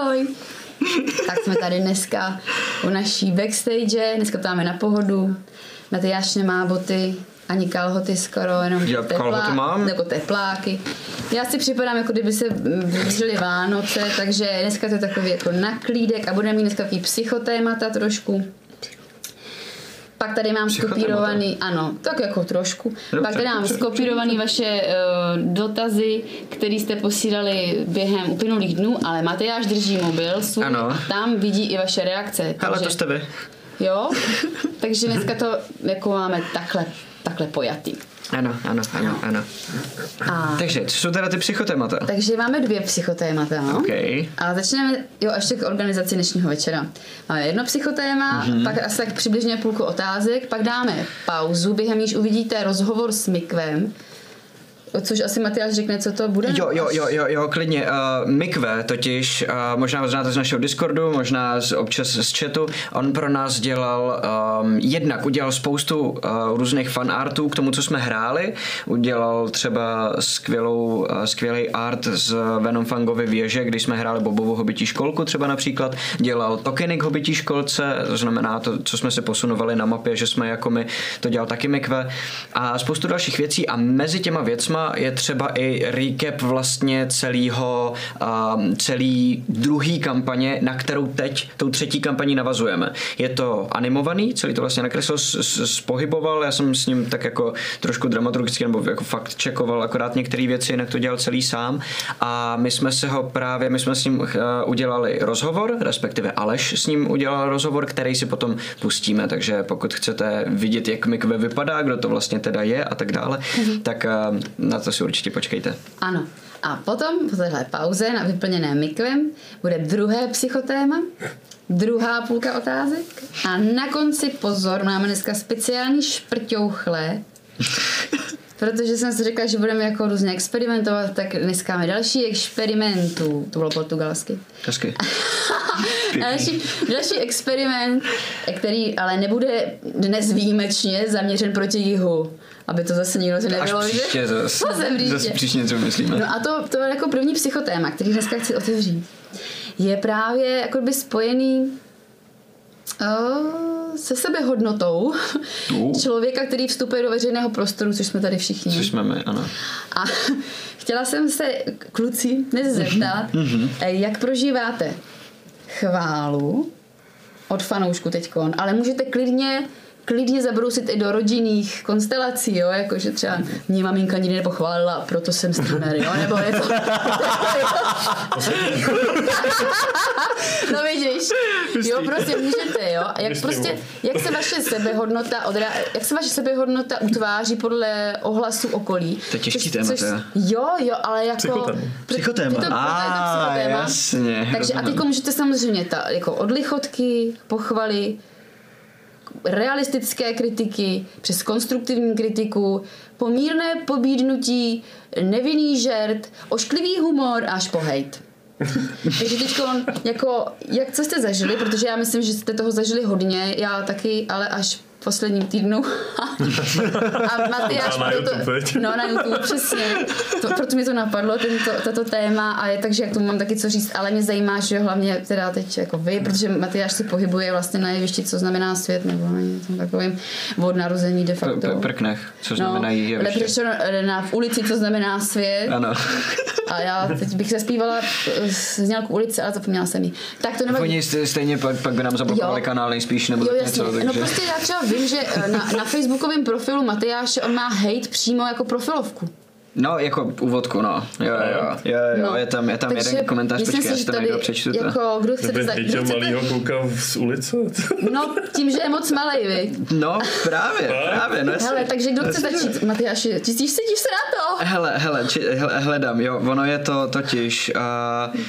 Ahoj! tak jsme tady dneska u naší backstage, dneska to máme na pohodu. Matyáš nemá boty, ani kalhoty skoro, jenom Já kalhoty mám. jako tepláky. Já si připadám, jako kdyby se blížily Vánoce, takže dneska to je takový jako naklídek a budeme mít dneska takový psychotémata trošku. Pak tady mám skopírovaný, ano, tak jako trošku. Dobře, Pak tady mám dobře, skopírovaný dobře. vaše uh, dotazy, které jste posílali během uplynulých dnů, ale Matyáš drží mobil svůj ano. a tam vidí i vaše reakce. Ale to jste vy. Jo, takže dneska to jako máme takhle, takhle pojatý. Ano, ano, ano, ano. A... Takže, co jsou teda ty psychotémata? Takže máme dvě psychotémata. No? Okay. A začneme, jo, ještě k organizaci dnešního večera. Máme jedno psychotéma, mm-hmm. pak asi tak přibližně půlku otázek, pak dáme pauzu, během níž uvidíte rozhovor s Mikvem, Což asi Matyáš řekne, co to bude? Jo, jo, jo, jo, jo klidně. Uh, Mikve totiž, uh, možná znáte z našeho Discordu, možná z, občas z chatu, on pro nás dělal, um, jednak udělal spoustu uh, různých fanartů k tomu, co jsme hráli. Udělal třeba skvělou, uh, skvělý art z Venom Fangovy věže, když jsme hráli Bobovu hobití školku třeba například. Dělal tokeny k hobití školce, to znamená to, co jsme se posunovali na mapě, že jsme jako my, to dělal taky Mikve. A spoustu dalších věcí a mezi těma věcma téma je třeba i recap vlastně celého, um, celý druhý kampaně, na kterou teď tou třetí kampaní navazujeme. Je to animovaný, celý to vlastně nakreslil, spohyboval, já jsem s ním tak jako trošku dramaturgicky nebo jako fakt čekoval akorát některé věci, jinak to dělal celý sám a my jsme se ho právě, my jsme s ním uh, udělali rozhovor, respektive Aleš s ním udělal rozhovor, který si potom pustíme, takže pokud chcete vidět, jak Mikve vypadá, kdo to vlastně teda je a tak dále, mm-hmm. tak uh, na to si určitě počkejte. Ano. A potom po téhle pauze na vyplněné mikvem bude druhé psychotéma, druhá půlka otázek a na konci pozor, máme dneska speciální šprťouchle, protože jsem si řekla, že budeme jako různě experimentovat, tak dneska máme další experimentu, to bylo portugalsky. Hezky. další, další experiment, který ale nebude dnes výjimečně zaměřen proti jihu aby to zase nikdo si nebylo, Až příště že... zase, zase příště něco myslíme. No a to, to je jako první psychotéma, který dneska chci otevřít. Je právě jako by spojený uh, se sebehodnotou uh. člověka, který vstupuje do veřejného prostoru, což jsme tady všichni. Což jsme my, ano. A chtěla jsem se kluci dnes zeptat, mm-hmm. jak prožíváte chválu od fanoušku teďkon, ale můžete klidně klidně zabrousit i do rodinných konstelací, jo, jakože třeba mě maminka nikdy nepochválila, proto jsem streamer, jo, nebo je to... no vidíš, jo, prostě můžete, jo, a jak prostě, jak se vaše sebehodnota odra, jak se vaše sebehodnota utváří podle ohlasu okolí. To je těžký téma, což, Jo, jo, ale jako... Psychotéma. Psychotéma. A, jasně. Takže a teď můžete samozřejmě ta, jako odlichotky, pochvaly, realistické kritiky, přes konstruktivní kritiku, pomírné pobídnutí, nevinný žert, ošklivý humor až po hejt. Takže teď jako, jak co jste zažili, protože já myslím, že jste toho zažili hodně, já taky, ale až posledním týdnu. a Matyáš... Na YouTube, to, no, na YouTube, přesně. To, proto mi to napadlo, tento, tato téma a je takže, jak tomu mám taky co říct, ale mě zajímá, že hlavně teda teď jako vy, protože Matyáš si pohybuje vlastně na jevišti, co znamená svět, nebo na něco takovým od narození de facto. Pr- prknech, co znamená no, jeviště. na v ulici, co znamená svět. Ano. A já teď bych zaspívala znělku ulice, ale zapomněla jsem ji. Tak to nebo... Oni stejně pak, pak by nám zablokovali kanál nejspíš, nebo jo, jasně. něco. Takže... No prostě já třeba vím, že eh, na, na facebookovém profilu Matyáše on má hate přímo jako profilovku. No, jako úvodku, no. Jo, jo, jo, jo, no. je tam, je tam Takže jeden komentář, počkej, já si to někdo přečtu. Jako, kdo chce za, kdo malýho kluka z ulice? No, tím, že je moc malej, vy. No, právě, právě. No, hele, takže kdo chce začít? Matyáši, cítíš se, se na to? Hele, hele, či, hele, hledám, jo, ono je to totiž... Uh,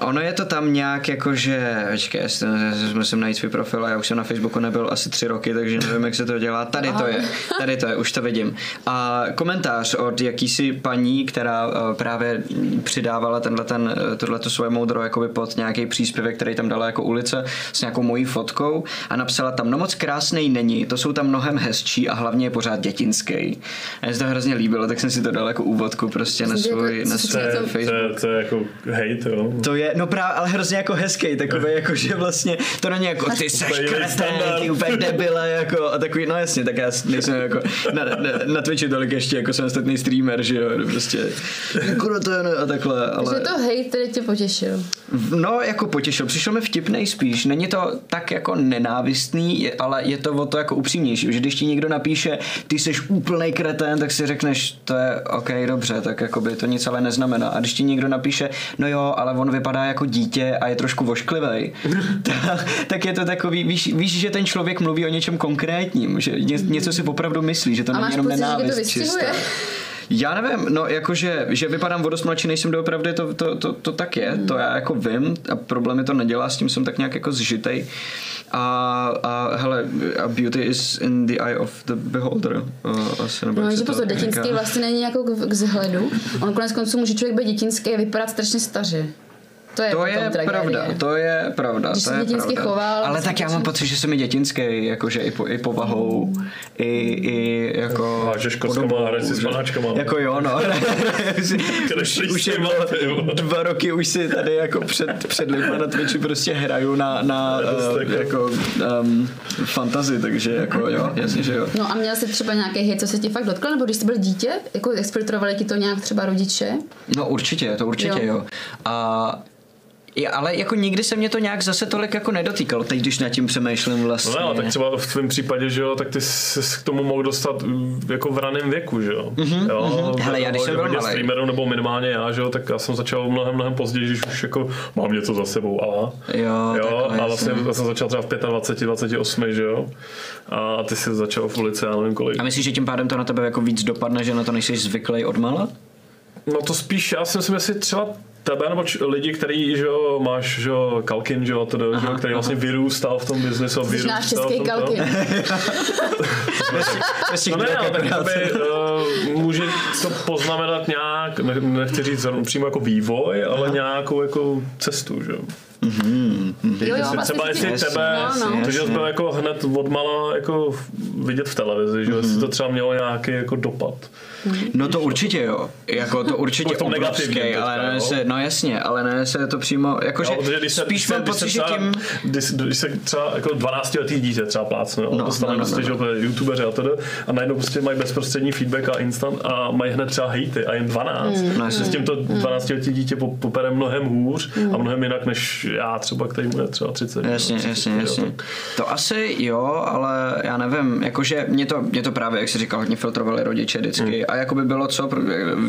Ono je to tam nějak jako, že, počkej, musím najít svůj profil a já už jsem na Facebooku nebyl asi tři roky, takže nevím, jak se to dělá. Tady to je, tady to je, už to vidím. A komentář od jakýsi paní, která uh, právě přidávala tenhle ten, eh, tohleto svoje moudro jakoby pod nějaký příspěvek, který tam dala jako ulice s nějakou mojí fotkou a napsala tam, no moc krásný není, to jsou tam mnohem hezčí a hlavně je pořád dětinský. A mě se to hrozně líbilo, tak jsem si to dal jako úvodku prostě na svůj, na svůj Facebook. To je, to je jako hate, jo? To je je, no právě, ale hrozně jako hezký, takový jako, že vlastně to není jako ty seš kretén, standard. ty úplně debile, jako a takový, no jasně, tak já nejsem jako na, na, na Twitchi tolik ještě jako samostatný streamer, že jo, prostě kretén a takhle, Takže ale to hejt, který tě potěšil. no jako potěšil, přišel mi vtipnej spíš, není to tak jako nenávistný, je- ale je to o to jako upřímnější, že když ti někdo napíše, ty jsi úplnej kretén, tak si řekneš, to je ok, dobře, tak jako by to nic ale neznamená. A když ti někdo napíše, no jo, ale on vypadá jako dítě a je trošku vošklivej, tak, tak je to takový, víš, víš, že ten člověk mluví o něčem konkrétním, že ně, něco si opravdu myslí, že to není jenom pocit, nenávist čistá. Já nevím, no jakože, že vypadám o dost mladší, nejsem doopravdy, to, to, to, to tak je, to já jako vím a problémy to nedělá, s tím jsem tak nějak jako zžitej. A, a hele, a beauty is in the eye of the beholder. Uh, asi, nebo No, že pozor, dětinský vlastně není jako k, k zhledu. On konec konců může člověk být dětinský a vypadat strašně staře. To je, To je tragédie. pravda, to je pravda. Když to se je dětinsky pravda. choval, Ale tak já mám pocit, že jsem i dětinský, jakože i, po, i povahou, i, i jako... Hážeš kockama hraješ si s panáčkama. Jako jo, no. už, je dva roky už si tady jako před, před lidma na Twitchi prostě hraju na, na uh, jako um, fantazy, takže jako jo, jasně, že jo. No a měl jsi třeba nějaký hit, co se ti fakt dotkl, nebo když jsi byl dítě, jako exfiltrovali ti to nějak třeba rodiče? No určitě, to určitě jo. Jo. jo. A je, ale jako nikdy se mě to nějak zase tolik jako nedotýkalo, teď když nad tím přemýšlím vlastně. No tak třeba v tvém případě, že jo, tak ty jsi k tomu mohl dostat mm, jako v raném věku, že jo. Mm-hmm, jo Hele, já když jsem byl malej. streamerů, nebo minimálně já, že jo, tak já jsem začal mnohem, mnohem později, když už jako mám něco za sebou, ale. Jo, jo a vlastně já jsem začal třeba v 25, 28, že jo. A ty jsi začal v ulici, já nevím kolik. A myslíš, že tím pádem to na tebe jako víc dopadne, že na to nejsi zvyklý odmala? No to spíš, já si myslím, třeba tebe nebo č- lidi, který, že jo, máš, že jo, Kalkin, že jo, to, že jo, který vlastně vyrůstal v tom biznesu. Jsi vyrůstal náš český tom- kalkin. No ne, ale tak jakoby, uh, může to poznamenat nějak, ne, nechci říct přímo jako vývoj, ale nějakou jako cestu, že jo. Jo, jo, Jestli vlastně třeba jestli tebe, no, no. to, že jsi byl jako hned odmala jako vidět v televizi, že jo, jestli to třeba mělo nějaký jako dopad. No to určitě jo, jako to určitě V tom obrovský, ale ne jo? se, no jasně, ale ne se to přímo, jakože Jo, protože když se, spíš když se- mám když se pocit, že třeba, tím, Když, když se třeba jako 12 letý dítě třeba plácne, No, no, dostane no, no, prostě, no, že jo, youtubeři a tedy, a najednou prostě mají bezprostřední feedback a instant a mají hned třeba hejty a jen 12. Hmm. No, No, s tím to 12 letý dítě po- popere mnohem hůř a mnohem jinak než já třeba, který mu je třeba 30. Jasně, jo, 30, jasně, jo, jasně. tak- To asi jo, ale já nevím, jakože mě to, mě to právě, jak jsi říkal, hodně filtrovali rodiče vždycky. Hmm. A jako by bylo co,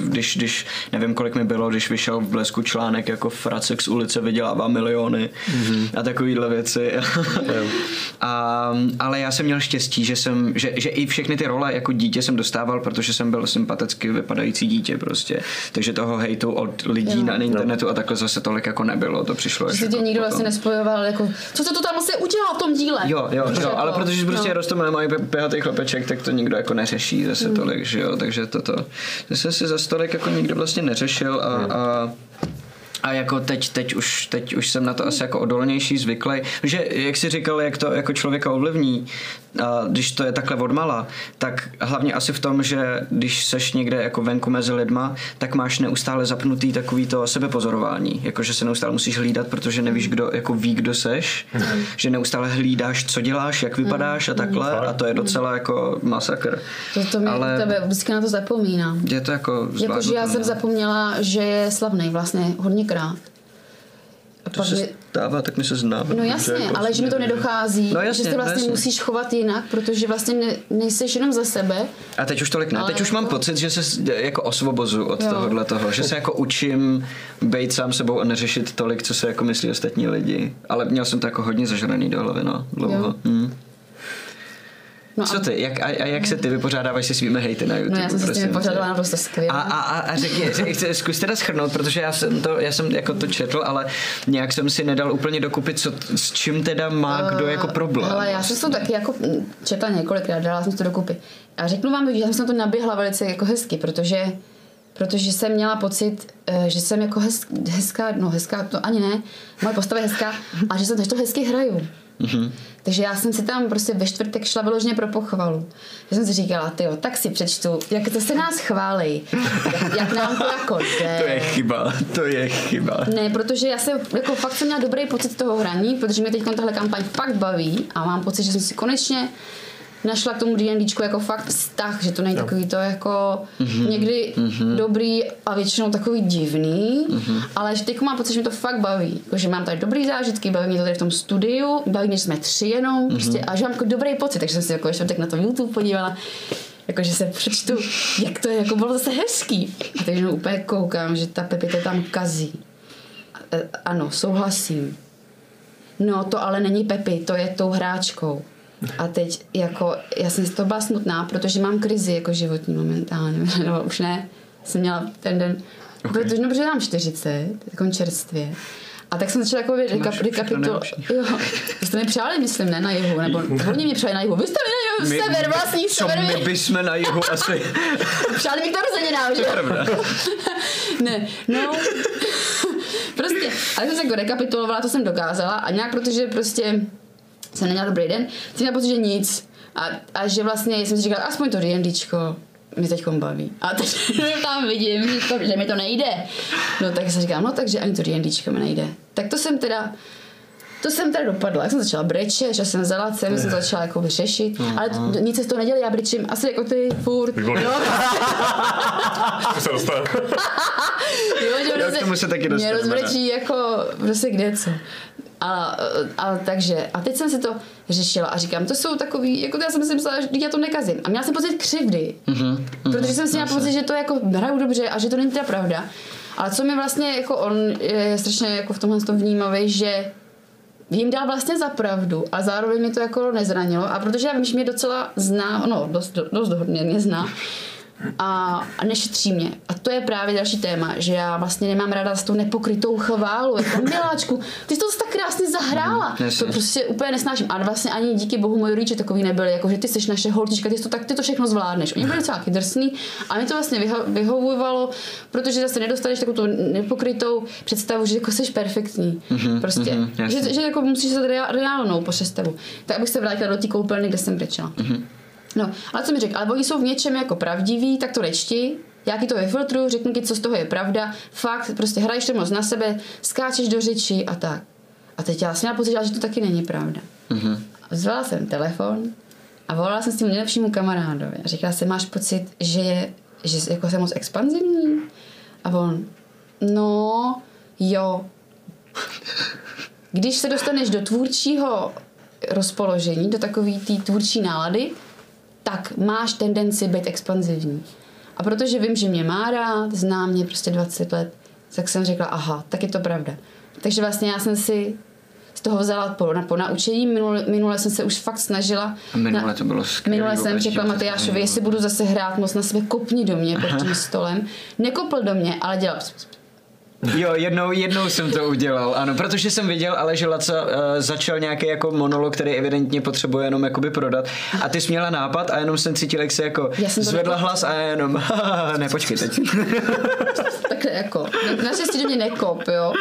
když, když, nevím kolik mi bylo, když vyšel v Blesku článek jako Fracek z ulice vydělává miliony Hmm. a takovýhle věci. a, ale já jsem měl štěstí, že jsem, že, že i všechny ty role jako dítě jsem dostával, protože jsem byl sympaticky vypadající dítě prostě. Takže toho hejtu od lidí Jo. na internetu a takhle zase tolik jako nebylo, to přišlo Že tě jako nikdo vlastně nespojoval, jako, co se to tam vlastně udělal v tom díle? Jo, jo, Víš, jo, jako, ale protože prostě no. rostou mají pehatý chlapeček, tak to nikdo jako neřeší zase Hmm. tolik, že jo, takže toto. To se si za tolik jako nikdo vlastně neřešil a, Hmm. a a jako teď, teď, už, teď už jsem na to asi jako odolnější, zvyklý. Že jak jsi říkal, jak to jako člověka ovlivní, a když to je takhle odmala, tak hlavně asi v tom, že když seš někde jako venku mezi lidma, tak máš neustále zapnutý takový to sebepozorování. Jako, že se neustále musíš hlídat, protože nevíš, kdo jako ví, kdo seš. že neustále hlídáš, co děláš, jak vypadáš a takhle. A to je docela jako masakr. To, to mi Ale- tebe vždycky na to zapomínám. Je to jako Jakože já jsem zapomněla, že je slavný vlastně hodněkrát. A To se stává, tak my se známe. no jasně, jako ale že mi to nedochází, No jasně, že se no vlastně jasně. musíš chovat jinak, protože vlastně ne, nejseš jenom za sebe. A teď už tolik ne. Teď už mám jako- pocit, že se jako osvobozu od Jo. tohohle toho. Že se jako učím být sám sebou a neřešit tolik, co se jako myslí ostatní lidi. Ale měl jsem to jako hodně zažraný do hlavy, no. Dlouho. Jo. Hm. No Co ty? Jak, a, a, jak se ty vypořádáváš se svými hejty na YouTube? No já jsem se s tím vypořádala naprosto skvěle. A, a, a, a řekni, řekni, zkus teda schrnout, protože já jsem to, já jsem jako to četl, ale nějak jsem si nedal úplně dokupit, co, s čím teda má kdo jako problém. Ale já jsem to taky jako četla několikrát, dala jsem to dokupy. A řeknu vám, že jsem se na to naběhla velice jako hezky, protože, protože jsem měla pocit, eh, že jsem jako hez, hezká, no hezká to ani ne, moje postava je hezká, ale že, jsem, že to hezky hraju. Mhm. Takže já jsem si tam prostě ve čtvrtek šla vyloženě pro pochvalu. Já jsem si říkala, ty tak si přečtu, jak to se nás chválí, jak, jak nám to jako jde. To je chyba, to je chyba. Ne, protože já jsem jako fakt jsem měla dobrý pocit z toho hraní, protože mě teď tahle kampaň fakt baví a mám pocit, že jsem si konečně našla k tomu D&Dčku jako fakt vztah, že to není takový to jako mm-hmm. někdy mm-hmm. dobrý a většinou takový divný, mm-hmm. ale že teď mám pocit, že mi to fakt baví. Jako, že mám tady dobrý zážitky, baví mě to tady v tom studiu, baví mě, že jsme tři jenom mm-hmm. prostě, a že mám jako dobrý pocit, takže jsem si jako ještě tak na to YouTube podívala jakože se přečtu, jak to je, jako bylo zase hezký. A takže úplně koukám, že ta Pepi to tam kazí. E, ano, souhlasím. No, to ale není Pepi, to je tou hráčkou. A teď jako, já jsem z toho byla smutná, protože mám krizi jako životní momentálně, no už ne, jsem měla ten den, okay. protože, no, protože mám 40, jako čerstvě. A tak jsem začala jako rekap, rekapitulovat. Jo, vy jste mi přáli, myslím, ne na jihu, nebo oni mi přáli na jihu. Vy jste mi na jihu, sever, vlastní co sever. my bychom na jihu asi. přáli mi to rozeninám, že? ne, no. prostě, ale jsem se jako rekapitulovala, to jsem dokázala a nějak, protože prostě jsem neměla dobrý den, jsem měla pocit, že nic. A, a že vlastně jsem si říkala, aspoň to D&Dčko mě teď baví. A teď tam vidím, že, to, že mi to nejde. No tak jsem říkala, no takže ani to D&Dčko mi nejde. Tak to jsem teda to jsem teda dopadla. Jak jsem začala brečet, že jsem vzala cenu, jsem začala jako řešit, uh-huh. ale t- nic se z toho nedělí, já brečím asi jako ty furt. Výborně. No. se dostane. jo, že já k tomu se taky Mě rozbrečí jako prostě kde co. A, a, takže, a teď jsem si to řešila a říkám, to jsou takový, jako já jsem si myslela, že já to nekazím. A měla jsem pocit křivdy, mm-hmm, protože jsem si měla pocit, že to jako hraju dobře a že to není teda pravda. Ale co mi vlastně, jako on je strašně jako v tomhle tom vnímavý, že jim dal vlastně za pravdu a zároveň mě to jako nezranilo. A protože já vím, že mě docela zná, no dost, dost hodně mě zná, a, a nešetří mě. A to je právě další téma, že já vlastně nemám ráda s tou nepokrytou chválu. Jako miláčku, ty jsi to tak krásně zahrála. Mm, to prostě úplně nesnáším. A vlastně ani díky bohu moji rodiče takový nebyli, jako že ty jsi naše holčička, ty to, tak, ty to všechno zvládneš. Oni byli docela drsný a mi to vlastně vyho- vyhovovalo, protože zase nedostaneš takovou tu nepokrytou představu, že jako jsi perfektní. Mm-hmm, prostě. Mm-hmm, že, že, jako musíš se reálnou po představu. Tak abych se vrátila do té koupelny, kde jsem brečela. Mm-hmm. No, ale co mi řekl, ale oni jsou v něčem jako pravdiví, tak to nečti, já ti to vyfiltruju, řeknu ti, co z toho je pravda, fakt, prostě hraješ to moc na sebe, skáčeš do řeči a tak. A teď já jsem měla pocit, že to taky není pravda. Mm-hmm. Zvala jsem telefon a volala jsem s tím nejlepšímu kamarádovi a říkala jsem, máš pocit, že je, že jako jsem moc expanzivní? A on, no, jo. Když se dostaneš do tvůrčího rozpoložení, do takové té tvůrčí nálady, tak máš tendenci být expanzivní. A protože vím, že mě má rád, zná mě prostě 20 let, tak jsem řekla, aha, tak je to pravda. Takže vlastně já jsem si z toho vzala po, na, po naučení. Minule, minule jsem se už fakt snažila. A minule na, to bylo skvělé. Minule jsem řekla Matyášovi, jestli budu zase hrát moc na sebe, kopni do mě pod tím stolem. Nekopl do mě, ale dělal Jo, jednou, jednou jsem to udělal, ano, protože jsem viděl, ale že Laca uh, začal nějaký jako monolog, který evidentně potřebuje jenom jakoby prodat a ty jsi měla nápad a jenom jsem cítil, jak se jako zvedla hlas a jenom, ne, počkej teď. tak jako, naštěstí do mě nekop, jo.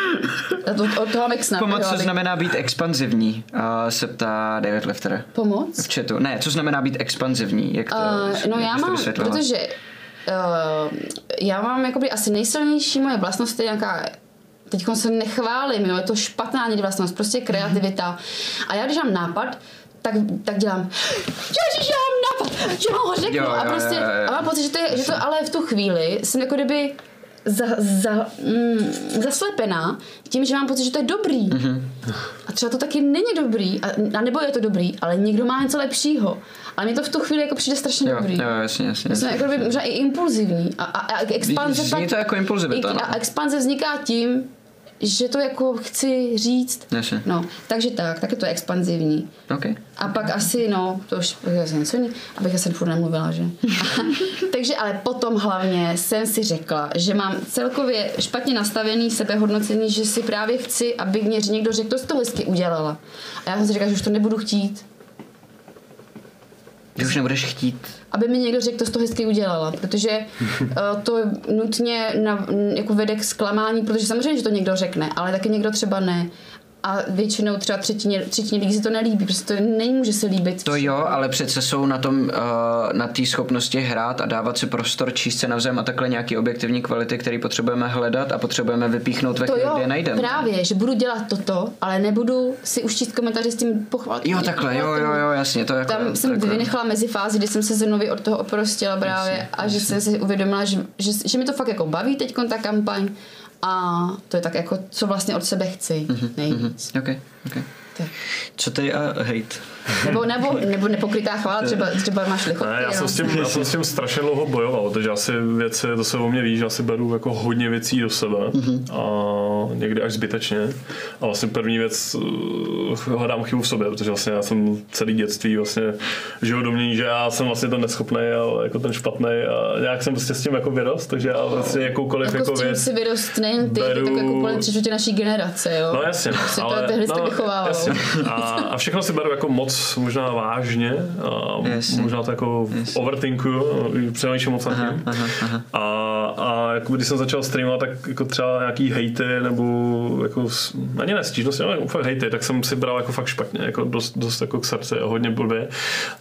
To, od toho Mex Pomoc, co znamená být expanzivní, uh, se ptá David Lefter. Pomoc? V chatu. Ne, co znamená být expanzivní, jak to, uh, No jak já mám, protože uh, já mám jakoby asi nejsilnější moje vlastnost je nějaká Teď se nechválím, jo, je to špatná někdy vlastnost, prostě kreativita. A já když mám nápad, tak, tak dělám, ježiš, já mám nápad, že ho řeknu. Jo, jo, a prostě, jo, jo, jo. a mám pocit, že to, je, že to ale v tu chvíli jsem jako kdyby za, za, mm, zaslepená tím, že mám pocit, že to je dobrý. Mm-hmm. A třeba to taky není dobrý, a, a nebo je to dobrý, ale někdo má něco lepšího. Ale mi to v tu chvíli jako přijde strašně jo, dobrý. Jo, jasně, jasně. Jsem jako by, možná i impulzivní. A, a, a expanze Zní to jako impulzivita, no. A expanze vzniká tím, že to jako chci říct. Jasně. No, takže tak, tak je to expanzivní. Okay. A pak asi, no, to už je něco jiný, abych asi furt nemluvila, že? takže ale potom hlavně jsem si řekla, že mám celkově špatně nastavený sebehodnocení, že si právě chci, aby mě někdo řekl, to jsi to hezky udělala. A já jsem si řekla, že už to nebudu chtít, ty už nebudeš chtít. Aby mi někdo řekl, to jsi to hezky udělala, protože uh, to nutně na, jako vede k zklamání, protože samozřejmě, že to někdo řekne, ale taky někdo třeba ne. A většinou třeba třetině, třetině lidí se to nelíbí, prostě to nemůže se líbit. To jo, ale přece jsou na tom, uh, na té schopnosti hrát a dávat si prostor, číst se navzájem a takhle nějaký objektivní kvality, který potřebujeme hledat a potřebujeme vypíchnout ve chvíli, jo, je najdeme. právě, že budu dělat toto, ale nebudu si už číst komentáře s tím pochvalit. Jo, takhle, jo, jo, jo, jasně, to jako, Tam jsem takhle. vynechala mezi fázi, kdy jsem se znovu od toho oprostila právě Jasně, a že jsem si uvědomila, že, že, že mi to fakt jako baví teď ta kampaň a to je tak jako, co vlastně od sebe chci Mhm, nejvíc. Ok, ok. Tak. Co ty a hate? Nebo, nebo, nebo nepokrytá chvála, třeba, třeba máš lichotky. Ne, já jsem, no. s tím, já jsem s tím strašně dlouho bojoval, takže asi věci, to se o mě ví, že asi beru jako hodně věcí do sebe a někdy až zbytečně. A vlastně první věc uh, hledám chybu v sobě, protože vlastně já jsem celý dětství vlastně žil do mě, že já jsem vlastně ten neschopný a jako ten špatný a nějak jsem prostě s tím jako vyrost, takže já vlastně jakoukoliv jako, jako s tím věc si vyrost nejen ty, beru- ty tak jako tři naší generace, jo. No jasně, to ale, tehdy no, jasně. A, a všechno si beru jako moc možná vážně a Jasně. možná to jako Jasně. overthinkuju, přemýšlím moc aha, aha. A, a jako když jsem začal streamovat, tak jako třeba nějaký hejty nebo jako ani ne stížnosti, ale fakt hejty, tak jsem si bral jako fakt špatně, jako dost, dost jako k srdci hodně blbě.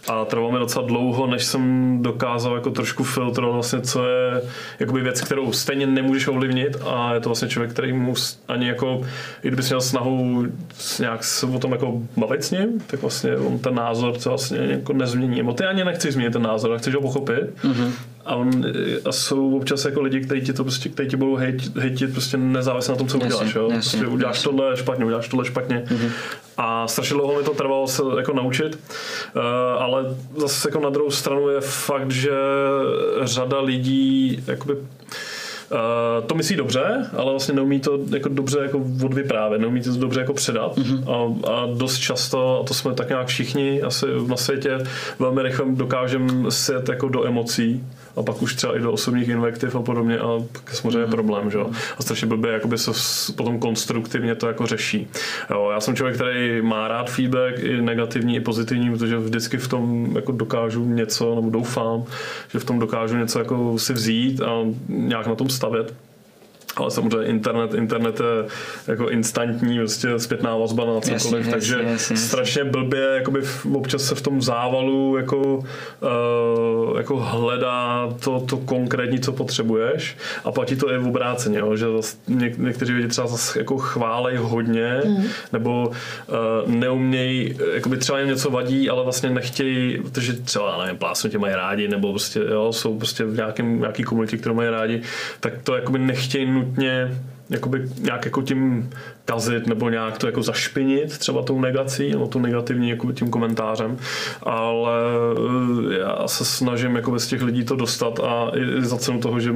A trvalo mi docela dlouho, než jsem dokázal jako trošku filtrovat vlastně, co je jakoby věc, kterou stejně nemůžeš ovlivnit a je to vlastně člověk, který mu ani jako, i kdybys měl snahu nějak se o tom jako bavit s ním, tak vlastně on ten názor to vlastně jako nezmění. Nebo ty ani nechceš změnit ten názor, chceš ho pochopit. Mm-hmm. A, on, a, jsou občas jako lidi, kteří ti to prostě, kteří ti budou hejt, hejtit prostě nezávisle na tom, co Jasně, uděláš. Jo? jasně, prostě uděláš jasně. tohle špatně, uděláš tohle špatně. Mm-hmm. A strašně dlouho mi to trvalo se jako naučit, uh, ale zase jako na druhou stranu je fakt, že řada lidí jakoby Uh, to myslí dobře, ale vlastně neumí to jako dobře jako odvyprávět, neumí to dobře jako předat mm-hmm. a, a dost často, a to jsme tak nějak všichni asi na světě, velmi rychle dokážeme set jako do emocí a pak už třeba i do osobních invektiv a podobně a pak je samozřejmě mm-hmm. problém, že jo. A strašně blbě jakoby se potom konstruktivně to jako řeší. Jo, já jsem člověk, který má rád feedback, i negativní, i pozitivní, protože vždycky v tom jako dokážu něco, nebo doufám, že v tom dokážu něco jako si vzít a nějak na tom stavět. Ale samozřejmě internet, internet je jako instantní, prostě zpětná vazba na cokoliv, Jasně, takže jasně, jasně. strašně blbě jakoby v- občas se v tom závalu jako, uh, jako hledá to, to konkrétní, co potřebuješ a platí to i v obráceně, jo, že zas něk, někteří lidi třeba zase jako chválej hodně mm. nebo uh, neumějí, jakoby třeba jim něco vadí, ale vlastně nechtějí, protože třeba, nevím, plásnu tě mají rádi, nebo prostě, jo, jsou prostě v nějakém, nějaký komunitě, kterou mají rádi, tak to jakoby nechtějí nutně jakoby nějak jako tím kazit nebo nějak to jako zašpinit třeba tou negací nebo tou negativní jako tím komentářem, ale eh, já se snažím jako z těch lidí to dostat a i za cenu toho, že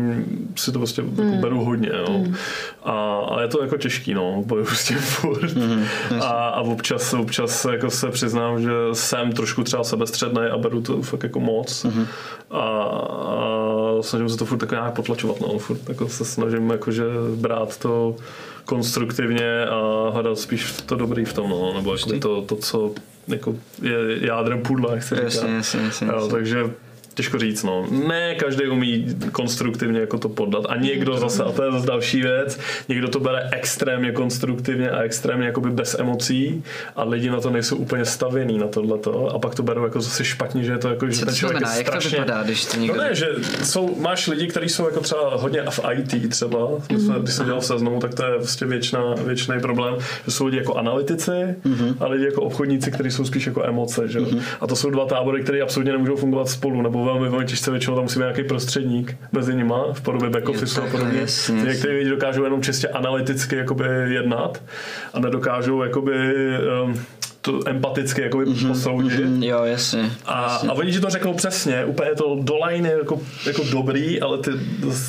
si to prostě jako beru hodně, no. A, a, je to jako těžký, no, bojuju s tím furt. a, a občas, občas jako se přiznám, že jsem trošku třeba sebestředný a beru to fakt jako moc. A, a snažím se to furt tak nějak potlačovat, no, furt jako se snažím jakože brát to konstruktivně a hledat spíš to dobrý v tom, no, nebo jakoby to, to, co jako je jádrem pudla, jak se říká. Jasně, jasně, jasně, Jo, jasně. takže těžko říct, no. Ne každý umí konstruktivně jako to podat. A někdo zase, a to je zase další věc, někdo to bere extrémně konstruktivně a extrémně jakoby bez emocí a lidi na to nejsou úplně stavěný na tohleto a pak to berou jako zase špatně, že je to jako, že Co ten člověk znamená? je Jak to strašně... vypadá, když to někdo... No ne, že jsou, máš lidi, kteří jsou jako třeba hodně v IT třeba, jsme, když jsem dělal v seznamu, tak to je prostě většina, většiný problém, že jsou lidi jako analytici a lidi jako obchodníci, kteří jsou spíš jako emoce, že? jo. A to jsou dva tábory, které absolutně nemůžou fungovat spolu, nebo velmi, velmi těžce většinou tam musí být nějaký prostředník mezi nima v podobě back office a podobně. jasně, Ty jasně. Někteří lidi dokážou jenom čistě analyticky jakoby jednat a nedokážou jakoby um, to empaticky jakoby posoudit. Mm, Jo, jasně. A, jasně. a oni ti to řeknou přesně, úplně to do line je jako, jako dobrý, ale ty,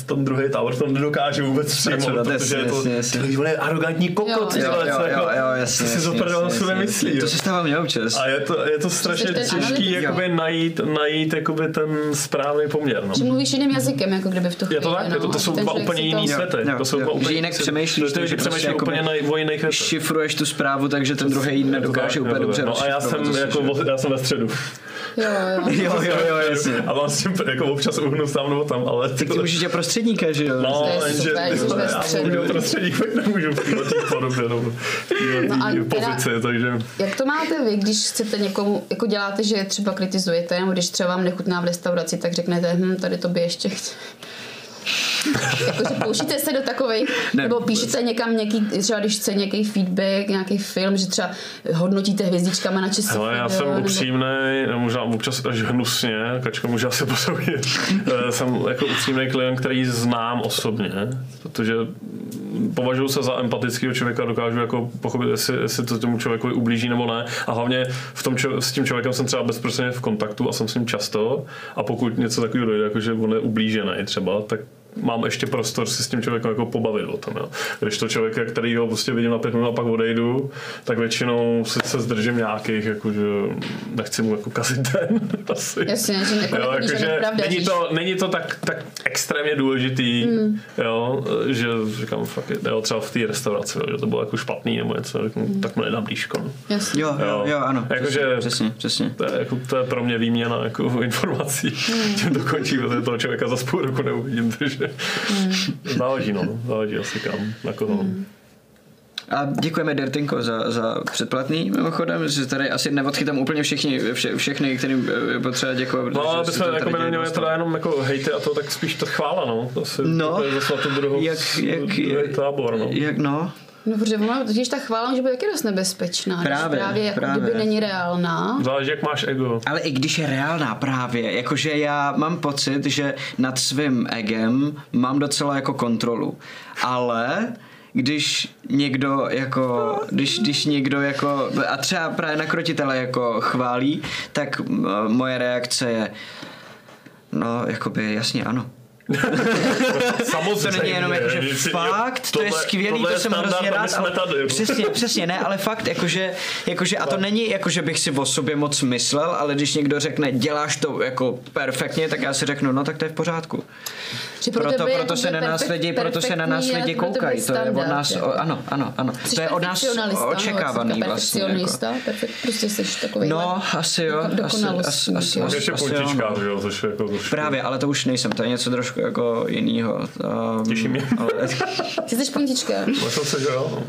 ten druhý tower to nedokáže vůbec přijmout, Zpracovat, protože je to, jasně, jasně. ty on je arrogantní kokot, Jo, ty Jo, jo, co jo, jako- jo, jasně, co si jasně, zopravdu o jasně, sobě jasně, myslí. jasně. To se stává mně občas. A je to, je to strašně těžký jakoby najít, najít jakoby ten správný poměr. No. Že mluvíš jiným jazykem, jako kdyby v tu chvíli. Je to tak? Je to, no. to jsou dva úplně jiný světy. To jsou že úplně jinak přemýšlíš, lidi takže prostě úplně na, o jiných. Šifruješ tu zprávu, takže ten druhý ji nedokáže úplně dobře no a já jsem, rozšifrovat, jako, já jsem ve středu. Jo, jo. Jo, jo, jo, jasně. A mám s tím jako občas uhnu tam nebo tam, ale... Tak ty můžeš dělat prostředníka, že jo? No, To je jenže já budu prostředník, tak nemůžu v této podobě No teda- pozici, takže... Jak to máte vy, když chcete někomu, jako děláte, že třeba kritizujete, nebo když třeba vám nechutná v restauraci, tak řeknete, hm, tady to by ještě chci. Jakože pouštíte se do takovej, Ne, nebo píšete někam nějaký, třeba když chce nějaký feedback, nějaký film, že třeba hodnotíte hvězdičkama na český Hele, já jsem nebo- upřímný, možná občas až hnusně, Kačka může asi posoudit. Eh, jsem jako upřímný klient, který znám osobně, protože považuji se za empatického člověka, dokážu jako pochopit, jestli, jestli to tomu člověku ublíží nebo ne. A hlavně v tom, čo- s tím člověkem jsem třeba bezprostředně v kontaktu a jsem s ním často. A pokud něco takového dojde, jako že on je ublížený třeba, tak mám ještě prostor si s tím člověkem jako pobavit o tom. Jo. Když to člověka, který ho prostě vidím na pět minut a pak odejdu, tak většinou se, se zdržím nějakých, jakože nechci mu jako kazit den. Asi. Jasně, že jako Jo, ani pravda, není, to, není to tak, tak extrémně důležitý, Hmm. jo, že říkám fakt, jo, třeba v té restauraci, jo, že to bylo jako špatný nebo něco, Hmm. tak mi nedám blížko. No. Jasně. Jo, jo, jo, ano. Jakože- Přesně, přesně. To je, jako, to je pro mě výměna jako informací. Hmm. Tím to končí, protože toho člověka za půl roku neuvidím, takže. záleží, no, záleží asi kam, na koho. A děkujeme Dertinko za, za předplatný mimochodem, že tady asi neodchytám úplně všichni, vše, všechny, kterým je potřeba děkovat. No, aby jsme jako neměli dost. teda jenom jako hejty a to, tak spíš to chvála, no. To asi No, to je zase na tu druhou, jak, jak, druhý jak, tábor, no. jak, no, No, protože ona, totiž ta chvála může být taky dost nebezpečná. Právě, když právě jako právě. kdyby není reálná. Záleží, jak máš ego. Ale i když je reálná právě, jakože já mám pocit, že nad svým egem mám docela jako kontrolu. Ale když někdo jako, když, když někdo jako, a třeba právě na krotitele jako chválí, tak moje reakce je, no, jakoby jasně ano. Samozřejmě. To není jenom jako, že fakt, to je tohle- skvělý, tohle to je jsem standard, hrozně rád, jsme ale tady. jako. přesně, přesně, ne, ale fakt, jakože, jakože, a to není jako, že bych si o sobě moc myslel, ale když někdo řekne, děláš to jako perfektně, tak já si řeknu, no tak to je v pořádku. Že pro Proto, proto to se na nás lidi, proto se na nás lidi koukají, to je od nás, jako. o, ano, ano, ano, Jsi to je od nás no, očekávaný vlastně. Jako. Perfekcionista, perfekt, prostě jsi takový No, asi jo, asi, asi, dokonalostník, asi, jo. Máš asi, ještě asi, jo, puntička, no. že jo, což je jako trošku... Právě, ale to už nejsem, to je něco trošku jako jinýho. Um, Těší mě. Ale, Ty jsi puntička. Myslím si, že jo. no.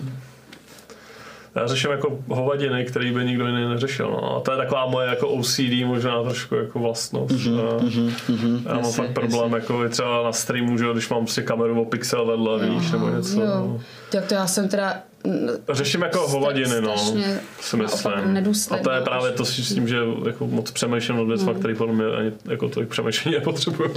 Já řeším jako hovadiny, který by nikdo jiný neřešil. No. A to je taková moje jako OCD, možná trošku jako vlastnost. Mm-hmm, Já mám jasně, fakt problém, jako i třeba na streamu, že jo, když mám prostě kameru o pixel vedle, víš, nebo něco. Jo. no. Tak to já jsem teda... mm, Řeším jako hovadiny, no, si myslím. A to je právě to s tím, že jako moc přemýšlím nad věcmi, který podle mě ani jako tolik přemýšlení nepotřebuju.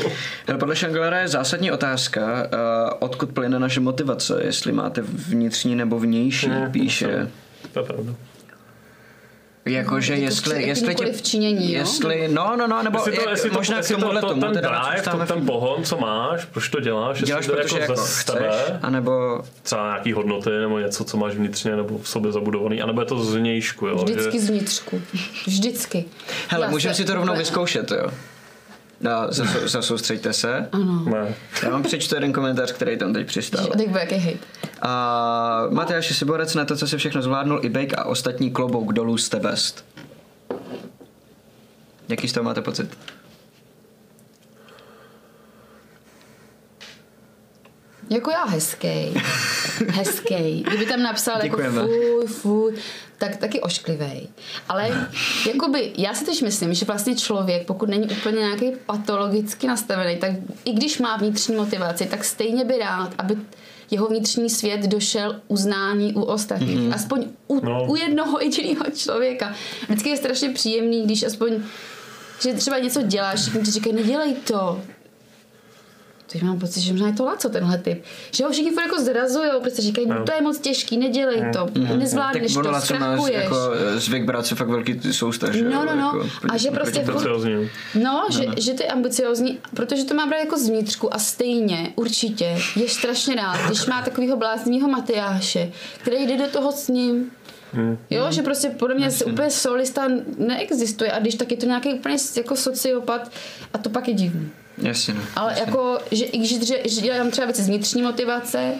Ale Podle Shanglera je zásadní otázka, uh, odkud plyne naše motivace, jestli máte vnitřní nebo vnější, píše. To je pravda. Jakože Jako jestli, jestli jakýmkoliv v činění, jo? jestli, no, no, no, nebo Jestli to, jak, jestli to, možná jestli k tomuhle to, to, tomu, ten teda drive, to, ten pohon, co máš, proč to děláš, děláš, jestli to protože jako ze chceš, tebe, anebo třeba nějaký hodnoty nebo něco, co máš vnitřně nebo v sobě zabudovaný, anebo je to zvnějšku, jo? Vždycky že, z vnitřku. Vždycky. Hele, Já můžeme si to rovnou vyzkoušet, jo? No, zasou- zasoustřeďte se. Ano. ne. Já vám přečtu jeden komentář, který tam teď přistál. A teď bude jaký hejt. A Matyáši Siborec na to, co si všechno zvládnul, i Bake a ostatní klobouk dolů jste best. Jaký z toho máte pocit? Jako já hezký. Hezký. Kdyby tam napsal Děkujeme. jako fuj, fuj, tak taky ošklivej. Ale jakoby, já si teď myslím, že vlastně člověk, pokud není úplně nějaký patologicky nastavený, tak i když má vnitřní motivaci, tak stejně by rád, aby jeho vnitřní svět došel uznání u ostatních. Mm-hmm. Aspoň u, No. no. u jednoho jediného člověka. Vždycky je strašně příjemný, když aspoň že třeba něco děláš, všichni ti říkají, nedělej to. Teď mám pocit, že možná je to Laco tenhle typ. Že ho všichni furt jako zrazujou, prostě říkají, no. to je moc těžký, nedělej to, nezvládneš tak to, Laco má zkrachuješ. jako zvyk brát si fakt velký soustaž. No, no, no. Jako, A že prostě furt- Ambiciozní. No, že, že ty je ambiciozní, protože to má brát jako zvnitřku a stejně, určitě, je strašně rád, když má takového bláznivého Matyáše, který jde do toho s ním. Jo, že prostě podle mě si úplně solista neexistuje a když tak je to nějaký úplně jako sociopat a to pak je divný. Jasně, no. Ale jako, že i když že, že dělám třeba věci z vnitřní motivace,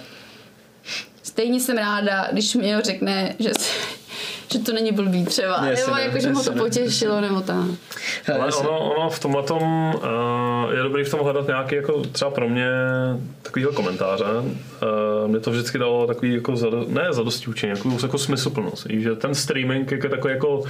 stejně jsem ráda, když mi někdo řekne, že, že to není blbý třeba, Jasně, nebo ne, jako, že ho to jasně, ne. potěšilo, nebo tak. Ale ono, ono v tomhle tom, uh, je dobrý v tom hledat nějaký jako třeba pro mě takovýhle komentáře. Uh, mě to vždycky dalo takový jako zado, ne zadosti učení, jako, jako smysluplnost. I Že ten streaming jako takový jako,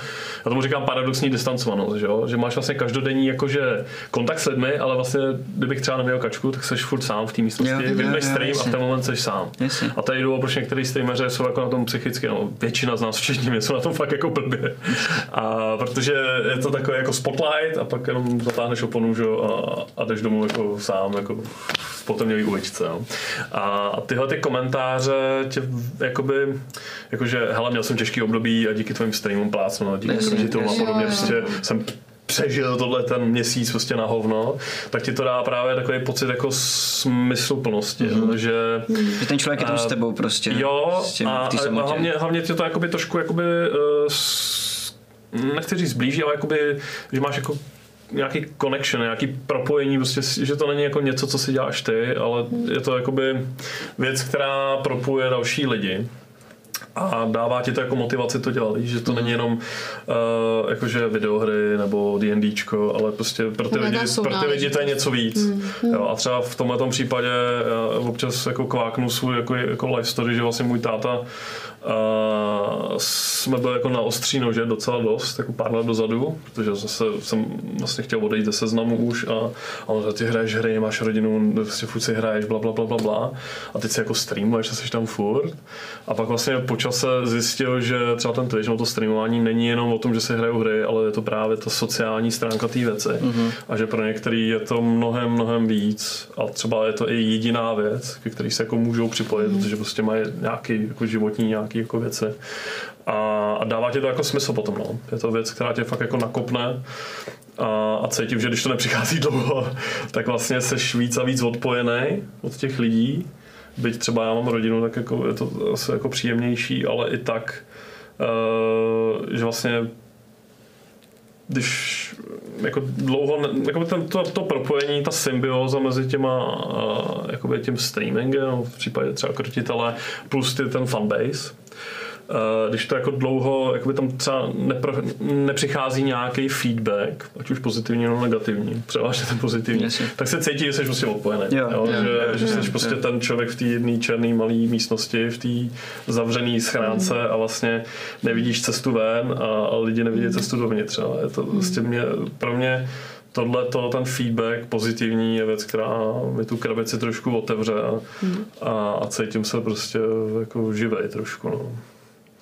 já tomu říkám paradoxní distancovanost, že, jo? že máš vlastně každodenní jakože kontakt s lidmi, ale vlastně kdybych třeba neměl kačku, tak jsi furt sám v té místnosti, vypneš stream a v jasně. ten moment jsi sám. Jasně. A tady jdu, proč některý streameři jsou jako na tom psychicky, no, většina z nás, včetně mě, jsou na tom fakt jako blbě. A protože je to takový jako spotlight a pak jenom zatáhneš oponu že, a, a jdeš domů jako sám, jako v potemnělý uličce. Jo. A, a tyhle ty komentáře tě jakoby, jakože hele, měl jsem těžký období a díky tvým streamům plácnu, a díky Jasně, kreditu a podobně, prostě jsem přežil tohle ten měsíc prostě na hovno, tak ti to dá právě takový pocit jako smysluplnosti, mm-hmm. že Že ten člověk je tam s A- tebou prostě. Jo, s tím, a, a hlavně, hlavně tě to jakoby trošku jakoby, uh, nechci říct zblíží, ale jakoby, že máš jako nějaký connection, nějaký propojení, prostě, že to není jako něco, co si děláš ty, ale je to jakoby věc, která propuje další lidi a dává ti to jako motivaci to dělat, že to není jenom uh, jakože videohry nebo D&Dčko, ale prostě pro ty, lidi, pro ty lidi to je něco víc. Jo, a třeba v tomhle případě uh, občas jako kváknu svůj jako, jako life story, že vlastně můj táta uh, jsme byli jako na ostří nože docela dost, jako pár let dozadu, protože zase jsem vlastně chtěl odejít ze seznamu už a, a on ty hraješ hry, máš rodinu, prostě furt si hraješ, bla, bla, bla, bla, bla. A teď si jako streamuješ a jsi tam furt. A pak vlastně po čase zjistil, že třeba ten Twitch, no to streamování není jenom o tom, že se hrajou hry, ale je to právě ta sociální stránka té věci. Mm-hmm. A že pro některý je to mnohem, mnohem víc. A třeba je to i jediná věc, ke který se jako můžou připojit, mm-hmm. protože prostě mají nějaký jako životní nějaký jako věci. A, a dává ti to jako smysl potom. No. Je to věc, která tě fakt jako nakopne a, a cítím, že když to nepřichází dlouho, tak vlastně seš víc a víc odpojený od těch lidí. Byť třeba já mám rodinu, tak jako je to asi jako příjemnější, ale i tak, uh, že vlastně když jako dlouho, jako ten, to, to propojení, ta symbioza mezi těma, uh, jakoby tím streamingem, v případě třeba krotitele, plus ty, ten fanbase, když to jako dlouho, jakoby tam třeba nepro, nepřichází nějaký feedback, ať už pozitivní nebo negativní, převážně ten pozitivní, Jasně. tak se cítí, že jsi prostě odpojený. Jo, jo, že, jo, že jo, jsi prostě jo. ten člověk v té jedné černé malé místnosti, v té zavřené schránce a vlastně nevidíš cestu ven a, a lidi nevidí cestu dovnitř. No. Je to vlastně mě, pro mě tohle ten feedback pozitivní je věc, která mi tu krabici trošku otevře a, a, a cítím se prostě jako živej trošku. No.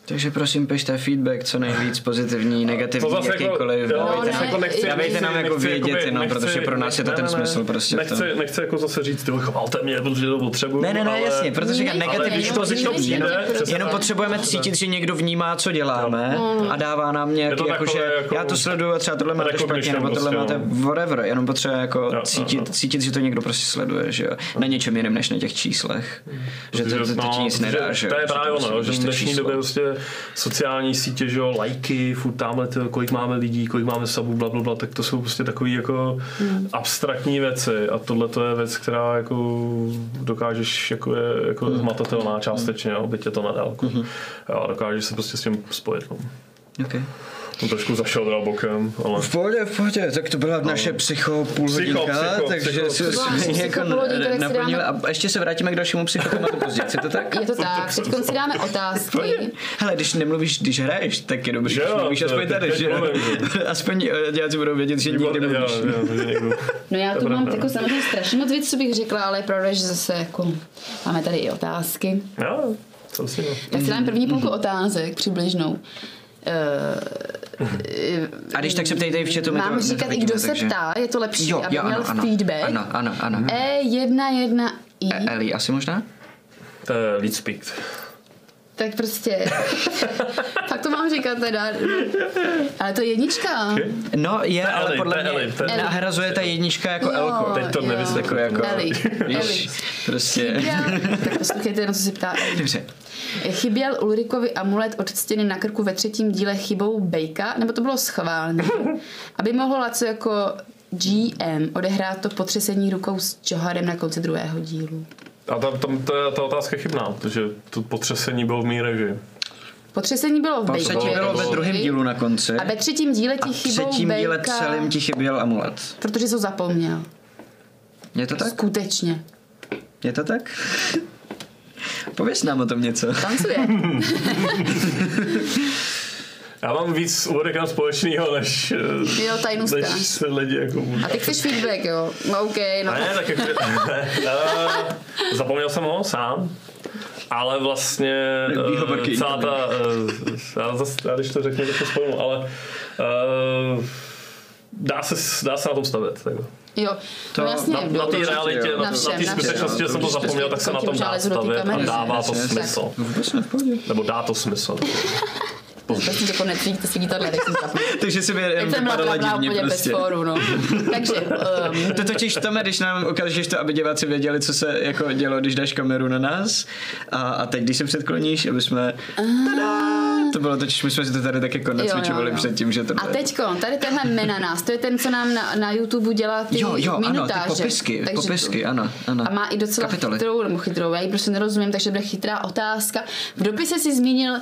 Takže prosím, pište feedback, co nejvíc pozitivní, negativní, To zase jako- jakýkoliv. jo, dávejte, ne, nám, nechci- dávejte nám jako nechci vědět, jakoby- jenom, nechci- protože pro nás je to ne, ten ne, smysl prostě v Nechci, tom. nechci jako zase říct, ty chvalte mě, protože to potřebuju. Ne, ne, ne, ale, jasně, protože Ne, negativní to to přijde, to přijde, přesně jenom tak. potřebujeme cítit, že někdo vnímá, co děláme a dává nám nějaký, to jako, že jako já to sleduju a třeba tohle máte špatně, nebo tohle prostě, máte no. whatever, jenom potřebuje jako cítit, cítit, že to někdo prostě sleduje, že jo, na něčem jiném než na těch číslech, že to, to, to, ti nic protože nedá, že jo. To je právě ono, jo, že v to dnešní době prostě sociální sítě, že jo, lajky, furt tamhle, kolik máme lidí, kolik máme sabů, bla, bla, bla, tak to jsou prostě takové jako Hmm. abstraktní věci a tohle to je věc, která jako dokážeš, jako je jako Hmm. hmatatelná částečně, jo, byť je to na dálku. Jo, a dokážeš se prostě s tím spojit. No. Okay. On trošku zašel teda bokem, ale... V pohodě, v pohodě, tak to byla naše psycho půl Psycho, hodinka, psycho, takže psycho, si psycho. jsme Psycho jako půl hodinka, tak si naplnili dáme- a ještě se vrátíme k dalšímu psychotématu později, je to tak? Je to tak, teď si dáme otázky. Hele, když nemluvíš, když hraješ, tak je dobrý, Že když jo, mluvíš aspoň tady, že Aspoň eh, diváci budou vědět, že nikdy nemluvíš. někdo- No já To tu mám jako samozřejmě strašně moc věcí, co bych řekla, ale je pravda, že zase jako máme tady i otázky. Jo, to si no. Tak si dáme první půlku otázek přibližnou. Uh, A když tak se ptejte i v chatu, Mám to říkat i kdo se takže- ptá, je to lepší, Jo, aby jo, měl ano, ano. feedback. Ano, ano, ano. E11i, E- Eli, asi možná? To je lead speak. Tak prostě, tak to mám říkat teda, ale to je jednička. No je, je ale Eli, podle mě Eli, to je- nahrazuje ta jednička jako Elko. Teď to jo. nevysvětluji. Jako, Eli, Eli. víš, prostě. Tak poslouchejte, na co se ptá Eli. Dobře. Chyběl Ulrikovi amulet od stěny na krku ve třetím díle chybou Bejka, nebo to bylo schválně, aby mohl Laco jako GM odehrát to potřesení rukou s Joharem na konci druhého dílu. A tam, tam to je, ta otázka je chybná, protože to potřesení bylo v mý režii. Potřesení bylo v Bejkovi. třetí bylo ve druhém dílu na konci. A ve třetím díle A ti v chybou třetím díle Bejka, celým ti chyběl amulet. protože jsi ho zapomněl. Je to tak? Skutečně. Je to tak? Pověz nám o tom něco. Tancuje. Já mám víc úvodek společného, než, eh, Jo, tajnou než se lidi jako... A ty chceš feedback, jo? No OK, no. A ne, tak jako, uh, zapomněl jsem ho sám, ale vlastně uh, celá ta, uh, já, zase, já když to řeknu, tak to spojím, ale uh, dá, se, dá se na tom stavět. Jako. Jo, To- no jasně. Na, na té realitě, jo. na, Na té skutečnosti, že jsem to zapomněl, tak se na tom dá stavět a dává to smysl. Vůbec ne v pohodě. Nebo dá to smysl. To konec to svítí tohle, tak jsem zapomněl. Takže si by Teď jen jsem byla vypadala divně úplně bez prostě. fóru, no. Takže, um, To totiž Tome, když nám ukážeš to, aby diváci věděli, co se jako dělo, když dáš kameru na nás. A, a teď, když se předkloníš, aby jsme... Tada! To bylo totiž, my jsme si to tady tak jako nacvičovali předtím, že to A teďko, tady tenhle menananas, to je ten, co nám na, na YouTube dělá ty Jo, jo, ano, ty minutáže. popisky, Takže popisky, ano, ano. A má i docela Kapitoly. chytrou, nebo chytrou, já ji prostě nerozumím, takže bude chytrá otázka. V dopise si zmínil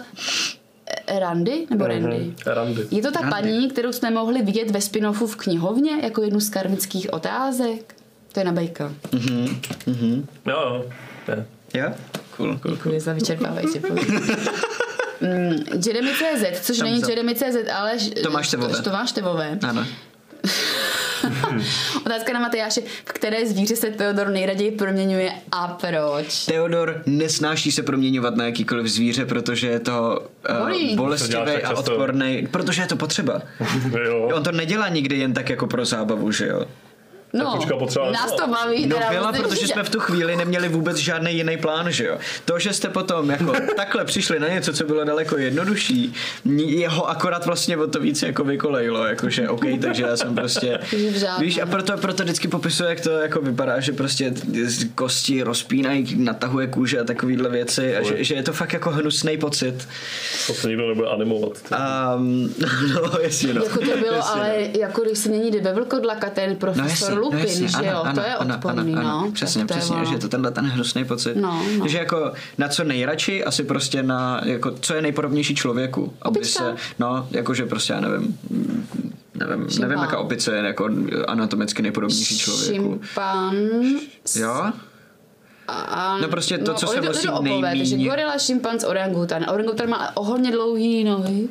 Randy, nebo Randy? Randy. Je to ta Randy. paní, kterou jsme mohli vidět ve spin-offu v knihovně jako jednu z karmických otázek? To je na Bejka. Jo, jo. Je. Jo? Cool, cool. Děkuji za vyčerpávající. Mm, Jeremy.cz, což Tam není za- Jeremy.cz, ale ž- Tomáš Tevové. To, Tomáš Tevové. Ano. Otázka na Matyáše, v které zvíře se Teodor nejraději proměňuje a proč? Teodor nesnáší se proměňovat na jakýkoliv zvíře, protože je to uh, bolestivý děláš tak a často. odporný, protože je to potřeba. jo. On to nedělá nikdy jen tak jako pro zábavu, že jo? No, kočka potřeba nás to baví. No teda byla, protože jsme v tu chvíli neměli vůbec žádný jiný plán, že jo. To, že jste potom jako takhle přišli na něco, co bylo daleko jednodušší, jeho akorát vlastně o to víc jako vykolejilo, jakože OK, takže já jsem prostě, víš, a proto, proto vždycky popisuje, jak to jako vypadá, že prostě z kosti rozpínají, natahuje kůže a takovýhle věci a že, že je to fakt jako hnusný pocit. To se nikdo nebude animovat. Um, no, jasně, no. Jako to bylo, Jasně, no. ale jako když se mění Bevlkodlaka, ten profesor jasně, Lupin, jasně, že ano, jo, ano, to je ano, odporný, ano, ano, no. Přesně, Tak to je přesně, ono. že je to tenhle ten hnusný pocit. No, no. Že jako na co nejradši, asi prostě na, jako, co je nejpodobnější člověku. Aby Opička. se, no, jakože prostě já nevím, nevím, Šimpán. nevím, jaká opice je jako anatomicky nejpodobnější člověku. Šimpans. Jo? A, No prostě to, co se nosí lidoopové, takže gorila, šimpanz, orangutan. Orangutan má ohodně dlouhý nohy,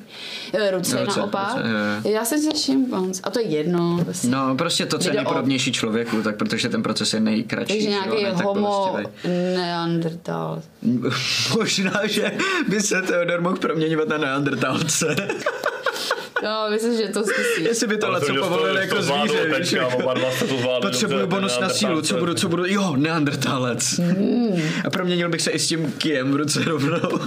eh, ruce, Ruce, naopak. ruce, jo. Já jsem se šimpanz. A to je jedno. Prostě. No, prostě to, co je nejpodobnější člověku, tak protože ten proces je nejkratší. Takže že jo, nějaký ne homo bolestivý. neandertal. Možná, že by se Teodor mohl proměňovat na neandertalce. Jo, myslím, že to zkusí. Jestli by tohle co že to- povolili jako zvíře, víš, jako- Potřebuju bonus na sílu, co budu, co budu, jo, neandertálec. Hmm. A proměnil bych se i s tím kijem v ruce rovnou.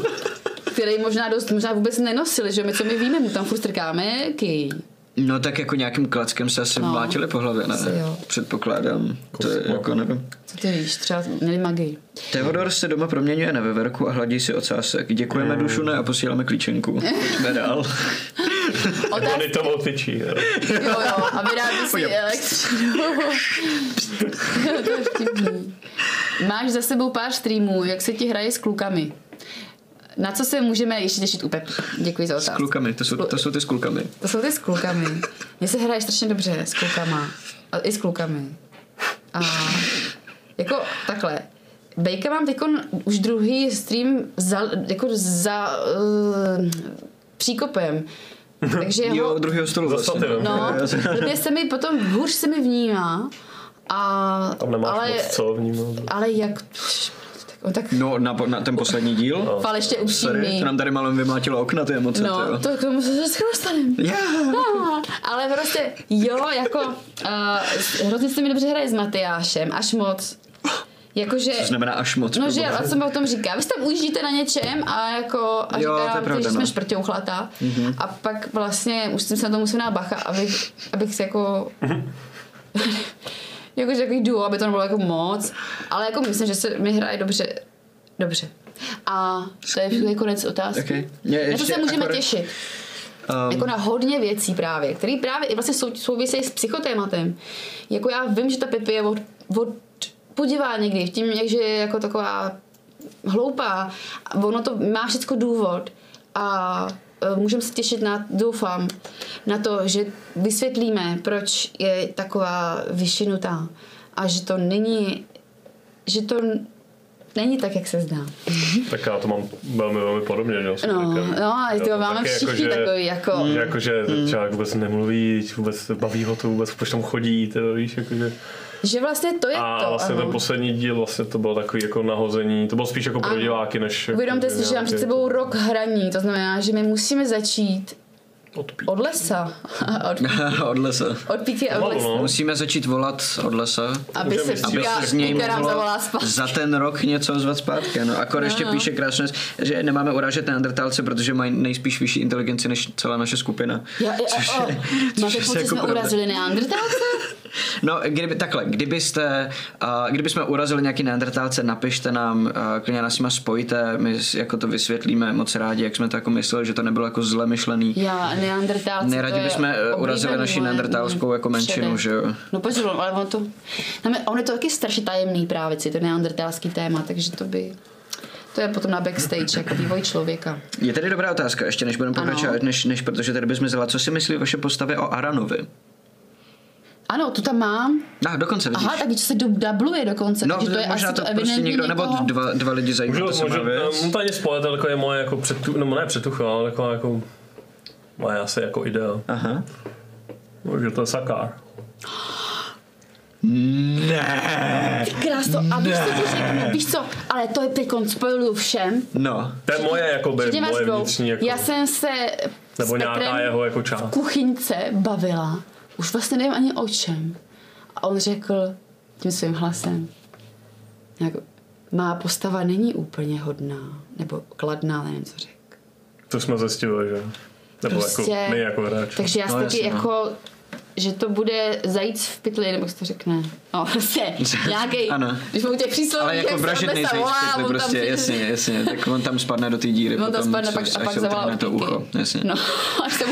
Který možná dost, možná vůbec nenosili, že my co my víme, mu tam furt strkáme ký. No tak jako nějakým klackem se asi No. mlátili po hlavě, ne? Asi jo. Předpokládám. To je jako nevím. Co ty víš, třeba měli magii. Teodor se doma proměňuje na veverku a hladí si ocásek. Děkujeme Hmm. dušu ne a posíláme klíčenku. Pojďme dál. Otázka, Oni to tyčí. jo. jo, jo, a vyrábí si elektřinu. to je vtipný. Máš za sebou pár streamů, jak se ti hraje s klukami? Na co se můžeme ještě těšit u Pepy? Děkuji za S otázku. klukami, to jsou, to jsou ty s klukami. To jsou ty s klukami. Mně se hraje strašně dobře s klukama. A i s klukami. A jako takhle. Bejka mám teď už druhý stream za, jako za uh, příkopem. Takže Jo, ho, druhého stolu Za vlastně. no, blbě se mi potom, hůř se mi vnímá. A, Tam nemáš ale, moc co vnímat. ale jak... Tak, on tak No, na, na ten poslední díl. faleště Sorry, upřímný. to nám tady malem vymlátilo okna, ty emoce. No, tyjo. to k tomu se vždycky dostaneme. Yeah. No, ale prostě, jo, jako uh, hrozně se mi dobře hraje s Matyášem, až moc. Jakože, To znamená až moc. no že, a co mi o tom říká, vy se tam ujíždíte na něčem a jako, a Jo, to je říká, pravda, že jsme no. šprťouchlata mm-hmm. a pak vlastně už jsem se na to musela bacha, abych, abych si jako, jakože takový duo, aby to nebylo jako moc, ale jako myslím, že se mi hraje dobře, dobře. A to je všechno konec otázky. Okay. Je, Na to se můžeme akorát- těšit. Um, Jako na hodně věcí právě, které právě i vlastně sou, souvisejí s psychotématem. Jako já vím, že ta Pepi je od, od podivá někdy, v tím, že je jako taková hloupá. Ono to má všechno důvod. a můžeme se těšit na, doufám, na to, že vysvětlíme, proč je taková vyšinutá a že to není, že to není tak, jak se zdá. Tak já to mám velmi, velmi podobně, že? s No, no, ale to Jo, máme taky všichni že- takový, jako... Mm. Jakože mm. člověk vůbec nemluví, vůbec baví ho to, vůbec proč tam chodí, teda víš, jakože. Že vlastně to je A to. vlastně ano. ten poslední díl vlastně to bylo takový jako nahození, to bylo spíš jako pro Ano. diváky, než... jako Uvědomte si, že mám před nějaký sebou rok hraní, to znamená, že my musíme začít Odpít. od lesa. od, od lesa. od píky a od lesa. no. Musíme začít volat od lesa. Aby Můžeme se jít, aby se z něj mohlo zavolá zpátky. za ten rok něco ozvat zpátky. No. Akor ještě no. píše krásně, že nemáme urážet neandertálce, protože mají nejspíš vyšší inteligenci než celá naše skupina. Já, já, Což o, je- máte což je pocit, jako jsme pravda. urazili neandrtálce? No, kdyby, takhle, kdybyste, uh, kdybychom urazili nějaký neandertálce, napište nám, uh, klidně nás s nima spojte, my jako to vysvětlíme moc rádi, jak jsme to jako mysleli, že to nebylo jako zle myšlený. Já, neandrtálci. Neradi bychom, eh, urazili naši neandertálskou jako menšinu, že jo? No počkej, ale on to, on je to taky strašně tajemný právě, si to neandrtálský téma, takže to by, to je potom na backstage, jako vývoj člověka. Je tady dobrá otázka, ještě než budeme pokračovat, než, než protože tady by zmizela. Co si myslí vaše postavy o Aranovi? Ano, tu tam mám. No, dokonce vidíš. Aha, tak když se du- dubluje dokonce, no, takže to je možná asi to to prostě někdo, nebo někoho- dva, dva lidi zajímá, to sama věc. ale jako je moje jako předtu, nebo ne předtucha, ale jako, jako moje asi jako idea. Aha. Takže to je Sakár. Ne. Krásto, a víš, co ti řeknu, víš co, ale to je teď spoiluju všem. No. To je moje jako by, moje vnitřní jako, Já jsem se nebo nějaká jeho jako část. v kuchyňce bavila, už vlastně nevím ani o čem. A on řekl tím svým hlasem, nějak, má postava není úplně hodná, nebo kladná, nevím, co řekl. To jsme zjistili, že? Nebo Prostě- jako my jako hráči. Takže já No, taky no. jako že to bude zajíc v pytli, nebo jak se to řekne. No, prostě nějaký, Ano. když mu těch přísloví, Ale jako vražedný se zajíc volá, pytli, on tam prostě, jasně, jasně, tak on tam spadne do té díry. On tam potom, spadne co- pak, a až pak se zavolá to ucho, jasně. No, až jsem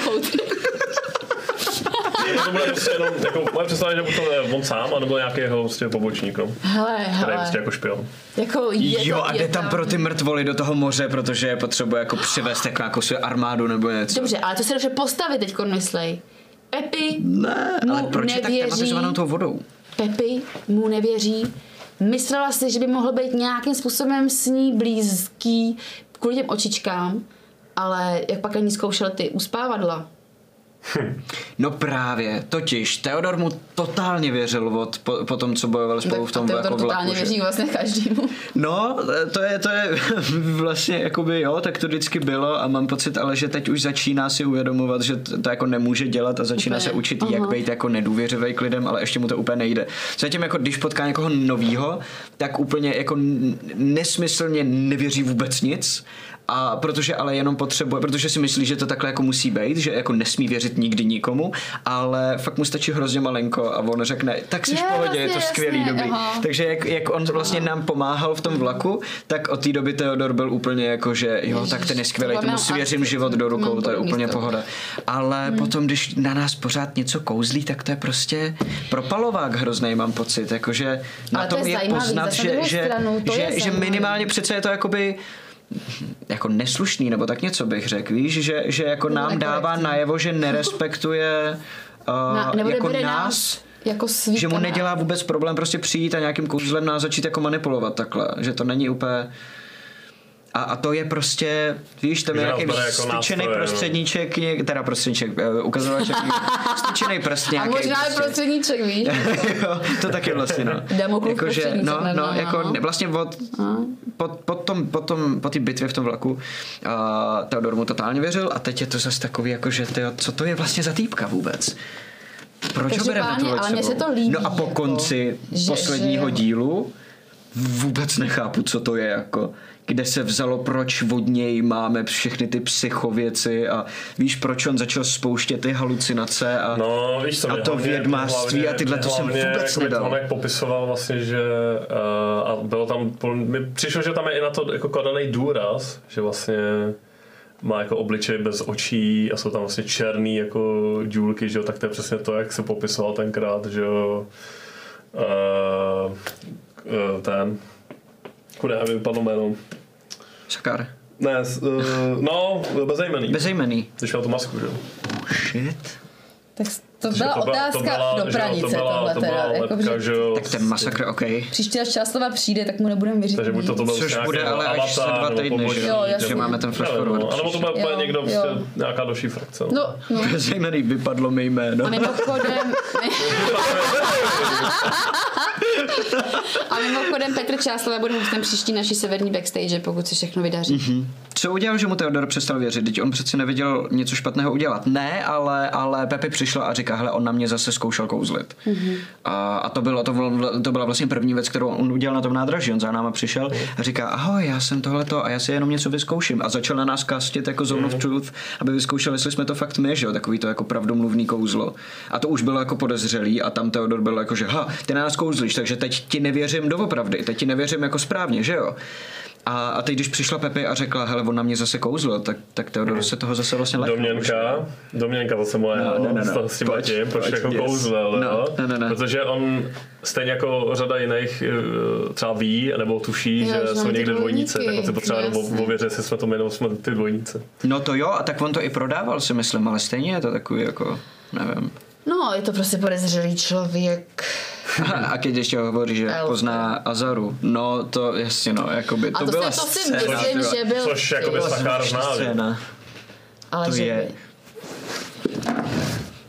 choutný. to bude prostě jenom, jako, moje představa je, že to je on sám, anebo nějaký jeho prostě pobočník, no, Hele, který je hele, prostě jako špion. jako je Jo, to, a je jde tam pro ty mrtvoly do toho moře, protože je potřebuje jako přivést jako nějakou svou armádu nebo něco. Dobře, ale to se dobře postavit teď myslej. Pepi Ne, ale mu proč je tak nevěří. tematizovanou tou vodou? Pepi mu nevěří. Myslela si, že by mohl být nějakým způsobem s ní blízký kvůli těm očičkám, ale jak pak ani zkoušel ty uspávadla. No právě, totiž Theodor mu totálně věřil od, po, po tom, co bojovali spolu v tom a Theodor jako totálně vlaku, že? věří vlastně každému. No, to je, to je vlastně jakoby jo, tak to vždycky bylo a mám pocit ale, že teď už začíná si uvědomovat, že to, to jako nemůže dělat a začíná Úplně. se učit, jak Aha. být jako nedůvěřivý k lidem, ale ještě mu to úplně nejde. Zatím jako když potká někoho novýho, tak úplně jako nesmyslně nevěří vůbec nic a protože ale jenom potřebuje, protože si myslí, že to takhle jako musí být, že jako nesmí věřit nikdy nikomu, ale fakt mu stačí hrozně malinko a on řekne, tak jsi v Je, pohodě, je to jasně, skvělý, jasně, dobrý. aha. Takže jak, jak on vlastně nám pomáhal v tom vlaku, tak od té doby Theodor byl úplně jako, že jo, Ježiš, tak ten je skvělý, tomu svěřím život do to rukou, to je úplně pohoda. Ale Hmm. potom, když na nás pořád něco kouzlí, tak to je prostě propalovák hrozný, mám pocit, jakože na Ale to tom je je zajímavý, poznat, že, že, to že, že minimálně přece je to jakoby jako neslušný, nebo tak něco bych řekl, víš, že, že jako nám dává najevo, že nerespektuje uh, Na, jako nás, nás jako svý že mu nedělá vůbec problém prostě přijít a nějakým kouzlem nás začít jako manipulovat takhle, že to není úplně a, a to je prostě, víš, tam je Že nějaký jako nástroje, no. prostředníček, něk, teda prostředníček, uh, ukazovaček, styčený prst A nějaký. možná je prostředníček, víš? jo, to taky vlastně, no. Damoklův Jakože, prostředníček no, no, náma, jako no. vlastně od, po, po, tom, po, tom, po té bitvě v tom vlaku uh, Theodor mu totálně věřil a teď je to zase takový, jako, že tyjo, co to je vlastně za týpka vůbec? Proč ho bereme tu ale mně se to líbí, No a po jako, konci že- posledního že- dílu vůbec nechápu, co to je jako kde se vzalo, proč od něj máme všechny ty psychověci a víš, proč on začal spouštět ty halucinace a, No, víš co, a to hlavně- vědmáctví hlavně- a tyhle, to jsem vůbec jak nedal. Tomek popisoval vlastně, že uh, a bylo tam, mi přišlo, že tam je i na to jako kladený důraz, že vlastně má jako obličej bez očí a jsou tam vlastně černý jako důlky, že jo, tak to je přesně to, jak se popisoval tenkrát, že jo, uh, uh, ten, mi vypadlo jméno, Sakar. Ne, s- uh, no, bezejmený. Bezejmený. Když měl tu masku, že jo? Shit. Tak to byla to byla- to otázka byla- do pranice to byla, tohle to teda. byla Jako, lepka, že. Tak ten masakr, OK. příště, až Čáslova přijde, tak mu nebudeme věřit. Takže buď to, to byl Což bude ale až za dva týdny, že, Jo, že máme ten flash forward. no, anebo to bude Jo, úplně někdo, jo. prostě nějaká další frakce. No, no. Bezejmený, vypadlo mi jméno. A mimochodem, a mimochodem Petr Čáslova bude hostem příští naší severní backstage, pokud se všechno vydaří. Mm-hmm. Co udělal, že mu Theodor přestal věřit? Teď on přece neviděl něco špatného udělat. Ne, ale, ale Pepi přišla a říká, hele, on na mě zase zkoušel kouzlit. Mm-hmm. A, a to, bylo, to, bylo, to byla vlastně první věc, kterou on udělal na tom nádraží. On za náma přišel a říká, ahoj, já jsem tohleto a já si jenom něco vyzkouším. A začal na nás kastit jako Zone of Truth, aby vyzkoušel, jestli jsme to fakt my, že jo, takový to jako pravdomluvný kouzlo. A to už bylo jako podezřelý a tam Theodor byl jako, že ha, ty na nás kouzlíš, takže teď ti nevěřím doopravdy, teď ti nevěřím jako správně, že jo. A, a teď, když přišla Pepi a řekla, hele, on na mě zase kouzlo, tak, tak Theodor se toho zase vlastně lekl. Domněnka, Domněnka zase moje, No, no, ne, ne, ne. s, s tím Pojď, letím, proč pojď, jako yes. kouzlel, No, ne, ne, ne. protože on stejně jako řada jiných eh, třeba ví, nebo tuší, Jo, že že jsou někde dvojníci, tak on si potřeba jenom ověřit, jestli jsme to nebo jsme ty dvojníci. No to jo, a tak on to i prodával si myslím, ale stejně je to takový jako, nevím. No, je to prostě podezřelý člověk. A když ještě hovoří, že Elf. pozná Azaru, no to jasně no, jakoby, A to, to, byla se, to si scéna, myslím, že byl Což jako by vtip, Sakár scéna. ale to že je- by.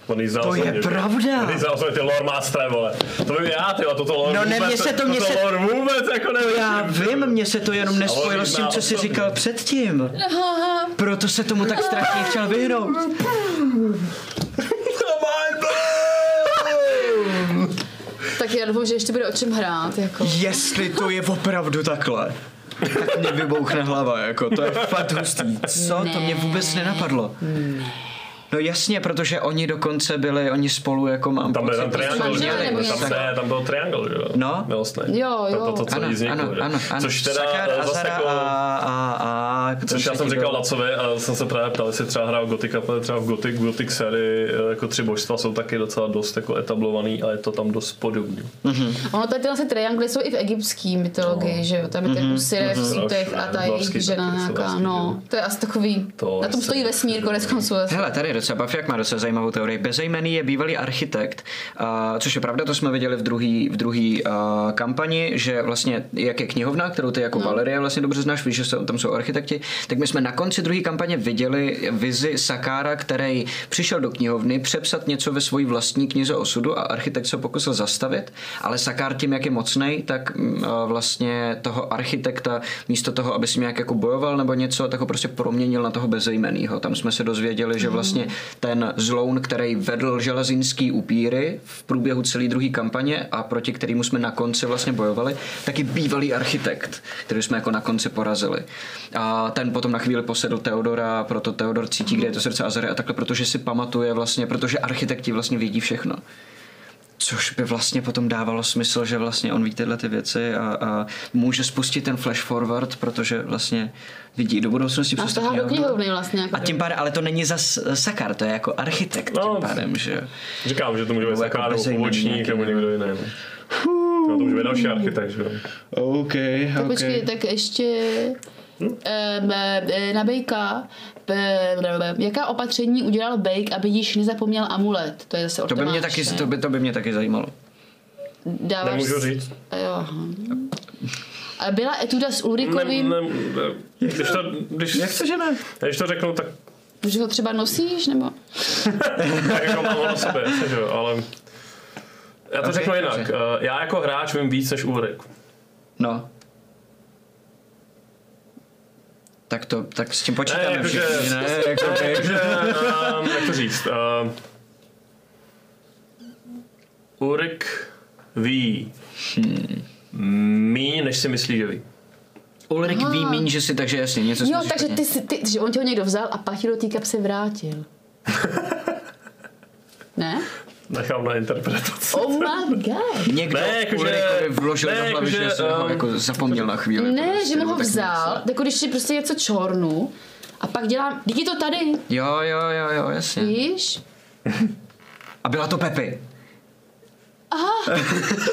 On jí znal To je že? pravda. On jí znal ty lore master, vole. To vím já, ty, toto lore No ne, vůbec, mně se to- mně toto se- lore vůbec jako nevím. Já vím, mně se to jenom nespojilo s tím, co jsi říkal předtím. Proto se tomu tak strašně chtěl vyhnout. Tak já doufám, že ještě bude o čem hrát. Jako. Jestli to je opravdu takhle, tak mě vybouchne hlava, jako to je fakt hustý. Co? To mě vůbec nenapadlo. No jasně, protože oni dokonce byli, oni spolu jako mám Tam byl ten triangle, Tam, ne, tam byl triangle, že jo? No. Milostný. Jo, jo. To, to, to co ano, vzniklo, ano, ano, ano. Což teda Sakar, zase Azara jako... a, a, a, Což já jsem říkal Lacovi a jsem se právě ptal, jestli třeba hrál Gotika, protože třeba v Gothic, v Gothic sérii eh, jako tři božstva jsou taky docela dost jako etablovaný a je to tam dost podobný. Ono tady tyhle triangly jsou i v egyptské mytologii, že jo? Tam je ten Usire v sítech a ta jejich žena taky, nějaká, no. To je asi takový, To na tom stojí vesmír, konec konců. Hele, tady je docela Bafiak má docela zajímavou teorii. Bezejmený je bývalý architekt, uh, což je pravda, to jsme viděli v druhý, v druhý uh, kampani, že vlastně jak je knihovna, kterou ty jako no. Valerie vlastně dobře znáš, víš, že jsou, tam jsou architekti, tak my jsme na konci druhé kampaně viděli vizi Sakára, který přišel do knihovny přepsat něco ve své vlastní knize osudu a architekt se pokusil zastavit, ale Sakár tím, jak je mocnej, tak uh, vlastně toho architekta místo toho, aby si nějak jako bojoval nebo něco, tak ho prostě proměnil na toho bezejmenýho. Tam jsme se dozvěděli, že vlastně ten zloun, který vedl železínský upíry v průběhu celé druhé kampaně a proti kterému jsme na konci vlastně bojovali, taky bývalý architekt, který jsme jako na konci porazili. A ten potom na chvíli posedl Teodora, proto Teodor cítí, kde je to srdce Azary a takhle, protože si pamatuje vlastně, protože architekti vlastně vědí všechno. Což by vlastně potom dávalo smysl, že vlastně on ví tyhle ty věci a, a může spustit ten flash forward, protože vlastně vidí do budoucnosti A přes tu vtahá do knihovny vlastně. Jako A tím pádem, ale to není zas Sakar, to je jako architekt No. tím pádem, že Říkám, že to může být Nebo jako Sakár nebo někdo jiný. no. To může být další architekt, že jo? OK, Tak počkej, tak ještě na Bejka, eh, jaká opatření udělal Bejk, aby již nezapomněl amulet? To je zase od To by mě taky, to by, to by mě taky zajímalo. Dáváš... Nemůžu říct. Jo, aha. A byla etuda s Ne, Ulrikovým, ne, ne, když to, když, Jak to, že ne? když to řeknu, tak, že ho třeba nosíš, nebo? tak jako mám ho na sobě, že jo, ale já to Ok, řeknu jinak. dobře. Eh, Já jako hráč vím víc než Ulrik. No. Tak to, tak s tím Ne, počítáme jakože, všichni, ne? ne, Jako, jakože, um, jak to říct, uh, Ulrik ví míň, než si myslí, že ví. Ulrik ví míň, že si, takže jasně, něco Jo, takže špatně. ty, si- ty, že on tě ho někdo vzal a pak ti do té kapsy vrátil. ne? Nechám na interpretaci. Oh my god. Někdo Ne, jakože- Ulrikovi vložil ne, do hlavy, jakože, že si ho um, jako zapomněl na chvíli. Ne, prostě, že mu ho vzal, jako když si prostě něco čornu a pak dělám, díky to tady, Jo, jo, jo, jo, jasně. víš? A byla to Pepi.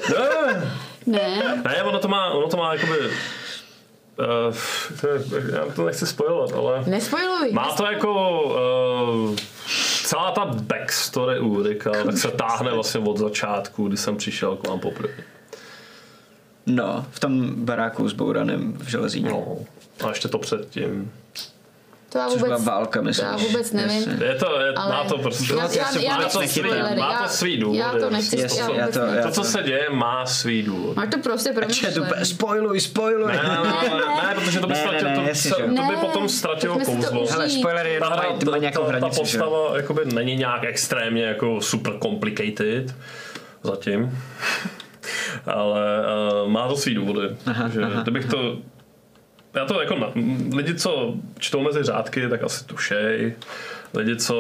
Ne, Ne, ne, ono to má, ono to má jakoby Uh, to je, já to nechci spojovat, ale Nespojuj. má to jako uh, celá ta backstory Ulrika, tak se táhne vlastně od začátku, kdy jsem přišel k vám poprvé. No, v tom baráku s Bouranem v železíně. No. A ještě to předtím. To já Což byla vůbec, válka, to myslíš? já vůbec nevím. Jasně. Je to, je, Ale má to prostě... já, já, já se já, má to svý- má to Já- svý důvody. Já to nechci Jasně, já já to- já To, co se děje, má svý důvod. Máš to prostě Četu, promyšlené. spoiluj, spoiluj. Ne, ne, ne, ne, protože to by Ne, ne, ztratilo, ne, to, jasně, to, by Ne, potom ztratilo kouzlo. Hele, spoilery jenom Ta, ta, mají nějakou ta, ta hranici, jo? postava jakoby není nějak extrémně jako super complicated zatím. Ale uh, má to svý důvody. Aha, že aha, kdybych to já to jako, na, lidi, co čtou mezi řádky, tak asi tušej. Lidi, co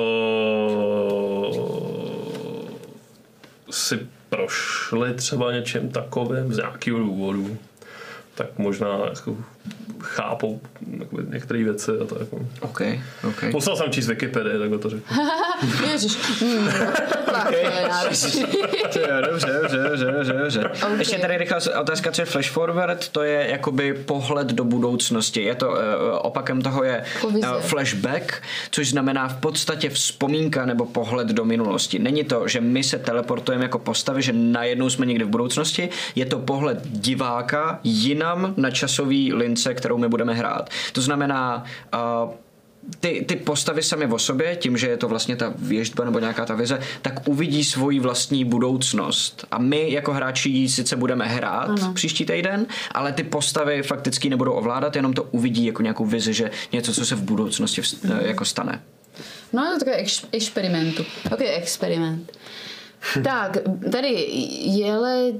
si prošli třeba něčím takovým z nějakého důvodu, tak možná jako chápou některé věci a tak. Jako. OK, OK. Musel jsem číst Wikipedii, takhle to řeknu. Ježiš. Hmm. Tak náročný. Jo, dobře, dobře, dobře, dobře, dobře. Ok. Ještě tady rychlá otázka, co je flash forward, to je jakoby pohled do budoucnosti. Je to, uh, opakem toho je uh, flashback, což znamená v podstatě vzpomínka nebo pohled do minulosti. Není to, že my se teleportujeme jako postavy, že najednou jsme někde v budoucnosti, je to pohled diváka jinam na časový lince, kterou my budeme hrát. To znamená, uh, ty, ty postavy sami o sobě, tím, že je to vlastně ta věžba nebo nějaká ta vize, tak uvidí svoji vlastní budoucnost. A my jako hráči ji sice budeme hrát ano. příští týden, ale ty postavy fakticky nebudou ovládat, jenom to uvidí jako nějakou vizi, že něco, co se v budoucnosti vst- jako stane. No, to takové ex- experimentu. Ok, experiment. Tak, tady jele...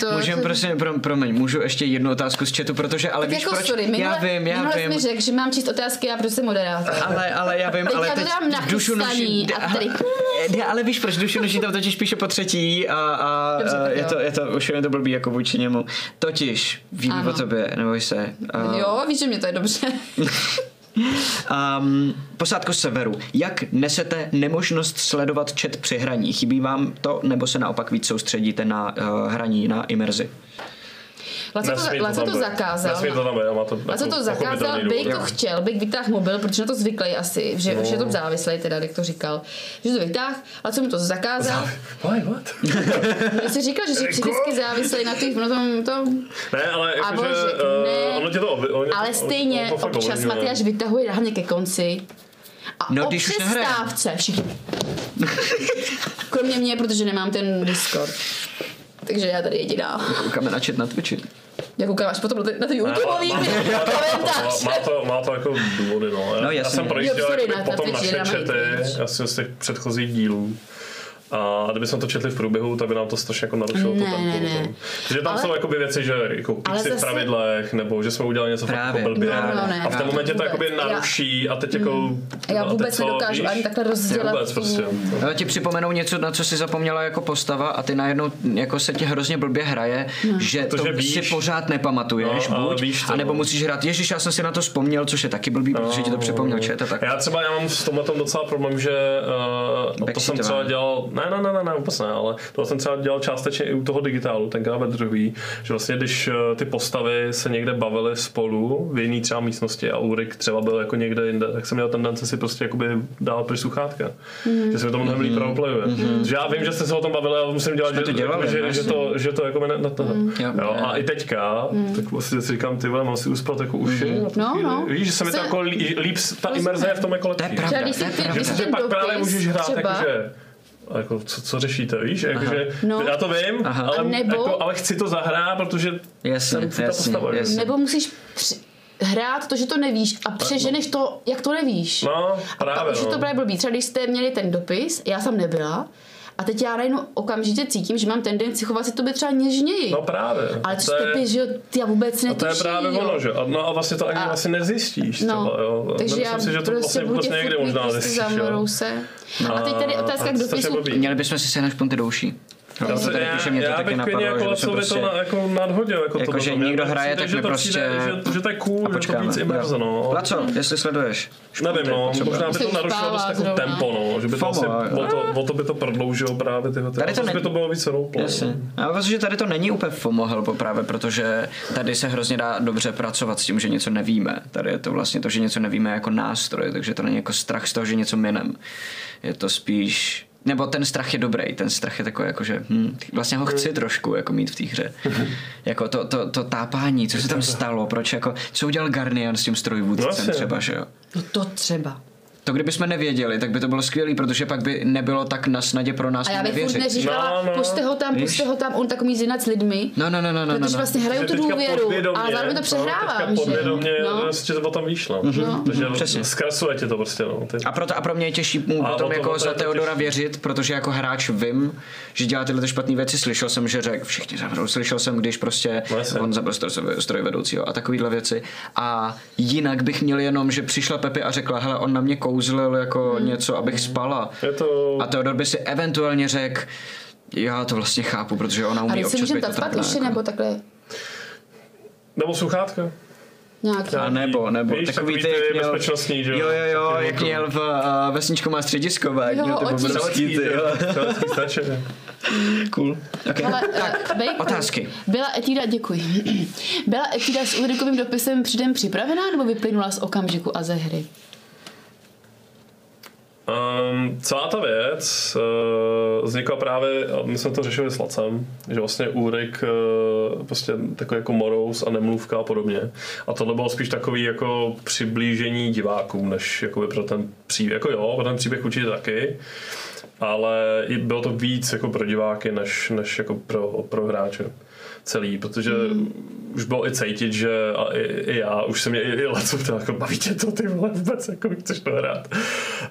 To... Můžeme, prosím, pro, promiň, můžu ještě jednu otázku z chatu, protože, ale tak víš jako proč? sorry, minule, já vím, já minule vím. mi řekl, že mám číst otázky, já prostě jsem moderátor. Ale, ale já vím, Teď ale já to teď dám dušu nachystaný noší, a tady- Ne, ale víš proč, dušu noší tam totiž píše po třetí a, a, Dobře, a je, to, je to, už je to blbý jako vůči němu. Totiž, vím Ano. o tobě, neboj se. A, Jo, víš, že mě to je dobře. Um, posádko severu. Jak nesete nemožnost sledovat chat při hraní? Chybí vám to, nebo se naopak víc soustředíte na uh, hraní, na imerzi? Laco to, Laco to být. zakázal. Nesmí to tam být, má to Laco jako to zakázal, Bejk důvod. to chtěl, Bejk vytáhl mobil, protože na to zvyklý asi, že už je to závislý, teda, jak to říkal. Že to vytáhl, Laco mu to zakázal. Why, what? Já jsi říkal, že jsi Jako? psychicky závislý na těch, no tom, to, Ne, ale jakože, Božek, uh, ne. ono tě to, ovi- ono, ale stejně to občas. Matyáš vytahuje hlavně ke konci. A No, když už nehraje. přestávce všichni. Kromě mě, protože nemám ten Discord. Takže já tady jediná. Koukáme na chat na Twitchi. Jak koukáš potom na ty, na ty Ne, YouTubeový má- má- to, má to jako důvody, no. Já, No, já jasně. jsem projížděl na- potom naše chaty, asi z těch předchozích dílů. A kdyby jsme to četli v průběhu, tak by nám to strašně jako narušilo to Ne, tempo. ne, ne. potom. Protože tam Ale- jsou jakoby věci, že jako písy v zase- pravidlech, nebo že jsme udělali něco fakt Právě, jako blbě. právě. No, ne, a v ten já momentě to vůbec. jakoby Já- naruší a teď jako... Já a teď vůbec co, nedokážu víš? ani takhle rozdělat Vůbec prostě. No, ti připomenou něco, na co si zapomněla jako postava a ty najednou jako se ti hrozně blbě hraje, že to Protože víš. si pořád nepamatuješ, No, buď, víš to, anebo no. musíš hrát, ježiš, já jsem si na to vzpomněl, což je taky blbý, protože ti to připomněl chat a tak. Já třeba já mám s tomhle tom docela problém, že uh, to jsem třeba dělal, ne, ne, ne, ne, ne, vůbec ne, ale to jsem třeba dělal částečně i u toho digitálu, tenkrát ve druhý, že vlastně když uh, ty postavy se někde bavily spolu v jiný třeba místnosti a Ulrik třeba byl jako někde jinde, tak jsem měl tendence si prostě jakoby dát pryč sluchátka. Mhm. Že se mi to mnohem líp roleplayuje. Že já vím, že jste se o tom bavili, ale musím dělat, že, to dělali, že, ne? že, to, že to jako mě na to. Jo. Jo, a i teďka, tak vlastně si říkám, ty vole, mám si uspat jako uši. No, no. Víš, že se mi to jako lí- líp, ta imerze je v tom jako lepší. To je pravda. Když si pak právě můžeš hrát jakože a jako, co, co řešíte, víš? Jakože, No. Já to vím, Aha. ale, nebo- jako, ale chci to zahrát, protože Jasně, jsem ta jasně, postava, že? jasně. nebo musíš při, hrát to, že to nevíš a přeženeš to, jak to nevíš. No, A právě, už je to no. právě blbý. Třeba když jste měli ten dopis, já jsem nebyla, a teď já najednou okamžitě cítím, že mám tendenci chovat si to by třeba něžněji. No právě. Ale to co je, že jo, ty já vůbec a netuším. to je právě jo. ono, že? A, no a vlastně to ani A- vlastně nezjistíš No, třeba, jo. takže Myslím já si, že to prostě vlastně vůbec mít možná prostě zjistíš, se. A teď tady otázka a k to je strašně dopisu. blbý. Měli bychom si sehnat špunty douší. Já, se, tady já, píše, mě to já taky napadlo, jako že bychom Lacovi to prostě- na, jako nadhodil. Jako, Jako, to že někdo hraje, tak že to prostě- Přijde, že, že to je cool, A že to víc jo. imerze, no. Laco, jestli sleduješ. Nevím, no, možná by to narušilo dost jako tempo, no, že by to asi, o to, o to by to prodloužilo právě tyhle, Tady tady to ne- by to bylo víc roleplay. Jasně. A protože tady to není úplně FOMO helpo právě, protože tady se hrozně dá dobře pracovat s tím, že něco nevíme. Tady je to vlastně to, že něco nevíme jako nástroj, takže to není jako strach z toho, že něco minem. Je to spíš nebo ten strach je dobrý, ten strach je takový jako, že hm, vlastně ho chci trošku jako mít v té hře. jako to, to, to, tápání, co se tam stalo, proč jako, co udělal Garnian s tím No strojvůdcem jasně. třeba, že jo. No to třeba. To kdybychom nevěděli, tak by to bylo skvělé, protože pak by nebylo tak na snadě pro nás A já bych furt nevěřit. neříkala, No, no. puste ho tam, puste ho tam, on tak umí zjednat s lidmi. No, no, no, no, no, Protože no. vlastně hraju Že tu důvěru, ale zároveň to no, přehrávám, teďka že? podvědomě No. prostě to tam víš, no. Takže přesně. zkrasuje tě to prostě, no. Ty, A proto a pro mě je těžší mu A potom to- jako o to za Teodora věřit, protože jako hráč vím, že dělá tyhle špatné věci. Slyšel jsem, že řekl, všichni zavřou, slyšel jsem, když prostě No on zabil stroj- strojvedoucího a takovýhle věci. A jinak bych měl jenom, že přišla Pepi a řekla, hele, on na mě kouzlil jako něco, abych spala. je to... A Teodor by si eventuálně řekl, já to vlastně chápu, protože ona umí když občas můžeme být tapat otrpná, ještě, jako. nebo takhle Nebo sluchátka. nějak. A nebo, nebo Víš, takový takový ty, ty jak měl, bezpečnostní, že jo? jo, jo, jak jako- měl v uh, Vesničku má středisko, jak Jo, měl ty obrovský ty, jo. Staček. Cool. Okay. Ale, tak, bacon. otázky. Byla etída, děkuji. Byla etída s Ulrikovým dopisem předem připravená nebo vyplynula z okamžiku a ze hry? Um, celá ta věc uh, vznikla právě, my jsme to řešili s Lacem, že vlastně Úrik uh, prostě takový jako morous a nemluvka a podobně. A tohle bylo spíš takový jako přiblížení divákům, než jakoby pro ten příběh. Jako jo, pro ten příběh určitě taky, ale bylo to víc jako pro diváky, než, než jako pro, pro hráče celý, protože mm. už bylo i cítit, že a i, i já, už se mě i, i Laco ptal, jako baví tě to ty vole vůbec, jako chceš to hrát.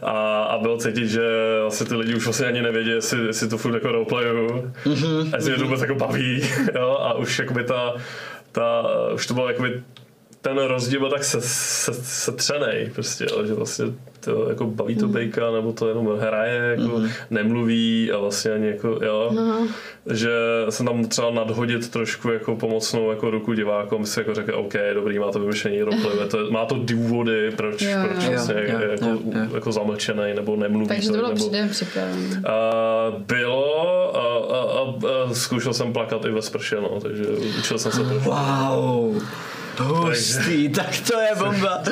A, a bylo cítit, že vlastně ty lidi už vlastně ani nevědí, jestli, jestli to furt jako roleplayuju, mm-hmm. a jestli mě to vůbec jako baví, jo, a už jakoby ta, ta, už to bylo jakoby ten rozdíl byl tak se, se, se třenej prostě, jo, že vlastně to jako baví to bejka, nebo to jenom hraje, jako mm. nemluví a vlastně ani jako, jo, no. že jsem tam třeba nadhodit trošku jako pomocnou jako ruku divákům, si jako řekl, OK, dobrý, má to vymyšlený roleplay, to, má to důvody, proč, Jo, proč jo. vlastně Jo, jako, jo, jo. jako zamlčený, nebo nemluví. Takže to bylo nebo, předem připravené. Bylo a, a, a, a zkoušel jsem plakat i ve sprše, no, takže učil jsem se trošku. Hustý, tak to je bomba.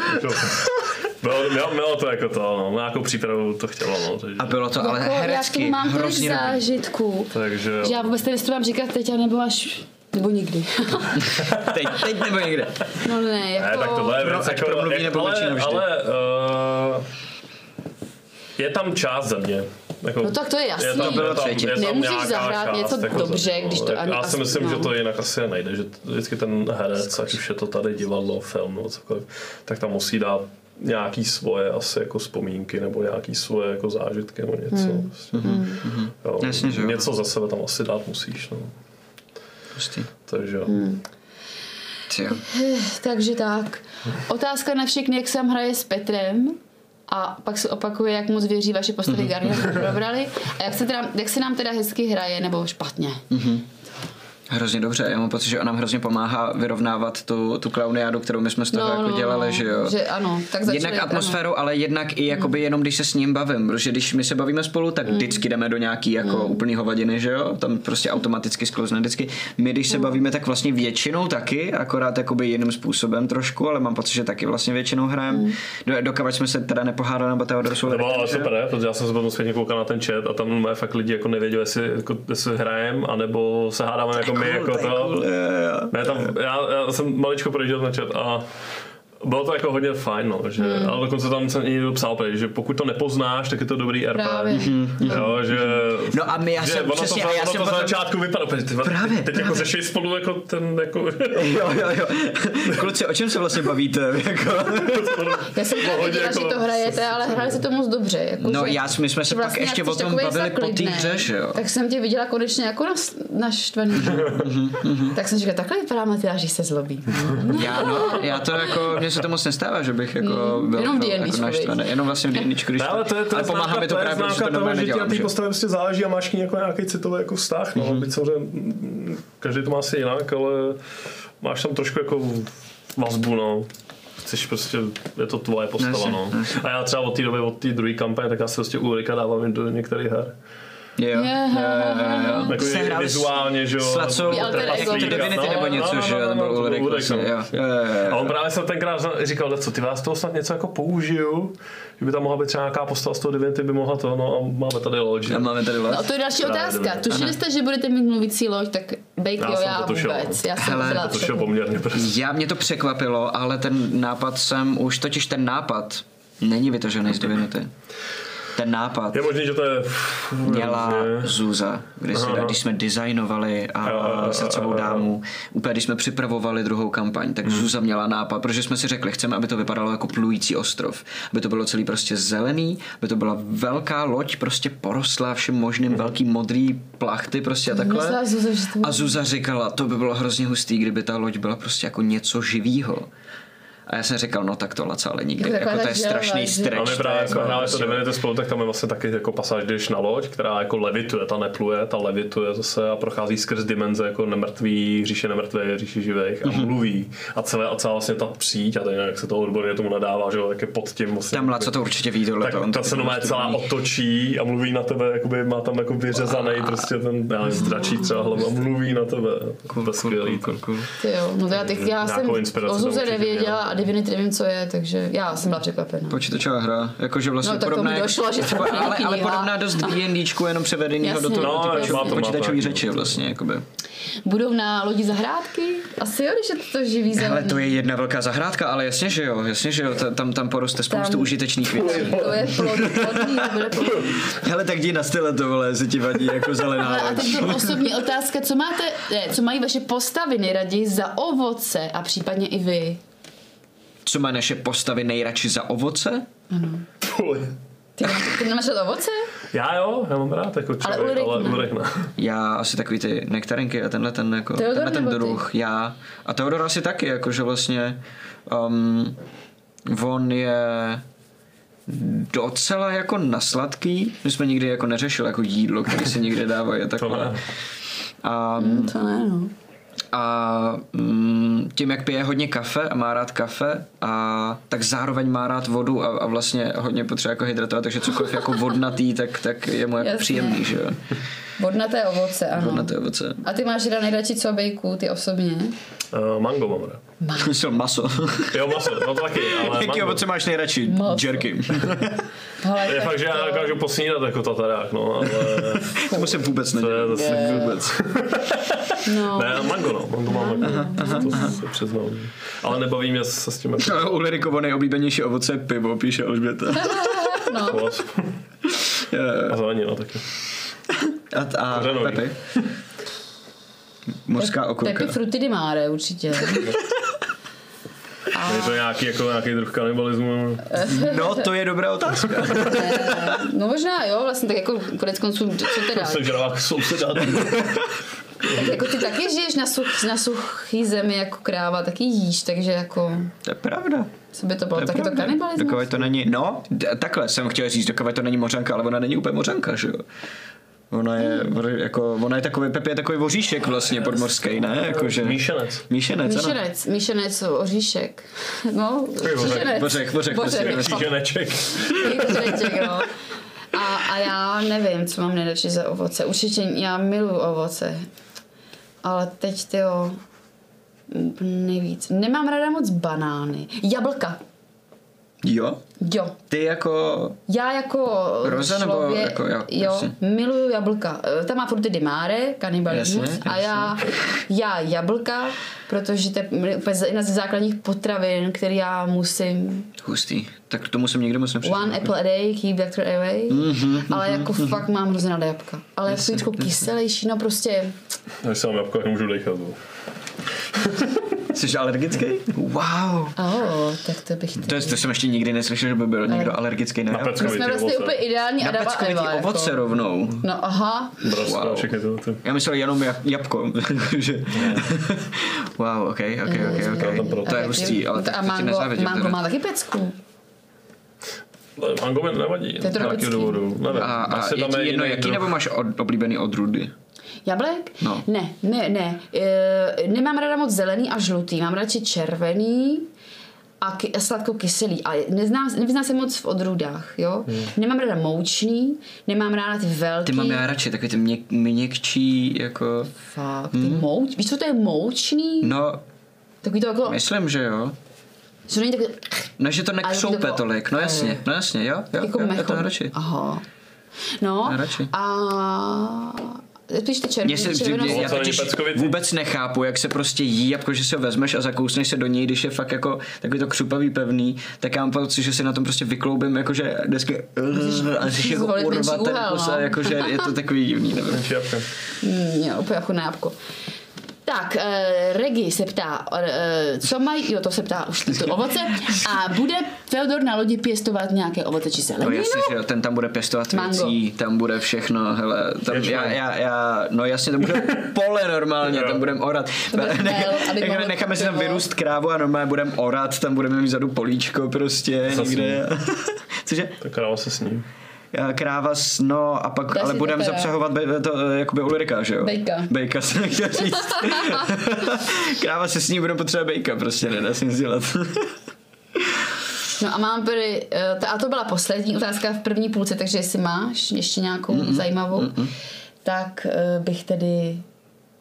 Bylo, mělo, mělo to jako to, no, nějakou přípravu to chtělo, no, takže, A bylo to ale jako, já herecky tomu mám tolik zážitků, takže že já vůbec nevím, to mám říkat teď, nebo až nebo nikdy. Teď, teď nebo někde. no ne, jako... Ne, tak tohle je Pro- věc, jako, promluví nebo ale, ale uh, je tam část země. Jako, No tak to je jasný. tam, To bylo je tam, je tam Nemůžeš zahrát část, něco jako dobře, země, no. když to ani Já si myslím, no. že to jinak asi nejde, že vždycky ten herec, ať už je to tady divadlo, film nebo cokoliv, tak tam musí dát nějaký svoje asi jako vzpomínky nebo nějaký svoje jako zážitky nebo něco. Hmm. Prostě. Jo, Jasně, že něco za sebe tam asi dát musíš. No. Hustý. Takže jo. Hmm. Jo. Takže tak. Otázka na všechny, jak se tam hraje s Petrem. A pak se opakuje, jak moc věří vaše postavy Mhm. Garnier probrali. A jak se, teda, jak se nám teda hezky hraje, nebo špatně. Mhm. Hrozně dobře, já mám pocit, že on nám hrozně pomáhá vyrovnávat tu, tu klauniádu, kterou my jsme z toho jako dělali, že jo. No, Že ano, tak začali, Jednak atmosféru, ale jednak i jakoby jenom když se s ním bavím, protože když my se bavíme spolu, tak vždycky jdeme do nějaký jako úplný hovadiny, že jo, tam prostě automaticky sklouzne vždycky. My když se bavíme, tak vlastně většinou taky, akorát jakoby jiným způsobem trošku, ale mám pocit, že taky vlastně většinou hrajeme. Do, dokavať jsme se teda nepohádali, nebo Teodor jsou To bylo ale super, ne? protože já jsem se potom zpětně koukal na ten chat a tam má fakt lidi jako nevěděli, jestli, jako, jestli hrajem, anebo se hádáme jako my, cool, jako to cool, jo, jo. Ne, tam, já, já, jsem maličko projížděl ten chat a bylo to jako hodně fajn, no, že, hmm. ale dokonce tam jsem i někdo psal, že pokud to nepoznáš, tak je to dobrý RP. Právě. Jo, že, No a my, já že jsem ono přesně, to, a já ono jsem to za potom- začátku vypadá, ty, Právě, teď právě. jako řeší spolu jako ten, jako, Jo, jo, jo. Kluci, o čem se vlastně bavíte? Jako? Já jsem hodně věděla, že jako- to hrajete, ale hráli se to moc dobře. Jako, No že- já, my jsme se že pak vlastně ještě o tom bavili po té hře, že jo? Tak jsem tě viděla konečně jako nas, naštvaný. tak jsem říkala, takhle vypadá Matyáš, se zlobí. Já, no, já to jako, mně se to moc nestává, že bych jako byl, Jenom byl D&D jako naštvaný. Jenom vlastně v D&Dčku, když ale to je, to ale pomáhá známka, mi to to je právě, protože známka to toho, že ti na té že? postavě prostě záleží a máš k ní jako nějaký citový jako vztah, no, Mhm. byť samozřejmě mm, každý to má asi jinak, ale máš tam trošku jako vazbu, no. Chceš prostě, je to tvoje postava, no. A já třeba od té doby, od té druhé kampaně, tak já se prostě Ulrika dávám do některých her. Jo, jo, jo, jo. Jako Jsi i hrál s- vizuálně, že jo. S Lacou, Ty alter jak ego. to Divinity No, nebo no, něco, no, že no, jo, no, Ulrik no. jo. A on právě se tenkrát říkal, co ty vás toho snad něco jako použiju, že by tam mohla být třeba nějaká postava z toho Divinity, by mohla to, no a máme tady loď. že? A máme tady No, loď. to je další Právě, otázka. Tušili jste, že budete mít mluvící loď, tak Já jo, jsem já to tušil, vůbec. no. Já jsem Hele, To šel poměrně prostě. Já mě to překvapilo, ale ten nápad jsem, už totiž ten nápad není vytažený z Divinity. Ten nápad Je možný, že to je... měla různě. Zuza, když, si, když jsme designovali a Jo, jo, jo, srdcovou jo. dámu, úplně když jsme připravovali druhou kampaň, tak Hmm. Zuza měla nápad, protože jsme si řekli, chceme, aby to vypadalo jako plující ostrov, aby to bylo celý prostě zelený, aby to byla velká loď, prostě porostlá všem možným, Hmm. velký modrý plachty prostě a takhle. Myslela Zuza, že to A Zuza říkala, to by bylo hrozně hustý, kdyby ta loď byla prostě jako něco živýho. A já jsem říkal, no tak to Laca, ale nikdy. Jako Jako, to je želva, strašný A stretch. my to právě jako jako hráli to prostě- Divinity spolu, tak tam je vlastně taky jako pasáž, když jdeš na loď, která jako levituje, ta nepluje, ta levituje zase a prochází skrz dimenze jako nemrtvý, říše nemrtvých, říše živých Mhm. a mluví. A celé, a celá vlastně ta příď, a to jak se to odborně tomu nadává, že jo, tak je pod tím vlastně. Tam Laca to určitě ví tohle. tak ta se normálně celá otočí a mluví na tebe, jakoby má tam jako vyřezaný prostě ten, já nevím, dračí třeba hlava a mluví na tebe. To skvělý. cool, cool. Ty jo, no to já, teď, já jsem inspiraci o tam Zuze určitě nevěděla a Divinity nevím, co je, takže já jsem byla překvapená. Počítačová hra, jakože vlastně No, tak podobná, tomu došlo, že to ale, ale, ale podobná dost D&Dčku, jenom převedenýho do toho No, do to, má to. řeči vlastně, jakoby. Budou na lodi zahrádky? Asi jo, když je to živý Hele, zelený. to je jedna velká zahrádka, ale jasně, že jo, jasně, že jo, ta- tam, tam poroste spoustu Tam- užitečných věcí. To je plodný, plodný, to bude plodný. Hele, tak jdi na style to, vole, jestli ti vadí jako zelená Ale a teď to osobní otázka, co máte, ne, co mají vaše postavy nejraději za ovoce a případně i vy? Co má naše postavy nejradši za ovoce? Fuj. Ty, ty nemáš rád ovoce? Já jo, já mám rád jako člověk, Ulrik ale ne. Ulrik ne. Já asi takový ty nektarinky a tenhle ten, jako, Teodor tenhle ten nebo ty? druh, já. A Teodor asi taky, jakože vlastně um, on je docela jako nasladký. My jsme nikdy jako neřešili jako jídlo, které se někde dávají a To takhle. ne. A, To ne, no. A mm, tím, jak pije hodně kafe a má rád kafe, a tak zároveň má rád vodu a, a vlastně hodně potřebuje jako hydratovat, takže cokoliv jako vodnatý, tak, tak je mu jako příjemný, že jo. Vodnaté ovoce, ano. Vodnaté ovoce. A ty máš rád nejradši co bejku, ty osobně? Uh, mango mám rád. Myslel maso. Jo, maso, no to taky, ale Jaký mango. ovoce máš nejradši? Maso. Jerky. Hele, Je fakt, že já to- dokážu posnídat jako tatarák, no, ale to musím vůbec to je nedělat. zase Je. vůbec. No. Ne, mango no, mango mám jako, to se přiznám. Ale nebaví mě se s tím jako Ulrikovo nejoblíbenější ovoce je pivo, píše Alžběta. no. A zelenina taky. A, a Kořenový. Pepi? Mořská okurka. Pepi frutti di mare, určitě. Je to nějaký, jako, nějaký druh kanibalismu. No, to je dobrá otázka. No možná jo, vlastně tak jako konec konců, co teda? Jsem žralák souseda. Tak jako ty taky žiješ na, such, na suchý zemi jako kráva, taky jíš, takže jako, To je pravda. co by to bylo, To je taky to pravda. kanibalismus? Dokud to není, no, takhle jsem chtěl říct, dokud to není mořanka, ale ona není úplně mořanka, že jo. Ona je, jako, ona je takový, Pepi je takový voříšek vlastně podmořský, ne? Jakože, Míšenec. Míšenec, ano. Míšenec, míšenec, oříšek. No, míšenec. Bořek, bořek, bořek. prostě. Kříženeček. Kříženeček, no. A, a já nevím, co mám nejradši za ovoce. Určitě já miluju ovoce. Ale teď ty jo, nejvíc. Nemám ráda moc banány. Jablka. Jo? Jo. Ty jako, Já jako Roza nebo člověk, jako jo, jo, jasně. miluju jablka. Eh, Tam má fruity di mare, kanibalismus. Jasně, A já, já jablka, protože to je úplně jedna ze základních potravin, který já musím hustý. Tak k tomu jsem nikdy moc nepřišel. One apple a day, keep doctor away. Mhm, ale jako fakt mám hrozně ráda jabka. Ale jako trošku kyselější, no prostě. Když se mám jabko, nemůžu dechat. Jsi alergický? Wow. Oh, tak to bych... To, je, to jsem ještě nikdy neslyšel, že by byl někdo alergický na, Na. My jsme vlastně ovoce. úplně ideální Na Adama Eva. ovoce Jako. rovnou. No aha. Brazka, Wow. všechny tyhle ty. Já myslel jenom jab, jabko. že... Wow, ok, ok, ok, ok. To je hustý, ale a to mango, mango má taky pecku. Ale Mango mi nevadí. je z nějakého tropický. důvodu. Nevím. A, a je ti je jedno, jaký nebo máš oblíbený odrůdy? Jablek? No. Ne, ne, ne. E, nemám ráda moc zelený a žlutý. Mám radši červený a, ky, a sladko-kyselý. Ale neznám, nevyznám se moc v odrůdách, jo. Hmm. Nemám ráda moučný, nemám ráda ty velký. Ty mám já radši, takový ty měk, měkčí, jako... Fakt, ty hmm. mouč, víš, co to je moučný? No, Takový to jako, myslím, že jo. co není takový, No, že to nekřoupe to- tolik, no jasně, no jasně, jo, jo, jako jo já to radši. Aha. No, radši. a spíš ty červený, Mně se já totiž vůbec nechápu, jak se prostě jí, jako že si ho vezmeš a zakousneš se do něj, když je fakt jako takový to křupavý pevný, tak já mám pocit, že si na tom prostě vykloubím, jakože vždycky a musíš jako urvat ten kus no. a jakože je to takový divný, nevím. Mm, jo, úplně jako nápko. Tak, uh, Regi se ptá, uh, co mají, jo, to se ptá už to ovoce, a bude Feodor na lodi pěstovat nějaké ovoce či No zeleninu? jasně, že jo, ten tam bude pěstovat Mango. věcí, tam bude všechno, hele, tam já, já, já, no jasně, to bude pole normálně, tam budeme orat. To bude Ne, necháme si tam vyrůst krávu a normálně budeme orat, tam budeme mít vzadu políčko prostě Zase. někde. Cože? Tak kráva se s ním. Kráva, s- no a pak, ale si budeme zapřehovat be, to, eh, jakoby Ulrika, že jo? Bejka. Bejka jsem chtěl říct. Kráva se s ní budeme potřebovat bejka, prostě nedá se nic dělat. No a mám tady, ta, a to byla poslední otázka v první půlce, takže jestli máš ještě nějakou mm zajímavou, mm tak uh, bych tedy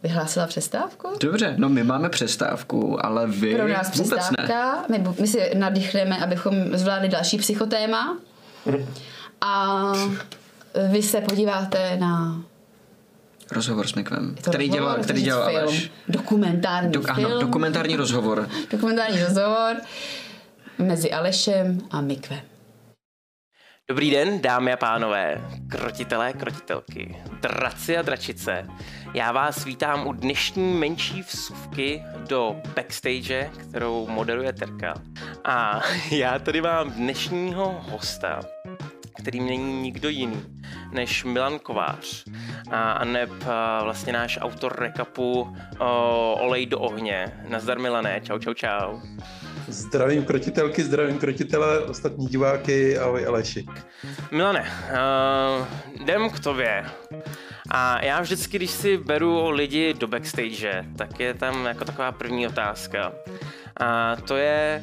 vyhlásila přestávku. Dobře, no my máme přestávku, ale vy Pro nás vůbec ne. přestávka, my, my si nadýchneme, abychom zvládli další psychotéma a vy se podíváte na Rozhovor s Mikvem, který rozhovor, dělal, který dělal film, Aleš. dokumentární Do, film, ano, dokumentární rozhovor. dokumentární rozhovor mezi Alešem a Mikvem. Dobrý den, dámy a pánové, krotitelé, krotitelky, draci a dračice. Já vás vítám u dnešní menší vsuvky do backstage, kterou moderuje Terka. A já tady mám dnešního hosta, kterým není nikdo jiný než Milan Kovář a, a neb a, vlastně náš autor recapu o, Olej do ohně. Nazdar Milané, čau, čau, čau. Zdravím krotitelky, zdravím krotitele, ostatní diváky, ahoj Aleši. Milane, uh, jdem k tobě. A já vždycky, když si beru lidi do backstage, tak je tam jako taková první otázka. A to je,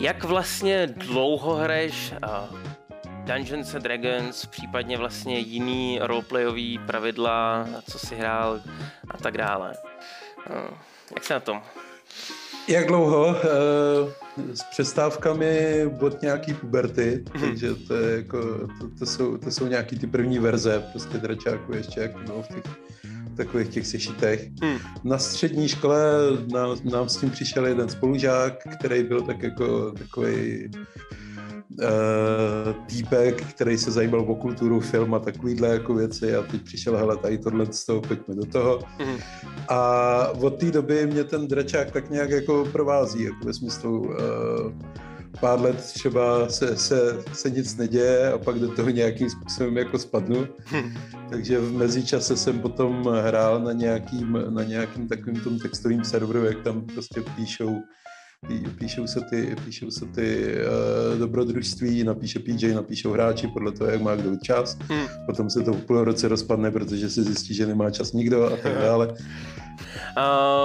jak vlastně dlouho hraješ uh, Dungeons and Dragons, případně vlastně jiný roleplayový pravidla, co si hrál a tak dále. Uh, jak se na tom? Jak dlouho? Eh, S přestávkami od nějaký puberty, takže to, je jako, to, to, jsou, to jsou nějaký ty první verze, prostě dračáku ještě jak no, v těch takových těch sešitech. Hmm. Na střední škole nám, nám s tím přišel jeden spolužák, který byl tak jako takový uh, týpek, který se zajímal o kulturu, film a takovýhle jako věci a teď přišel, hele, tady tohle z toho, pojďme do toho. Mhm. A od té doby mě ten dračák tak nějak jako provází, jako ve smyslu uh, pár let třeba se, se, se nic neděje a pak do toho nějakým způsobem jako spadnu. Takže v mezičase jsem potom hrál na nějakým, na nějakým takovým tom textovým serveru, jak tam prostě píšou pí, píšou se ty, píšou se ty uh, dobrodružství, napíše PJ, napíšou hráči podle toho, jak má kdo čas. Hmm. Potom se to v půl roce rozpadne, protože se zjistí, že nemá čas nikdo a tak dále.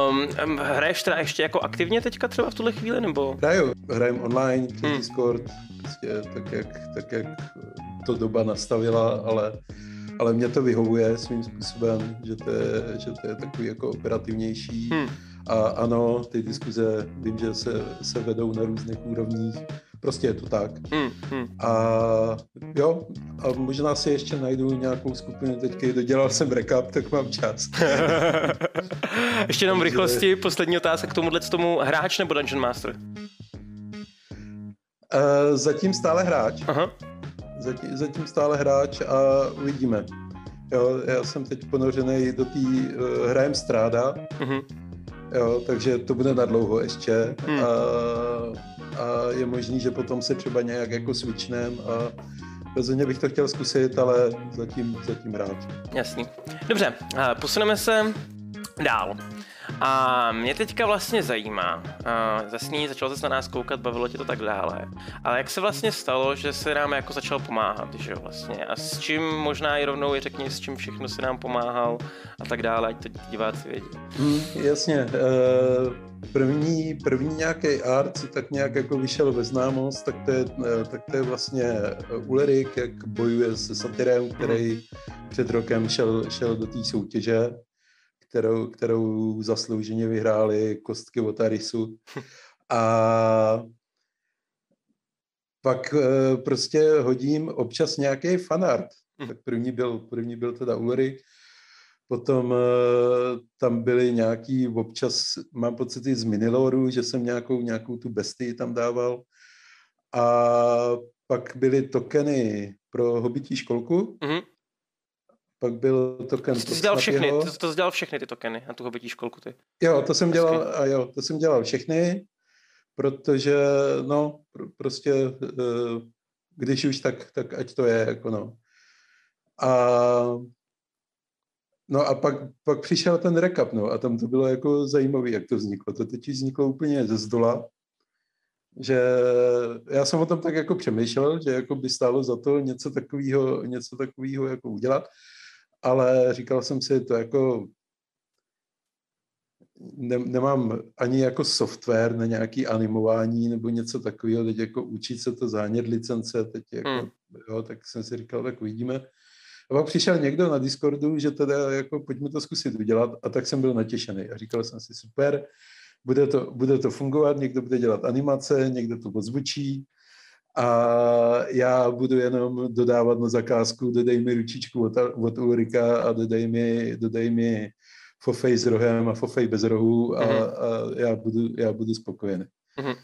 Um, hraješ teda ještě jako aktivně teďka třeba v tuhle chvíli, nebo? Hraju, hrajem online, přes Hmm. Discord, prostě tak jak, tak jak to doba nastavila, ale, ale mě to vyhovuje svým způsobem, že to je, že to je takový jako operativnější. Hmm. A ano, ty diskuze vím, že se, se vedou na různých úrovních, prostě je to tak. Hmm, hmm. A jo, a možná si ještě najdu nějakou skupinu, teďka dodělal jsem recap, tak mám čas. Ještě jenom v rychlosti, poslední otázka k tomuhle tomu hráč nebo Dungeon Master? Uh, zatím stále hráč. Aha. Zatím, zatím stále hráč a uvidíme. Jo, já jsem teď ponořený do té uh, hrajem stráda, Mhm. Jo, takže to bude na dlouho ještě. Hmm. A, a je možný, že potom se třeba nějak jako switchnem a rozhodně bych to chtěl zkusit, ale zatím, zatím hráč. Jasný. Dobře, posuneme se dál. A mě teďka vlastně zajímá, uh, zasní, začal se na nás koukat, bavilo tě to tak dále, ale jak se vlastně stalo, že se nám jako začal pomáhat, že jo vlastně, a s čím možná i rovnou i řekni, s čím všechno se nám pomáhal a tak dále, ať to diváci vědí. Hmm, jasně, uh, první, první nějaký art, co tak nějak jako vyšel ve známost, tak to je, uh, tak to je vlastně Ulerik, jak bojuje se satyrem, který před rokem šel, šel do té soutěže kterou, kterou zaslouženě vyhráli kostky od Arisu. A pak e, prostě hodím občas nějaký fanart. Hm. Tak první byl, první byl teda Ulrich, potom e, tam byly nějaký občas, mám pocity z Miniloru, že jsem nějakou, nějakou tu bestii tam dával. A pak byly tokeny pro hobití školku. Mm-hmm pak byl token... Jsi dělal všechny, ty, to jsi dělal všechny ty tokeny na tu hobití školku, ty. Jo, to jsem dělal, a jo, to jsem dělal všechny, protože, no, pr- prostě, uh, když už, tak, tak ať to je, jako no. A No a pak, pak přišel ten recap, no, a tam to bylo jako zajímavé, jak to vzniklo. To teď vzniklo úplně ze zdola, že já jsem o tom tak jako přemýšlel, že jako by stálo za to něco takového, něco takového jako udělat ale říkal jsem si, to jako ne, nemám ani jako software na nějaký animování nebo něco takového, teď jako učit se to zánět licence, teď jako, hmm. jo, tak jsem si říkal, tak uvidíme. A pak přišel někdo na Discordu, že teda jako pojďme to zkusit udělat a tak jsem byl natěšený a říkal jsem si super, bude to, bude to fungovat, někdo bude dělat animace, někdo to odzvučí, a já budu jenom dodávat na zakázku, dodej mi ručičku od, od Ulrika a dodej mi, dodej mi fofej s rohem a fofej bez rohu a, mm-hmm. a já, budu, já budu spokojený. Mm-hmm.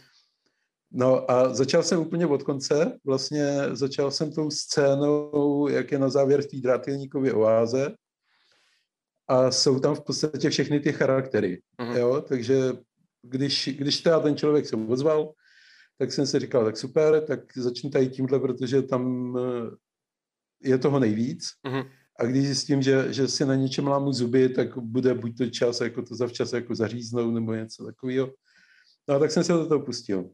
No a začal jsem úplně od konce, vlastně začal jsem tou scénou, jak je na závěr v té drátilníkově oáze a jsou tam v podstatě všechny ty charaktery, mm-hmm. jo, takže když, když teda ten člověk se ozval, tak jsem si říkal, tak super, tak začnu tady tímhle, protože tam eh, je toho nejvíc. Mm-hmm. A když zjistím, že, že si na něčem lámu zuby, tak bude buď to čas, jako to zavčas jako zaříznout, nebo něco takového. No a tak jsem se do toho pustil.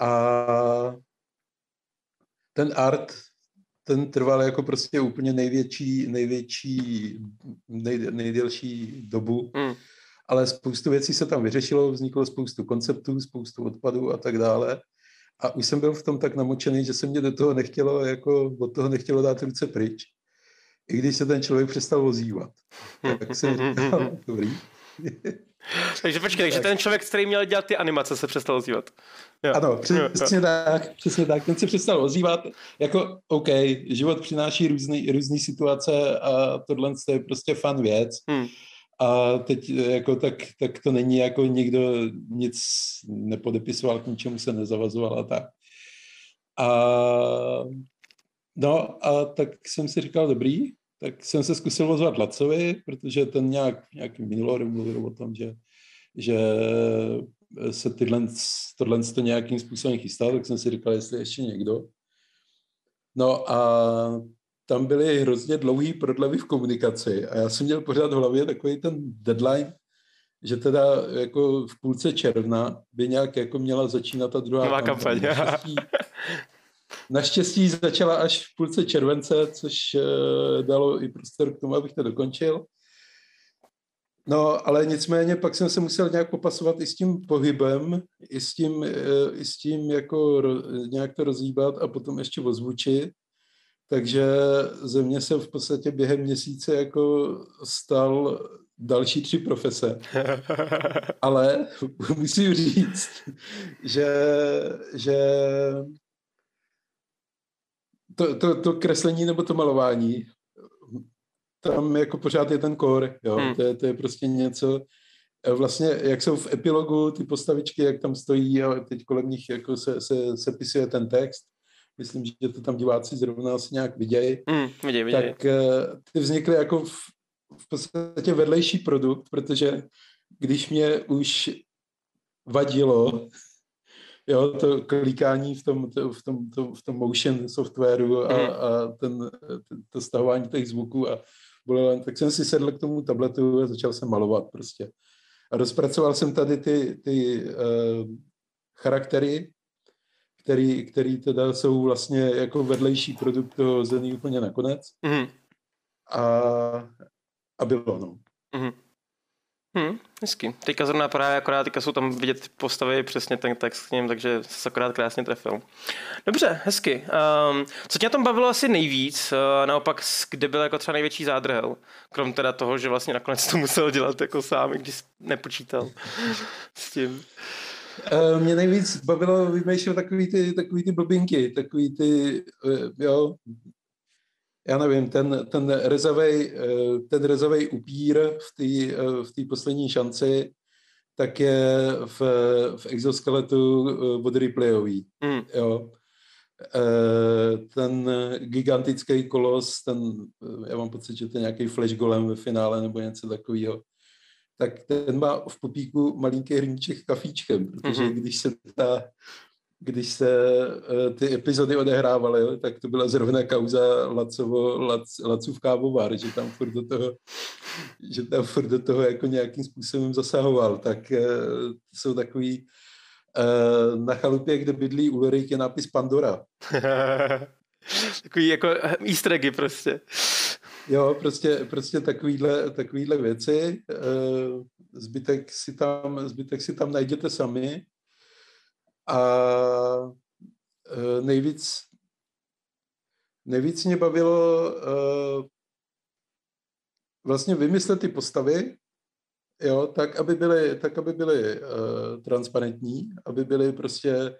A ten art, ten trval jako prostě úplně největší, největší, nej, nejdelší dobu. Mm ale spoustu věcí se tam vyřešilo, vzniklo spoustu konceptů, spoustu odpadů a tak dále. A už jsem byl v tom tak namočený, že se mě do toho nechtělo, jako od toho nechtělo dát ruce pryč. I když se ten člověk přestal ozývat. Tak jsem říkal, dobrý. takže počkej, takže ten člověk, který měl dělat ty animace, se přestal ozývat. Jo. Ano, přesně jo. tak, přesně tak. Ten se přestal ozývat. Jako, OK, život přináší různé různé situace a tohle je prostě fan věc. Hmm a teď jako tak, tak to není jako někdo nic nepodepisoval, k ničemu se nezavazoval a tak. A no a tak jsem si říkal, dobrý, tak jsem se zkusil ozvat Lacovi, protože ten nějak, nějaký minulý mluvil o tom, že, že se tyhle, tohle to nějakým způsobem chystá, tak jsem si říkal, jestli ještě někdo. No a tam byly hrozně dlouhý prodlevy v komunikaci a já jsem měl pořád v hlavě takový ten deadline, že teda jako v půlce června by nějak jako měla začínat ta druhá Nová kampaň. Naštěstí, naštěstí začala až v půlce července, což uh, dalo i prostor k tomu, abych to dokončil. No, ale nicméně pak jsem se musel nějak popasovat i s tím pohybem, i s tím, uh, i s tím jako ro, nějak to rozhýbat a potom ještě ozvučit. Takže ze mě se v podstatě během měsíce jako stal další tři profese. Ale musím říct, že, že to, to, to kreslení nebo to malování, tam jako pořád je ten core, jo? Hmm. To, je, to je prostě něco, vlastně, jak jsou v epilogu ty postavičky, jak tam stojí a teď kolem nich jako se, se, se pisuje ten text, myslím, že to tam diváci zrovna asi nějak vidějí, mm, viděj, viděj. tak uh, ty vznikly jako v, v podstatě vedlejší produkt, protože když mě už vadilo jo, to klikání v tom, to, v tom, to, v tom motion softwaru a, mm. a ten, to stahování těch zvuků a bylo, tak jsem si sedl k tomu tabletu a začal jsem malovat prostě. A rozpracoval jsem tady ty, ty uh, charaktery, který, který teda jsou vlastně jako vedlejší produkt toho zený úplně nakonec. Mhm. A, a bylo, no. Mhm. Hm, hezky. Teďka zrovna právě akorát, teďka jsou tam vidět postavy, přesně ten text k ním, takže se akorát krásně trefil. Dobře, hezky. Um, co tě na tom bavilo asi nejvíc, uh, naopak, kde byl jako třeba největší zádrhel? Krom teda toho, že vlastně nakonec to musel dělat jako sám, když nepočítal s tím. Uh, mě nejvíc bavilo vymýšlet takový ty, takový ty blbinky, takový ty, uh, jo, já nevím, ten, ten rezavej, uh, ten rezavej upír v té v poslední šanci, tak je v, v exoskeletu od Ripleyový, Hm. jo. Ten gigantický kolos, ten, já mám pocit, že to je nějaký flash golem ve finále nebo něco takového, tak ten má v popíku malinký hrníček kafíčkem, protože Mhm. když se ta, když se eh, ty epizody odehrávaly, tak to byla zrovna kauza Lacovo, Lac, Lacův kávovar, že tam furt do toho, že tam furt do toho jako nějakým způsobem zasahoval, tak eh, jsou takový eh, na chalupě, kde bydlí Ulrik, je nápis Pandora. Takový jako easter eggy prostě. Jo, prostě, prostě takovýhle, takovýhle věci. eh, Zbytek si, tam, zbytek si tam najděte sami. A eh, nejvíc, nejvíc mě bavilo eh, vlastně vymyslet ty postavy, jo, tak, aby byly, tak, aby byly transparentní, aby byly prostě,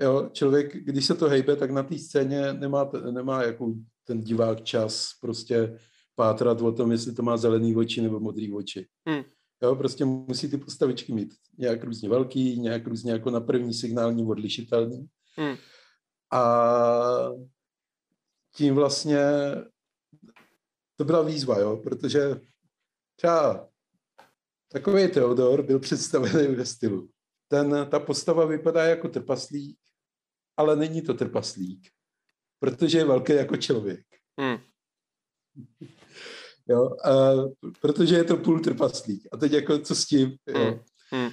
jo, člověk, když se to hejbe, tak na té scéně nemá, nemá jako ten divák čas prostě pátrat o tom, jestli to má zelený oči nebo modrý oči. Hmm. Jo, prostě musí ty postavičky mít nějak různě velký, nějak různě jako na první signální odlišitelný. Hmm. A tím vlastně to byla výzva, jo, protože třeba takový Theodor byl představený ve stylu. Ten, ta postava vypadá jako trpaslík, ale není to trpaslík, protože je velký jako člověk. Hm. Jo, a, protože je to půl trpaslík. A teď jako co s tím? Jo. Hm.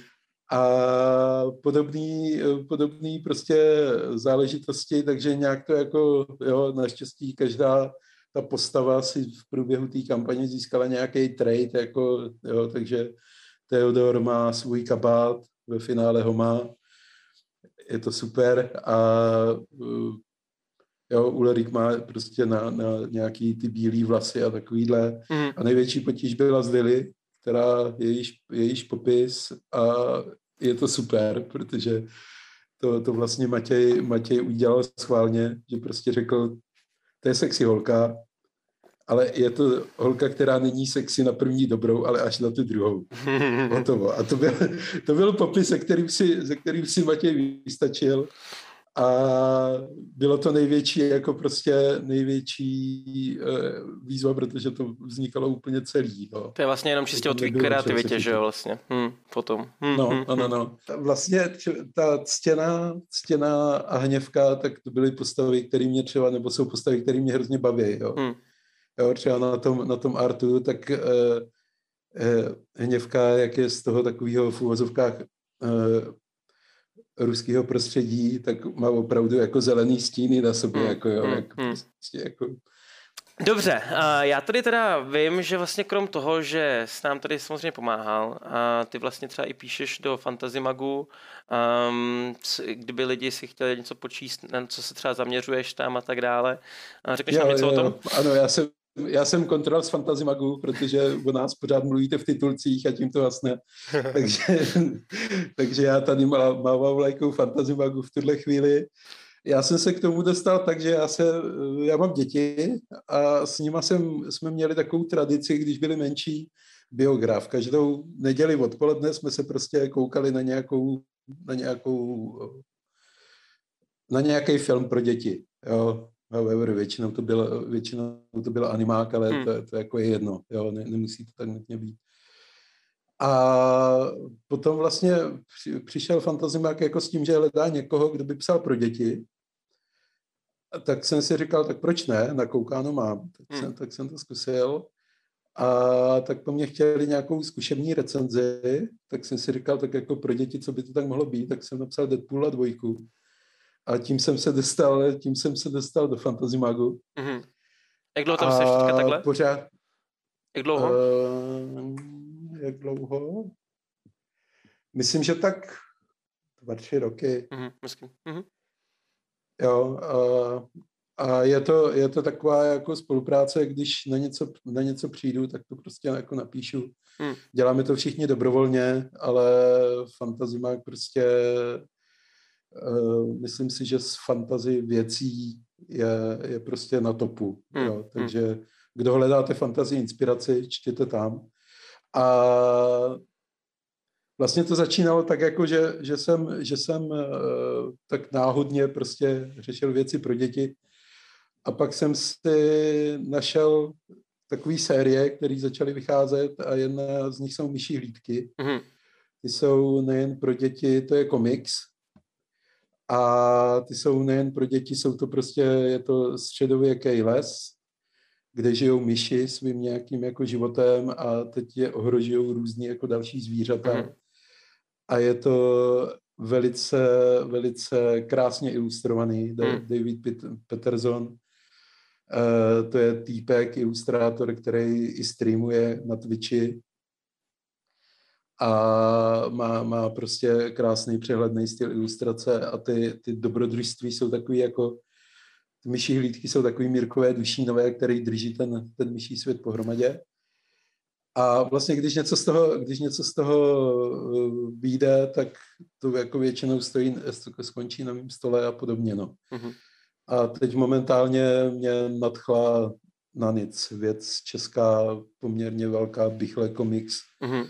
A podobný, podobný prostě záležitosti, takže nějak to jako, jo, naštěstí každá ta postava si v průběhu té kampaně získala nějaký trade, jako, jo, takže Theodor má svůj kabát, ve finále ho má, je to super a jo, Ulrik má prostě na, na nějaký ty bílé vlasy a takovýhle. Hm. A největší potíž byla z Lily, která jejíž, jejíž popis a je to super, protože to, to vlastně Matěj, Matěj udělal schválně, že prostě řekl, to je sexy holka, ale je to holka, která není sexy na první dobrou, ale až na tu druhou. Hotovo. A to byl, to byl popis, se kterým si, se kterým si Matěj vystačil. A bylo to největší, jako prostě největší uh, výzva, protože to vznikalo úplně celý. No. To je vlastně jenom čistě o tvý kreativitě, že jo, vlastně. Hm, potom. Hm, No, hm, no, no, no. Vlastně č- ta ctěna, ctěna a hněvka, tak to byly postavy, které mě třeba, nebo jsou postavy, které mě hrozně baví. Jo. Hm. Jo, třeba na tom, na tom artu, tak eh, eh, hněvka, jak je z toho takového v úvozovkách eh, ruského prostředí, tak má opravdu jako zelený stíny na sobě, Hmm, jako jo, hmm, jak hmm. prostě jako Dobře, a já tady teda vím, že vlastně krom toho, že s nám tady samozřejmě pomáhal, a ty vlastně třeba i píšeš do Fantasy Magu, um, kdyby lidi si chtěli něco počíst, na co se třeba zaměřuješ tam a tak dále. A řekneš nám něco o tom? Ano, já jsem, já jsem kontrol z Fantasy Magu, protože o nás pořád mluvíte v titulcích a tím to vlastně. takže, takže já tady má- mávám vlajkou Fantasy Magu v tuhle chvíli. Já jsem se k tomu dostal tak, že já, se, já mám děti a s nima jsem, jsme měli takovou tradici, když byli menší, biograf. Každou neděli odpoledne jsme se prostě koukali na nějakou, na nějakou na nějaký film pro děti. Jo, however, většinou to bylo, většinou to byla animák, ale Hmm. to, to jako je jedno. Jo, ne, nemusí to tak nutně být. A potom vlastně při- přišel Fantazimák jako s tím, že hledá někoho, kdo by psal pro děti. A tak jsem si říkal, tak proč ne, nakoukáno mám. Tak, Hmm. jsem, tak jsem to zkusil. A tak po mně chtěli nějakou zkušební recenzi, tak jsem si říkal, tak jako pro děti, co by to tak mohlo být, tak jsem napsal Deadpoola dvojku. A tím jsem se dostal, tím jsem se dostal do Fantasy Magu. Mm-hmm. Jak dlouho tam jsi teďka takhle? Pořád, Jak dlouho? Uh, jak dlouho? Myslím, že tak dva, tři roky. Mm-hmm. myslím. Mm-hmm. Jo, a, a je to, je to taková jako spolupráce, když na něco, na něco přijdu, tak to prostě jako napíšu. Hmm. Děláme to všichni dobrovolně, ale Fantazimák prostě uh, myslím si, že z fantazy věcí je, je prostě na topu. Hmm. Jo, takže kdo hledáte fantazii inspiraci, čtěte tam. A vlastně to začínalo tak jako, že, že jsem, že jsem uh, tak náhodně prostě řešil věci pro děti a pak jsem si našel takové série, které začaly vycházet a jedna z nich jsou myší hlídky. Mm-hmm. Ty jsou nejen pro děti, to je komiks, a ty jsou nejen pro děti, jsou to prostě, je to středověký les, kde žijou myši svým nějakým jako životem a teď je ohrožují různý jako další zvířata. Mhm. A je to velice, velice krásně ilustrovaný. Mhm. David Pet- Peterson, eh, to je týpek, ilustrátor, který i streamuje na Twitchi a má, má prostě krásný přehledný styl ilustrace a ty, ty dobrodružství jsou takový jako ty myší hlídky jsou takový mírkové dušínové, který drží ten, ten myší svět pohromadě. A vlastně, když něco z toho, když něco z toho uh, vyjde, tak to jako většinou stojí, skončí na mém stole a podobně. No. Mhm. A teď momentálně mě nadchla na nic věc česká, poměrně velká, Bychle Comics, Mhm.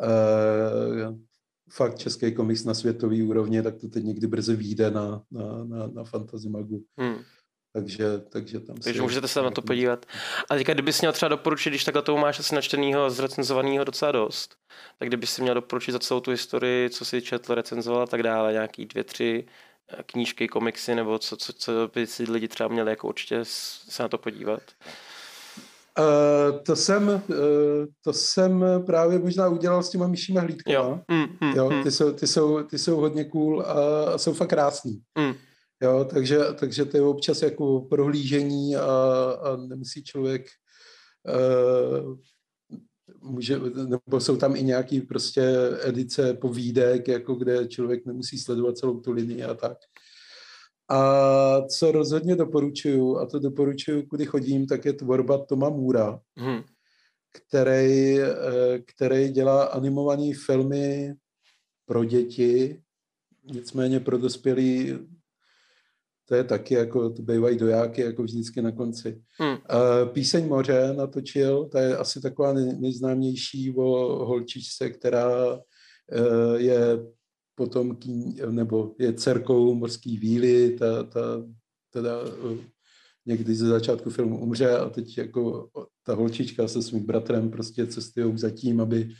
Eh, fakt český komiks na světový úrovni, tak to teď někdy brzy vyjde na, na, na, na Fantasy Magu. Hmm. Takže, takže tam Takže můžete se na to podívat. A teďka, kdybys měl třeba doporučit, když takhle toho máš asi načtenýho a zrecenzovanýho docela dost, tak kdybys si měl doporučit za celou tu historii, co si četl, recenzoval a tak dále, nějaký dvě, tři eh, knížky, komiksy, nebo co, co, co by si lidi třeba měli jako určitě se na to podívat. Uh, to, jsem, uh, to jsem právě možná udělal s těma myšíma hlídkama. Jo. Mm, mm, Jo, mm, ty, jsou, ty, jsou, ty jsou hodně cool a, a jsou fakt krásný. mm. Jo, takže, takže to je občas jako prohlížení a, a nemusí člověk uh, může, nebo jsou tam i nějaký prostě edice povídek, jako kde člověk nemusí sledovat celou tu linii a tak. A co rozhodně doporučuju, a to doporučuju, kudy chodím, tak je tvorba Toma Můra, Mm. který, eh, který dělá animované filmy pro děti, nicméně pro dospělí to je taky jako, to bývají dojáky jako vždycky na konci. Hmm. Píseň moře natočil, ta je asi taková nej- nejznámější o holčičce, která eh, je potom ký, nebo je dcerkou morský víly, ta, ta teda eh, někdy ze začátku filmu umře a teď jako ta holčička se svým bratrem prostě cestují za tím, aby,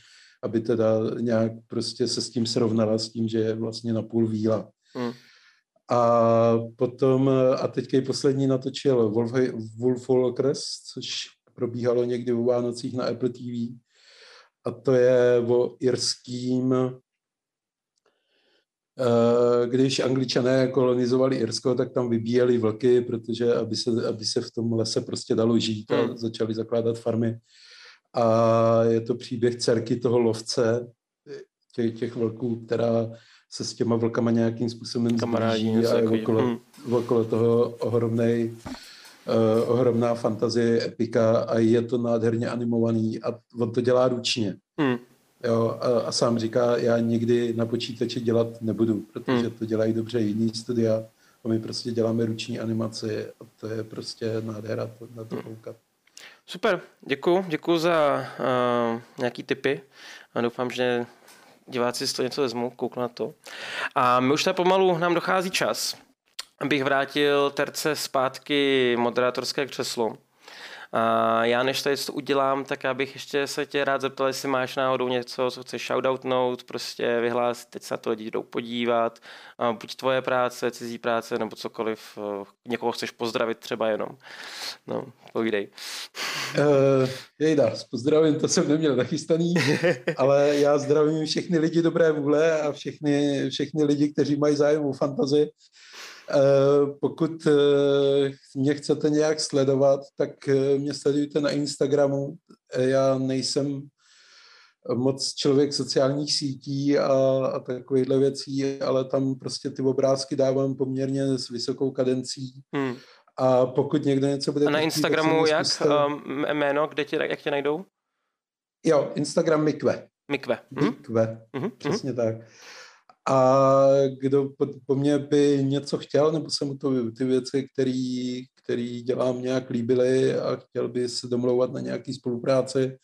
aby teda nějak prostě se s tím srovnala s tím, že je vlastně napůl víla. Hmm. A potom, a teďka i poslední natočil Wolf, Wolfwalkers, což probíhalo někdy o Vánocích na Apple TV. A to je o irským, když angličané kolonizovali Irsko, tak tam vybíjeli vlky, protože aby se, aby se v tom lese prostě dalo žít a Hmm. začali zakládat farmy. A je to příběh dcerky toho lovce, těch, těch vlků, která se s těma vlkama nějakým způsobem zblíží a je okolo, Hmm. okolo toho ohromnej, uh, ohromná fantazie, epika a je to nádherně animovaný a on to dělá ručně. Mm. Jo, a, a sám říká, já nikdy na počítači dělat nebudu, protože Hmm. to dělají dobře jiný studia a my prostě děláme ruční animaci a to je prostě nádhera to, na to Hmm. koukat. Super, děkuji, děkuji za uh, nějaký tipy a doufám, že diváci si to něco vezmou, kouknu na to. A my už tady pomalu nám dochází čas, abych vrátil terce zpátky moderátorské křeslo A já než tady to udělám, tak já bych ještě se tě rád zeptal, jestli máš náhodou něco, co chceš shoutoutnout, prostě vyhlásit, teď se na to lidi jdou podívat, a buď tvoje práce, cizí práce, nebo cokoliv, eh, někoho chceš pozdravit třeba jenom. No, povídej. Uh, jejda, pozdravím, to jsem neměl nachystaný, ale já zdravím všechny lidi dobré vůle a všechny, všechny lidi, kteří mají zájem o fantazii. Uh, pokud uh, mě chcete nějak sledovat, tak uh, mě sledujte na Instagramu. Já nejsem moc člověk sociálních sítí a, a takovýchhle věcí, ale tam prostě ty obrázky dávám poměrně s vysokou kadencí. Hmm. A pokud někdo něco bude... A na Instagramu jak? Um, jméno, kde tě, jak tě najdou? Jo, Instagram Mikve. Mikve. Hm? Mikve, mm-hmm. přesně tak. A kdo po, po mně by něco chtěl, nebo se mu to ty věci, který, který dělám, nějak líbily a chtěl by se domlouvat na nějaký spolupráci,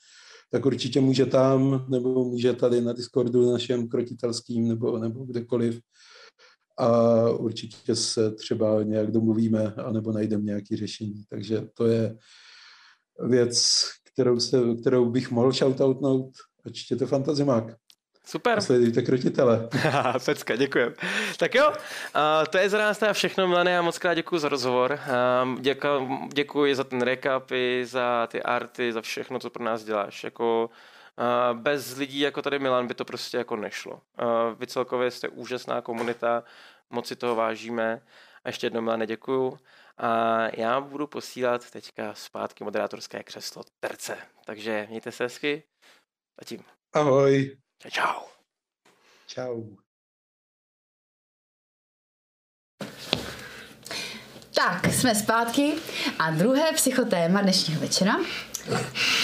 tak určitě může tam, nebo může tady na Discordu našem krotitelským, nebo, nebo kdekoliv. A určitě se třeba nějak domluvíme, anebo najdeme nějaké řešení. Takže to je věc, kterou, se, kterou bych mohl shoutoutnout a to Fantazimák. Super. A sledujte krotitele. Pecka, děkujem. Tak jo, uh, to je za nás teda všechno, Milane, já moc krát děkuji za rozhovor. Um, děka, děkuji za ten recap i za ty arty, za všechno, co pro nás děláš. Jako, uh, bez lidí jako tady Milan by to prostě jako nešlo. Uh, vy celkově jste úžasná komunita, moc si toho vážíme. A ještě jednou, Milane, děkuju. A já budu posílat teďka zpátky moderátorské křeslo Terce. Takže mějte se hezky. Zatím. Ahoj. Čau. Čau. Tak, jsme zpátky a druhé psychotéma dnešního večera.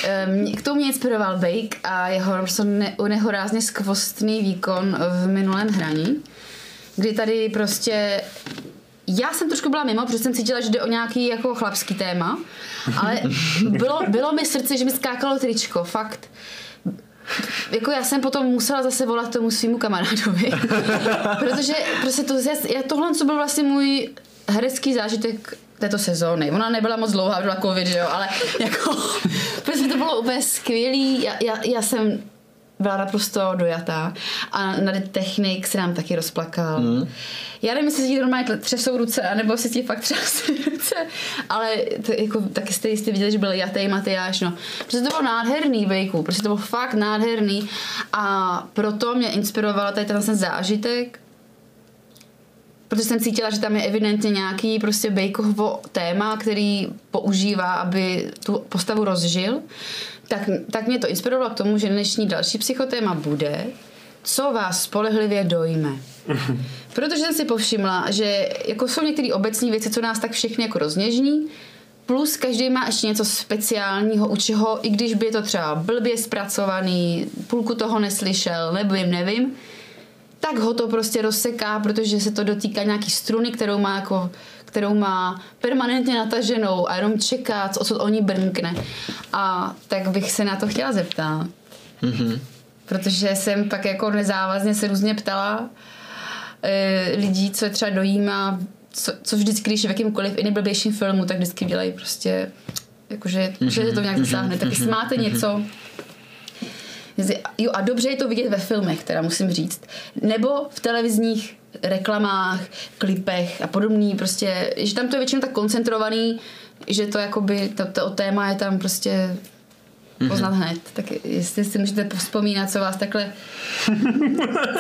Ehm, k tomu mě inspiroval Bake a jeho prostě ne, nehorázně skvostný výkon v minulém hraní, kdy tady prostě já jsem trošku byla mimo, protože jsem cítila, že jde o nějaký jako chlapský téma, ale bylo, bylo mi srdce, že mi skákalo tričko, fakt jako já jsem potom musela zase volat tomu svýmu kamarádovi, protože prostě to, já, tohle co byl vlastně můj herecký zážitek této sezóny. Ona nebyla moc dlouhá, byla covid, že jo, ale jako, prostě to bylo úplně skvělý. Já, já, já jsem byla naprosto dojatá. A na technik se nám taky rozplakal. Mm. Já nevím, jestli si ti normálně třesou ruce, anebo si ti fakt třesou ruce, ale to, jako, taky jste jistě viděli, že byl jatý Matyáš, no. Protože to bylo nádherný vejku, protože to bylo fakt nádherný a proto mě inspirovala tady ten zážitek, protože jsem cítila, že tam je evidentně nějaký prostě Bejkovo téma, který používá, aby tu postavu rozžil tak, tak mě to inspirovalo k tomu, že dnešní další psychotéma bude, co vás spolehlivě dojme. Protože jsem si povšimla, že jako jsou některé obecní věci, co nás tak všechny jako rozněžní, plus každý má ještě něco speciálního, u čeho, i když by je to třeba blbě zpracovaný, půlku toho neslyšel, nebo jim nevím, tak ho to prostě rozseká, protože se to dotýká nějaký struny, kterou má jako kterou má permanentně nataženou a jenom čeká, co, co o ní brnkne. A tak bych se na to chtěla zeptat. Mm-hmm. Protože jsem pak jako nezávazně se různě ptala e, lidí, co je třeba dojímá, co, co vždycky, když je v jakýmkoliv i nejblbějším filmu, tak vždycky dělají prostě jakože, mm-hmm. že to nějak zasáhne. Tak jestli máte něco, Jo, a dobře je to vidět ve filmech, teda musím říct. Nebo v televizních reklamách, klipech a podobný, prostě, že tam to je většinou tak koncentrovaný, že to jakoby, to, to téma je tam prostě poznat mm-hmm. hned. Tak jestli si můžete vzpomínat, co vás takhle...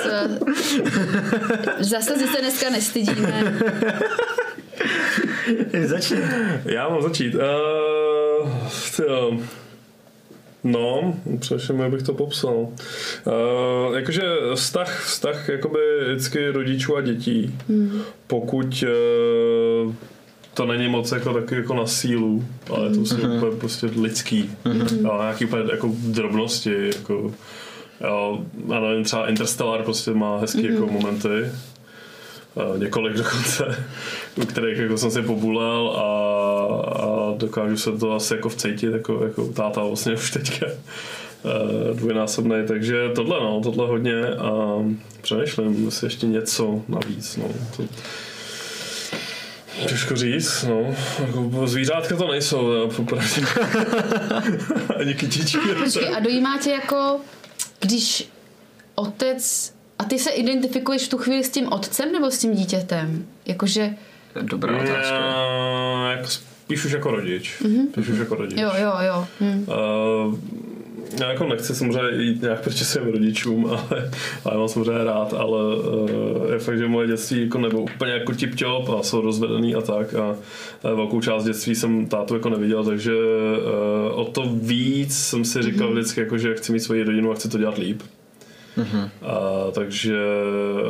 co, zase se dneska nestydíme. Začni. Já mám začít. Uh, No, přeším, jak bych to popsal. Uh, jakože vztah, vztah jakoby vždycky rodičů a dětí. Hmm. Pokud uh, to není moc jako taky jako na sílu, ale to jsou mm-hmm. úplně prostě lidský. Mm-hmm. Jo, nějaký úplně jako drobnosti, jako jo, já nevím, třeba Interstellar prostě má hezký mm-hmm. jako momenty. Několik dokonce, u kterých jako jsem si pobulel a, a dokážu se to asi jako vcejtit, jako, jako táta vlastně už teďka uh, dvojnásobný, takže tohle no, tohle hodně a přemýšlím, jestli ještě něco navíc, no. To, Těžko říct, no. Jako zvířátka to nejsou, no, popravdě. Ani kytičky. A dojímá tě jako, když otec... A ty se identifikuješ v tu chvíli s tím otcem nebo s tím dítětem? Jakože... Dobrá otázka. Já, jako spíš už jako rodič. Mm-hmm. Spíš už jako rodič. Jo, jo, jo. Hm. Uh, já jako nechci samozřejmě jít nějak proti svým rodičům, ale, ale mám samozřejmě rád, ale uh, je fakt, že moje dětství jako nebo úplně jako tip top a jsou rozvedený a tak a uh, velkou část dětství jsem tátu jako neviděl, takže uh, o to víc jsem si říkal mm-hmm. vždycky, jako, že chci mít svoji rodinu a chci to dělat líp. Mm-hmm. A, takže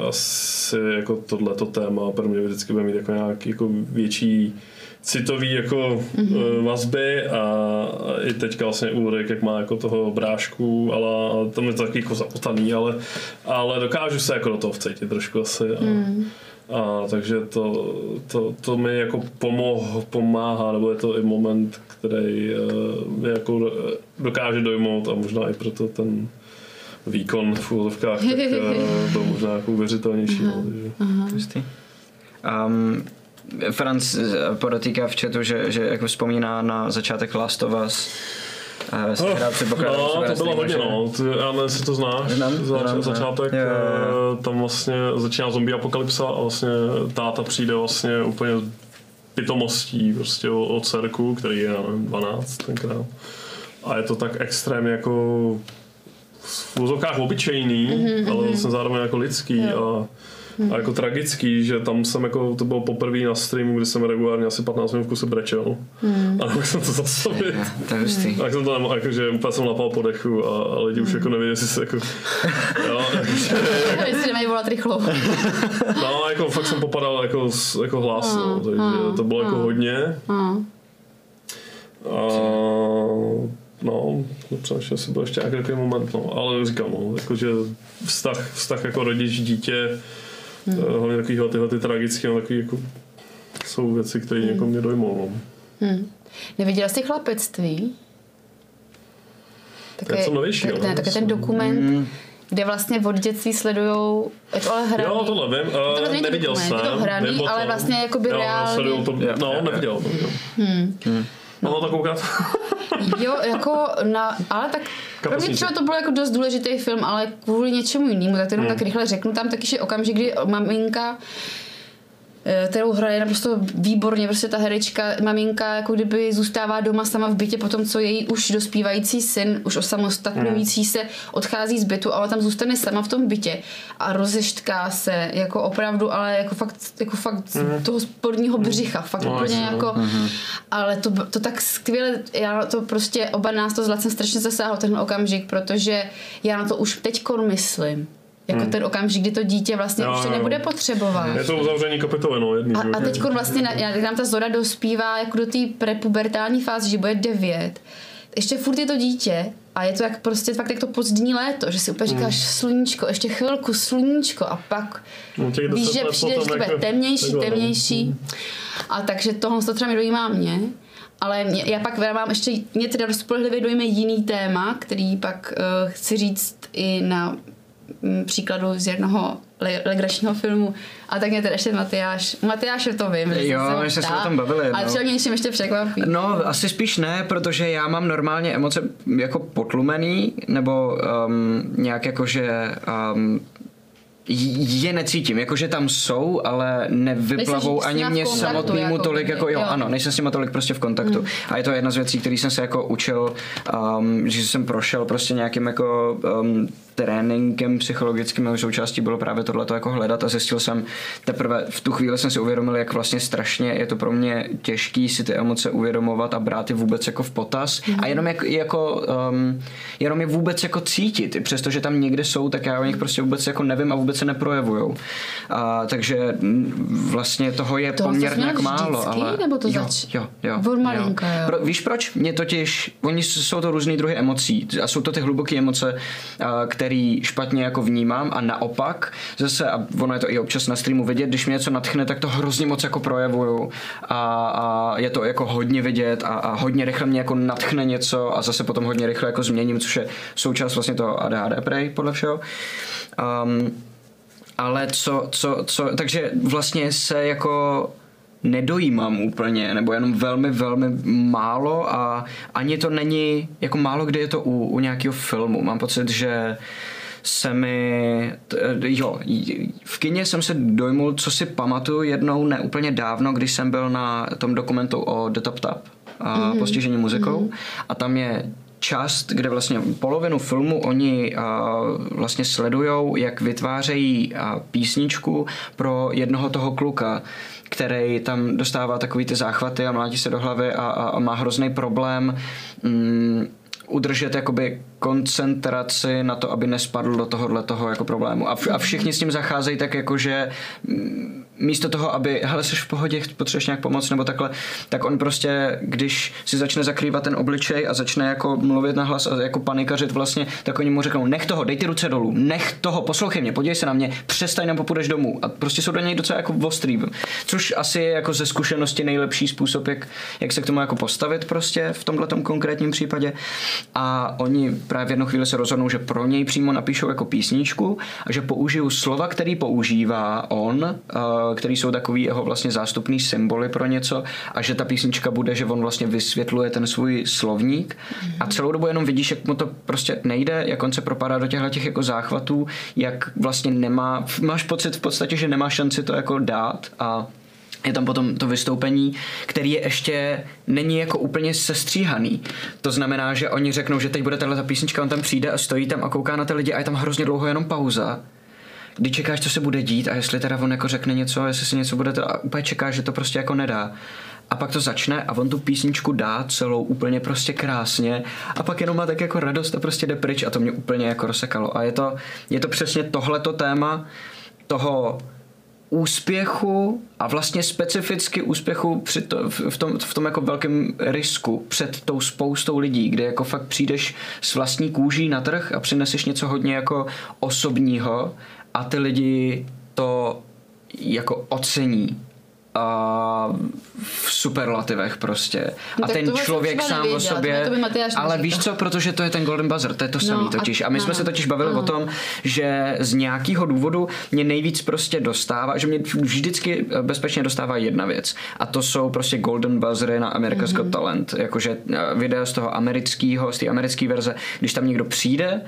asi jako tohleto téma pro mě vždycky bude mít jako nějaký jako větší citový jako mm-hmm. vazby a i teďka vlastně Ulrik, jak má jako toho brášku, ale tam je to taky jako zapotaný, ale, ale dokážu se jako do toho vcítit trošku asi. A, mm. A takže to, to, to mi jako pomoh, pomáhá, nebo je to i moment, který uh, jako dokáže dojmout a možná i proto ten výkon v úvodovkách tak uh, byl možná jako uvěřitelnější. No, takže. Um, Franc eh, podotýká v chatu, že, že jako vzpomíná na začátek Last of Us. Uh, oh, no, to bylo hodně, no. Ty, já nevím, jestli to znáš. Znám, Zač, znám, začátek, jo, jo, jo. tam vlastně začíná zombie apokalypsa a vlastně táta přijde vlastně úplně pitomostí prostě o, o dcerku, který je, nevím, 12 tenkrát. A je to tak extrémně jako v úzokách obyčejný, mm-hmm, ale vlastně zároveň jako lidský jo. a a jako tragický, že tam jsem jako, to bylo poprvé na streamu, kdy jsem regulárně asi 15 minut v kuse brečel. Hmm. A nemohl jsem to zastavit. To je hustý. Tak jsem to nemohl, jakože úplně jsem lapal po dechu a, a lidi už jako nevědí, jestli se jako... jo, jakože, Jestli mají volat rychlo. no, jako fakt jsem popadal jako, jako hlas, no, takže to bylo jako hodně. A, no, nepřemýšlel si byl ještě nějaký moment, no, ale říkám, no, jakože vztah, vztah jako rodič, dítě, Hmm. Hlavně takovýhle tyhle ty tragické, ale takový jako jsou věci, které hmm. mě dojmou. No. Hmm. Neviděla jsi chlapectví? Také, to je co novější, tak, ne, také ten dokument, hmm. kde vlastně od dětství sledují, je to ale hraný. Jo, tohle vím, uh, to neviděl dokument, jsem. Je to hraný, ale vlastně jako by reálně. To, no, neviděl. Hmm. Hmm. No, tak koukat. jo, jako na, ale tak pro mě třeba to byl jako dost důležitý film, ale kvůli něčemu jinému, tak to jenom hmm. tak rychle řeknu. Tam taky je okamžik, kdy maminka kterou hraje naprosto výborně, prostě ta herečka, maminka jako kdyby zůstává doma sama v bytě po tom, co její už dospívající syn, už osamostatňující se, odchází z bytu a ona tam zůstane sama v tom bytě a rozeštká se, jako opravdu, ale jako fakt, jako fakt mm. toho spodního břicha, fakt no, úplně jako, mm-hmm. ale to, to tak skvěle, já to prostě, oba nás to zlacem strašně zasáhlo ten okamžik, protože já na to už teď myslím, jako hmm. ten okamžik, kdy to dítě vlastně no, už to nebude potřebovat. Je to uzavření kapitoly, no, jedný. A, a teď vlastně, jak tam ta Zora dospívá jako do té prepubertální fáze, že bude devět, ještě furt je to dítě a je to jak prostě fakt jak to pozdní léto, že si úplně říkáš hmm. sluníčko, ještě chvilku sluníčko a pak no, víš, že přijde, to bude temnější, takhle, no. temnější. Hmm. A takže tohle to třeba mi dojímá mě. Ale mě, já pak mám ještě, mě teda spolehlivě dojme jiný téma, který pak uh, chci říct i na příkladu z jednoho legračního filmu. A tak mě teda ještě Matyáš, Matyáše to vím. Jo, my jsme se o tom bavili. Ale třeba mě něčím ještě překvapí. No, asi spíš ne, protože já mám normálně emoce jako potlumený, nebo um, nějak jako, že um, je necítím, jakože tam jsou, ale nevyplavou ani mě samotnému jako, tolik, jako jo, jo, ano, nejsem s nimi tolik prostě v kontaktu. Hmm. A je to jedna z věcí, které jsem se jako učil, um, že jsem prošel prostě nějakým jako um, tréninkem psychologickým, jeho součástí bylo právě tohleto jako hledat a zjistil jsem teprve v tu chvíli jsem si uvědomil, jak vlastně strašně je to pro mě těžký si ty emoce uvědomovat a brát je vůbec jako v potaz mm. a jenom jak, jako um, jenom je vůbec jako cítit, přestože tam někde jsou, tak já o nich prostě vůbec jako nevím a vůbec se neprojevujou. A, takže vlastně toho je toho poměrně jako málo. Vždycky, ale... nebo to jo, zač... jo, jo, jo. Jo. Pro, víš proč? Mě totiž, oni jsou to různý druhy emocí a jsou to ty hluboké emoce, který špatně jako vnímám a naopak zase, a ono je to i občas na streamu vidět, když mě něco natchne, tak to hrozně moc jako projevuju a, a je to jako hodně vidět a, a hodně rychle mě jako natchne něco a zase potom hodně rychle jako změním, což je součást vlastně toho ADHD prej, podle všeho. Um, ale co, co, co, takže vlastně se jako nedojímám úplně, nebo jenom velmi, velmi málo a ani to není, jako málo kde je to u, u nějakého filmu. Mám pocit, že se mi, t- jo, v kině jsem se dojmul, co si pamatuju jednou neúplně dávno, když jsem byl na tom dokumentu o The Top Tap a mm-hmm. postižení muzikou mm-hmm. a tam je část, kde vlastně polovinu filmu oni vlastně sledujou, jak vytvářejí písničku pro jednoho toho kluka, který tam dostává takový ty záchvaty a mlátí se do hlavy a, a, a má hrozný problém mm, udržet jakoby koncentraci na to, aby nespadl do tohohle toho jako problému. A, a všichni s tím zacházejí tak jako, že mm, místo toho, aby, hele, jsi v pohodě, potřebuješ nějak pomoct nebo takhle, tak on prostě, když si začne zakrývat ten obličej a začne jako mluvit na hlas a jako panikařit vlastně, tak oni mu řeknou, nech toho, dej ty ruce dolů, nech toho, poslouchej mě, podívej se na mě, přestaň nebo půjdeš domů. A prostě jsou do něj docela jako ostrý. Což asi je jako ze zkušenosti nejlepší způsob, jak, jak se k tomu jako postavit prostě v tomhle konkrétním případě. A oni právě v jednu chvíli se rozhodnou, že pro něj přímo napíšou jako písničku a že použijou slova, který používá on, uh, který jsou takový jeho vlastně zástupný symboly pro něco a že ta písnička bude, že on vlastně vysvětluje ten svůj slovník a celou dobu jenom vidíš, jak mu to prostě nejde, jak on se propadá do těchto těch jako záchvatů, jak vlastně nemá, máš pocit v podstatě, že nemá šanci to jako dát a je tam potom to vystoupení, který je ještě není jako úplně sestříhaný. To znamená, že oni řeknou, že teď bude tahle písnička, on tam přijde a stojí tam a kouká na ty lidi a je tam hrozně dlouho jenom pauza kdy čekáš, co se bude dít a jestli teda on jako řekne něco, jestli si něco bude to a úplně čekáš, že to prostě jako nedá. A pak to začne a on tu písničku dá celou úplně prostě krásně a pak jenom má tak jako radost a prostě jde pryč a to mě úplně jako rozsekalo. A je to, je to přesně tohleto téma toho úspěchu a vlastně specificky úspěchu při to, v, tom, v tom jako velkém risku před tou spoustou lidí, kde jako fakt přijdeš s vlastní kůží na trh a přineseš něco hodně jako osobního a ty lidi to jako ocení a v superlativech prostě. No, a ten člověk sám o sobě. ale víš co, protože to je ten Golden Buzzer, to je to no, samý totiž. A my no, jsme se totiž bavili no. o tom, že z nějakého důvodu mě nejvíc prostě dostává, že mě vždycky bezpečně dostává jedna věc. A to jsou prostě Golden Buzzery na America's mm-hmm. Got Talent. Jakože eh, videa z toho amerického, z té americké verze, když tam někdo přijde,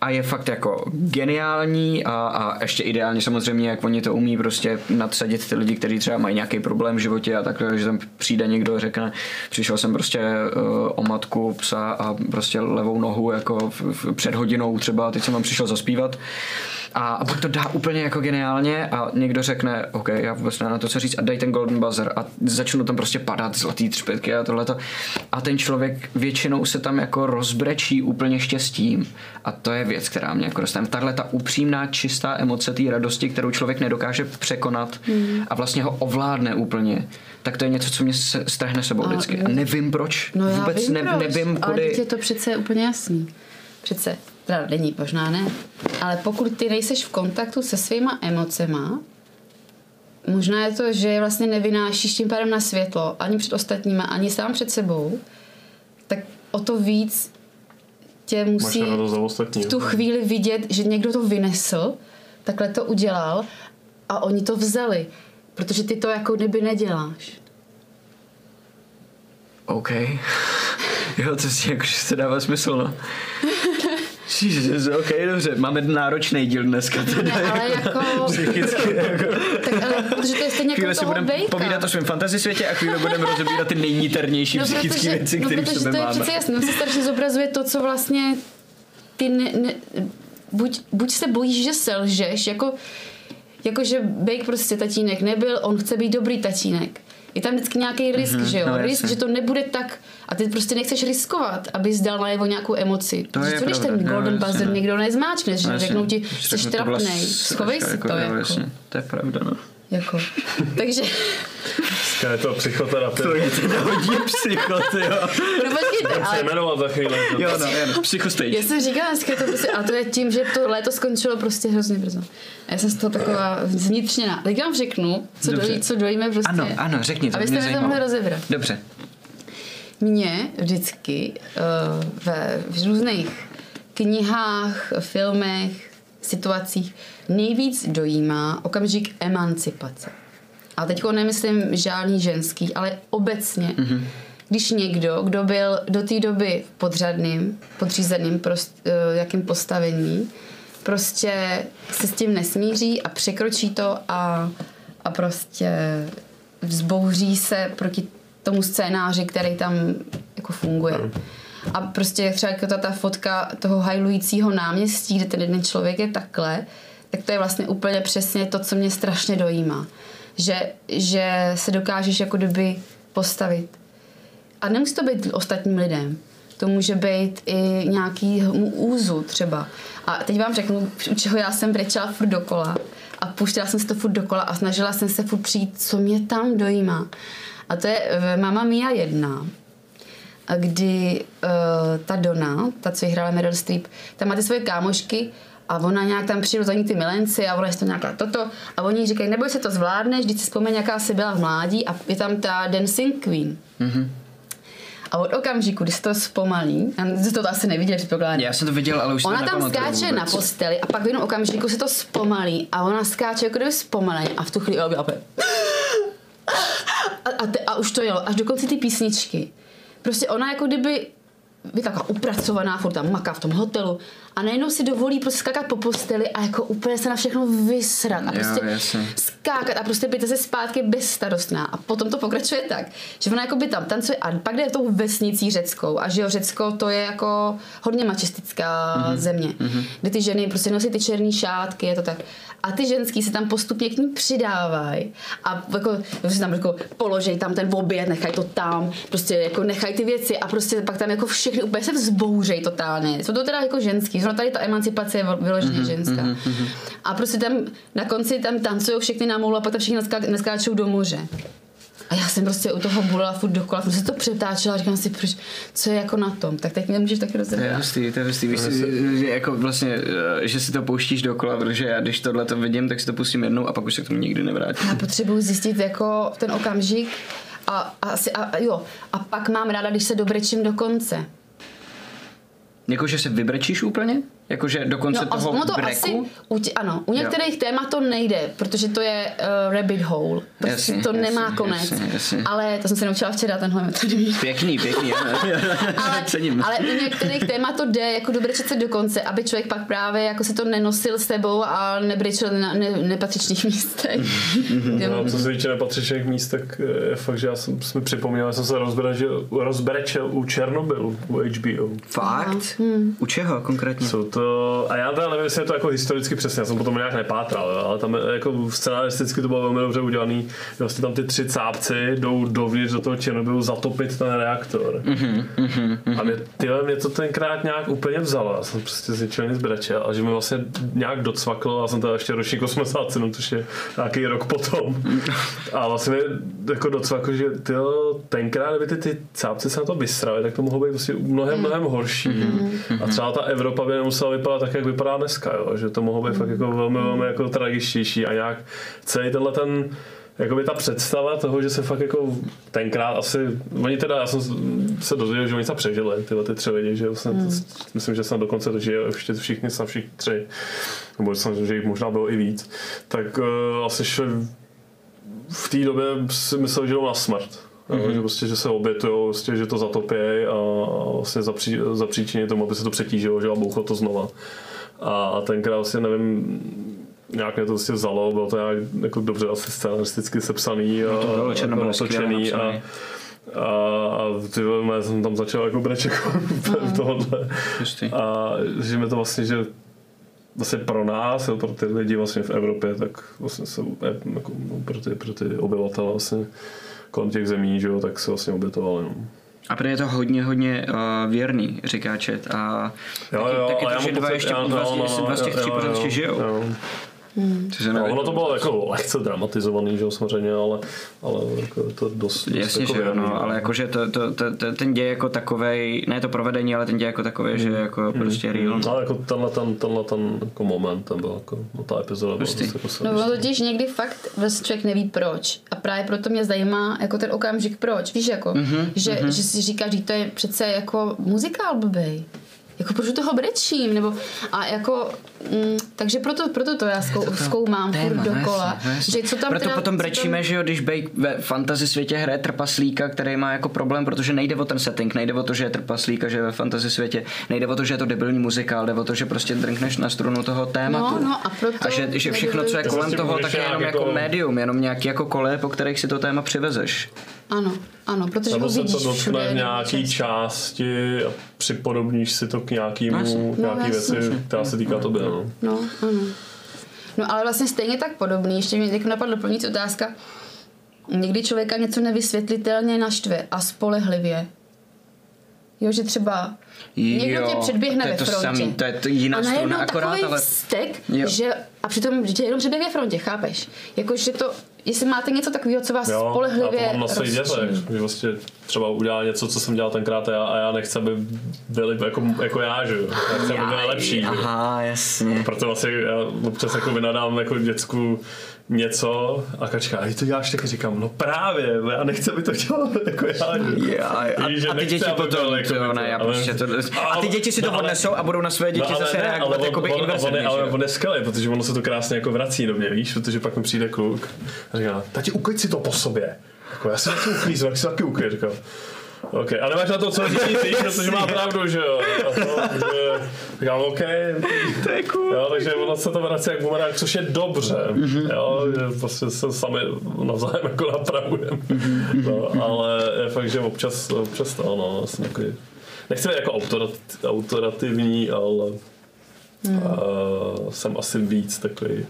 a je fakt jako geniální a, a ještě ideálně samozřejmě, jak oni to umí prostě nadsadit ty lidi, kteří třeba mají nějaký problém v životě a tak, že tam přijde někdo a řekne, přišel jsem prostě uh, o matku psa a prostě levou nohu jako v, v, před hodinou třeba, teď jsem vám přišel zaspívat a, a pak to dá úplně jako geniálně a někdo řekne, OK, já vůbec na to co říct a dej ten golden buzzer a začnou tam prostě padat zlatý třpětky a tohleto. A ten člověk většinou se tam jako rozbrečí úplně štěstím a to je věc, která mě jako dostane. Tahle ta upřímná, čistá emoce té radosti, kterou člověk nedokáže překonat mm. a vlastně ho ovládne úplně tak to je něco, co mě strhne sebou vždycky. A nevím proč. No já Vůbec vím ne, proč, nevím, kudy... Ale je to přece úplně jasný. Přece teda není, možná ne, ale pokud ty nejseš v kontaktu se svýma emocema, možná je to, že vlastně nevynášíš tím pádem na světlo, ani před ostatníma, ani sám před sebou, tak o to víc tě musí v tu chvíli vidět, že někdo to vynesl, takhle to udělal a oni to vzali, protože ty to jako kdyby neděláš. OK. jo, to si jakože se dává smysl, no. Jesus, ok, dobře, máme náročný díl dneska. Teda, ne, ale jako... Psychicky, jako... tak ale, protože to je stejně jako si budeme povídat o svém fantasy světě a chvíli budeme rozebírat ty nejníternější no, psychické věci, které no, v sobě to máme. je přece jasné, se strašně zobrazuje to, co vlastně ty ne, ne, buď, buď se bojíš, že selžeš, jako, jako že Bake prostě tatínek nebyl, on chce být dobrý tatínek je tam vždycky nějaký risk, mm-hmm, že jo? No, risk, že to nebude tak a ty prostě nechceš riskovat, aby zdal najevo nějakou emoci. To je co když ten golden no, buzzer někdo nezmáčne, že no, řeknou ti, jsi trapnej, schovej si to. Jako. Jasně, to je pravda, no. Jako. Takže... Dneska je to psychoterapie. To je to hodí psychoty, jo. No počkejte, ale... jmenovat za chvíli. Jo, no, jen, psychostage. Já jsem říkala dneska to prostě, a to je tím, že to léto skončilo prostě hrozně brzo. A já jsem z toho taková zvnitřněná. Tak vám řeknu, co, dojí, co dojíme prostě. Ano, ano, řekni to, Abyste mě to mohli rozebrat. Dobře. Mě vždycky uh, ve v různých knihách, filmech, situacích nejvíc dojímá okamžik emancipace. a teď nemyslím žádný ženský, ale obecně, mm-hmm. když někdo, kdo byl do té doby podřadným, podřízeným prost, uh, jakým postavení, prostě se s tím nesmíří a překročí to a, a prostě vzbouří se proti tomu scénáři, který tam jako funguje. A prostě třeba jako ta, ta fotka toho hajlujícího náměstí, kde ten jeden člověk je takhle, tak to je vlastně úplně přesně to, co mě strašně dojímá. Že, že se dokážeš jako kdyby postavit. A nemusí to být ostatním lidem. To může být i nějaký úzu třeba. A teď vám řeknu, u čeho já jsem brečela furt dokola. A puštila jsem se to furt dokola a snažila jsem se furt přijít, co mě tam dojímá. A to je v Mama Mia 1, kdy uh, ta Dona, ta, co hrála Meryl Streep, tam má ty svoje kámošky a ona nějak tam přijde za ní ty milenci a ona je to nějaká toto a oni říkají, neboj se to zvládneš, když si vzpomeň, jaká jsi byla v mládí a je tam ta Dancing Queen. Mm-hmm. A od okamžiku, kdy se to zpomalí, já jste to asi neviděli, předpokládám. Já jsem to viděl, ale už Ona tam skáče na posteli a pak v jednom okamžiku se to zpomalí a ona skáče jako kdyby zpomaleně a v tu chvíli a, a, te, a už to jelo, až do konce ty písničky. Prostě ona jako kdyby je taková upracovaná, furt tam maká v tom hotelu a najednou si dovolí prostě skákat po posteli a jako úplně se na všechno vysrat a prostě jo, skákat a prostě být se zpátky bezstarostná a potom to pokračuje tak, že ona jako by tam tancuje a pak jde tou vesnicí řeckou a že jo, Řecko to je jako hodně mačistická mm-hmm. země, mm-hmm. kde ty ženy prostě nosí ty černé šátky, je to tak a ty ženský se tam postupně k ní přidávají a jako, prostě tam jako položej tam ten oběd, nechaj to tam, prostě jako nechaj ty věci a prostě pak tam jako všechny úplně se vzbouřej totálně. Jsou to teda jako ženský, zrovna tady ta emancipace je vyloženě mm-hmm, ženská. Mm-hmm. A prostě tam na konci tam tancují všechny na moulu a pak tam všichni neskáčou do moře. A já jsem prostě u toho bulila furt dokola, jsem se to přetáčela a říkám si, proč, co je jako na tom, tak teď mě můžeš taky rozhodnout. To je hustý, to je hustý, víš, že jako vlastně, eh, že si to pouštíš dokola, protože já když tohle to vidím, tak si to pustím jednou a pak už se k tomu nikdy nevrátím. Já potřebuji zjistit jako ten okamžik a, a, asi, a, jo, a pak mám ráda, když se dobrečím do konce. Jakože se vybrečíš úplně? Jakože do konce no, toho to breku? Asi, u tě, ano, u některých jo. témat to nejde, protože to je uh, rabbit hole. Prostě jasně, to jasně, nemá konec. Jasně, jasně. Ale to jsem se naučila včera, tenhle metodí. Pěkný, pěkný, ale, Cením. ale u některých témat to jde jako dobrečet se do konce, aby člověk pak právě jako se to nenosil s tebou a nebrečel na ne, nepatřičných místech. no, co se týče nepatřičných míst, tak je fakt, že já jsem, jsem připomněl, jsem se rozbrečel, rozbrečel u Černobylu, u HBO. Fakt? Hmm. U čeho konkrétně? Jsou to, a já teda nevím, jestli je to jako historicky přesně, já jsem potom nějak nepátral, jo, ale tam jako scenaristicky to bylo velmi dobře udělaný. Vlastně tam ty tři cápci jdou dovnitř do toho Černobylu zatopit ten reaktor. Mm-hmm, mm-hmm. A mě, tyhle, mě to tenkrát nějak úplně vzalo, já jsem prostě z ničeho nic brečel, a že mi vlastně nějak docvaklo, a jsem teda ještě ročník 87, což je nějaký rok potom. A vlastně mi jako docvaklo, že tyhle, tenkrát, kdyby ty, ty cápci se na to vysrali, tak to mohlo být vlastně mnohem, mnohem horší. Mm-hmm. A třeba ta Evropa by nemusela vypadat tak, jak vypadá dneska, jo? že to mohlo být fakt jako velmi, velmi jako tragičtější a nějak celý tenhle ten jakoby ta představa toho, že se fakt jako tenkrát asi, oni teda, já jsem se dozvěděl, že oni se přežili, tyhle ty tři lidi, že jsem, hmm. myslím, že jsem dokonce to žije ještě všichni, snad všichni tři, nebo jsem, že jich možná bylo i víc, tak uh, asi šli v té době si myslel, že jdou na smrt. Mm-hmm. Že, prostě, že se obětují, prostě, že to zatopí a, a vlastně zapří, zapříčině tomu, aby se to přetížilo, že a bouchlo to znova. A tenkrát vlastně nevím, nějak mě to vlastně vzalo, bylo to nějak jako dobře asi scenaristicky sepsaný a, no to bylo a a, a, a ty já jsem tam začal jako breček v tohohle. A že mi to vlastně, že vlastně pro nás, pro ty lidi vlastně v Evropě, tak vlastně se, jako, no, pro, ty, pro ty obyvatele vlastně kolem těch zemí, že jo, tak se vlastně obětovali. No. A protože je to hodně, hodně uh, věrný, říká Čet. A jo, taky, jo, taky to, že dva, ještě, z těch tří pořád ještě žijou. Jo. Hmm. No, ono to bylo jako lehce dramatizovaný, že jo, samozřejmě, ale, ale jako to dost, Jasně, dost že jo, no, ale jakože to, to, to, to, ten děj jako takový, ne to provedení, ale ten děj jako takový, hmm. že jako hmm. prostě real. Hmm. Ale jako tenhle ten, tenhle ten jako moment, ten byl jako, no ta epizoda byla prostě. jako No ono totiž někdy fakt vlastně člověk neví proč. A právě proto mě zajímá jako ten okamžik proč. Víš jako, mm-hmm, že, mm-hmm. že si říkáš, že to je přece jako muzikál blbej. jako proč toho brečím, nebo a jako, mm, takže proto, proto to já zkou, zkoumám téma, furt no dokola, jasně, no jasně. že co tam Proto teda, potom co brečíme, tam, že jo, když Bake ve fantasy světě hraje trpaslíka, který má jako problém, protože nejde o ten setting, nejde o to, že je trpaslík a že je ve fantasy světě, nejde o to, že je to debilní muzikál, jde o to, že prostě drnkneš na strunu toho tématu. No, no a proto a že, že všechno, co je To kolem toho, tak je jenom jako, jako- médium, jenom nějaký jako kole, po kterých si to téma přivezeš. ano, ano, protože Nebo se to dotkne v nějaký často. části a připodobníš si to k nějakému, No, no, nějaký jasně. věci, která se týká tebe. No. No, ano. No ale vlastně stejně tak podobný, ještě mě teď napadla doplňující otázka. Někdy člověka něco nevysvětlitelně naštve a spolehlivě. Jo, že třeba někdo Jo, tě předběhne to je ve to frontě. samý, to je to jiná a struna, akorát, ale- vztek, Jo. že a přitom že tě jenom předběh ve frontě, chápeš? Jako, že to, jestli máte něco takového, co vás Jo, já spolehlivě to mám na svých dětech, že vlastně třeba udělá něco, co jsem dělal tenkrát a já, a já nechci, aby byli jako, jako já, že jo. Já chci, aby byli lepší. Aha, jasně. Proto vlastně já občas jako vynadám jako děcku něco a kačka, a ty to děláš taky, říkám, no právě, já nechci, aby to dělal jako já. a, Víš, a ty děti potom, jako to, ne, já prostě to, a ty děti si to No, odnesou a budou na své děti ale zase ne, reagovat on, on, inverzivně, ale on je skvělý, protože ono se to krásně jako vrací do mě, víš, protože pak mi přijde kluk a říká, tati, uklid si to po sobě. Jako, já si nechci uklízet, tak si taky uklid. Říkám, OK, a nemáš na to co říct, protože má pravdu, že jo. To, že, říkám, OK. To je cool. Jo, takže ono se to vrací jak bumerang, což je dobře. Jo, že prostě se sami navzájem jako napravujeme. No, ale je fakt, že občas, občas to, no, jsem takový, nechci být jako autorat, autorativní, ale uh, jsem asi víc takový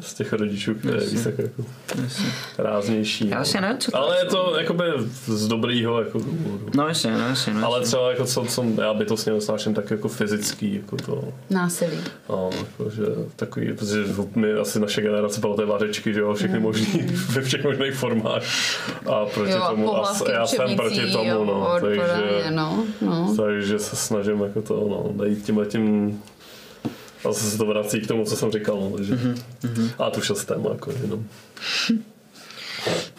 z těch rodičů, který je víc jako ráznější. Já no. asi ne, co to Ale je to jakoby z dobrýho jako důvodu. No jasně, no jasně, no Ale jasně. třeba jako co, co já bytostně nesnáším, tak jako fyzický, jako to, Násilí. no, jako, že takový, protože my asi naše generace pamatuje vařečky, že jo, všechny možný, ve všech možných formách a proti Jo, tomu, a, já jsem proti tomu, jo, no, takže, no, no. takže se snažím jako to, no, najít tím tím a zase se to vrací k tomu, co jsem říkal, no, takže, Mhm, a tu šestému, jako jenom,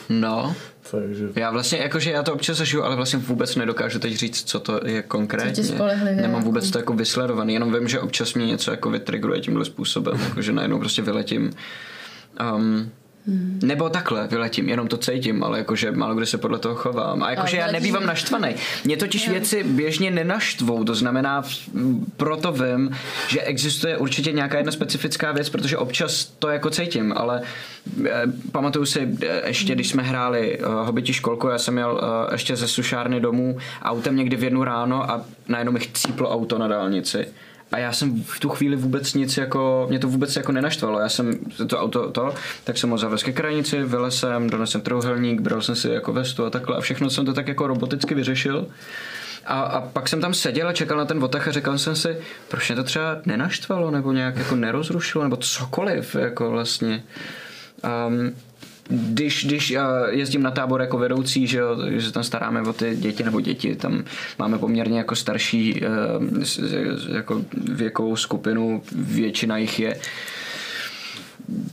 No, takže, já vlastně, jakože já to občas zažiju, ale vlastně vůbec nedokážu teď říct, co to je konkrétně. Co tě spolehlivě Nemám jako- vůbec to jako vysledovaný, jenom vím, že občas mě něco jako vytrigruje tímhle způsobem, jakože najednou prostě vyletím. Um, Hmm. Nebo takhle vyletím, jenom to cítím, ale jakože málo kdy se podle toho chovám. A jakože já nebývám naštvaný. Mě totiž věci běžně nenaštvou, to znamená, proto vím, že existuje určitě nějaká jedna specifická věc, protože občas to jako cítím, ale eh, pamatuju si eh, ještě, když jsme hráli uh, Hobiti školku, já jsem jel uh, ještě ze sušárny domů autem někdy v jednu ráno a najednou mi chcíplo auto na dálnici. A já jsem v tu chvíli vůbec nic jako, mě to vůbec jako nenaštvalo. Já jsem to auto to, tak jsem ho zavez ke krajnici, vylez jsem, donesl trouhelník, bral jsem si jako vestu a takhle a všechno jsem to tak jako roboticky vyřešil. A, a pak jsem tam seděl a čekal na ten otah a říkal jsem si, proč mě to třeba nenaštvalo nebo nějak jako nerozrušilo nebo cokoliv jako vlastně. Um, když, když uh, jezdím na tábor jako vedoucí, že, jo, že se tam staráme o ty děti nebo děti, tam máme poměrně jako starší s- jako věkovou skupinu, většina jich je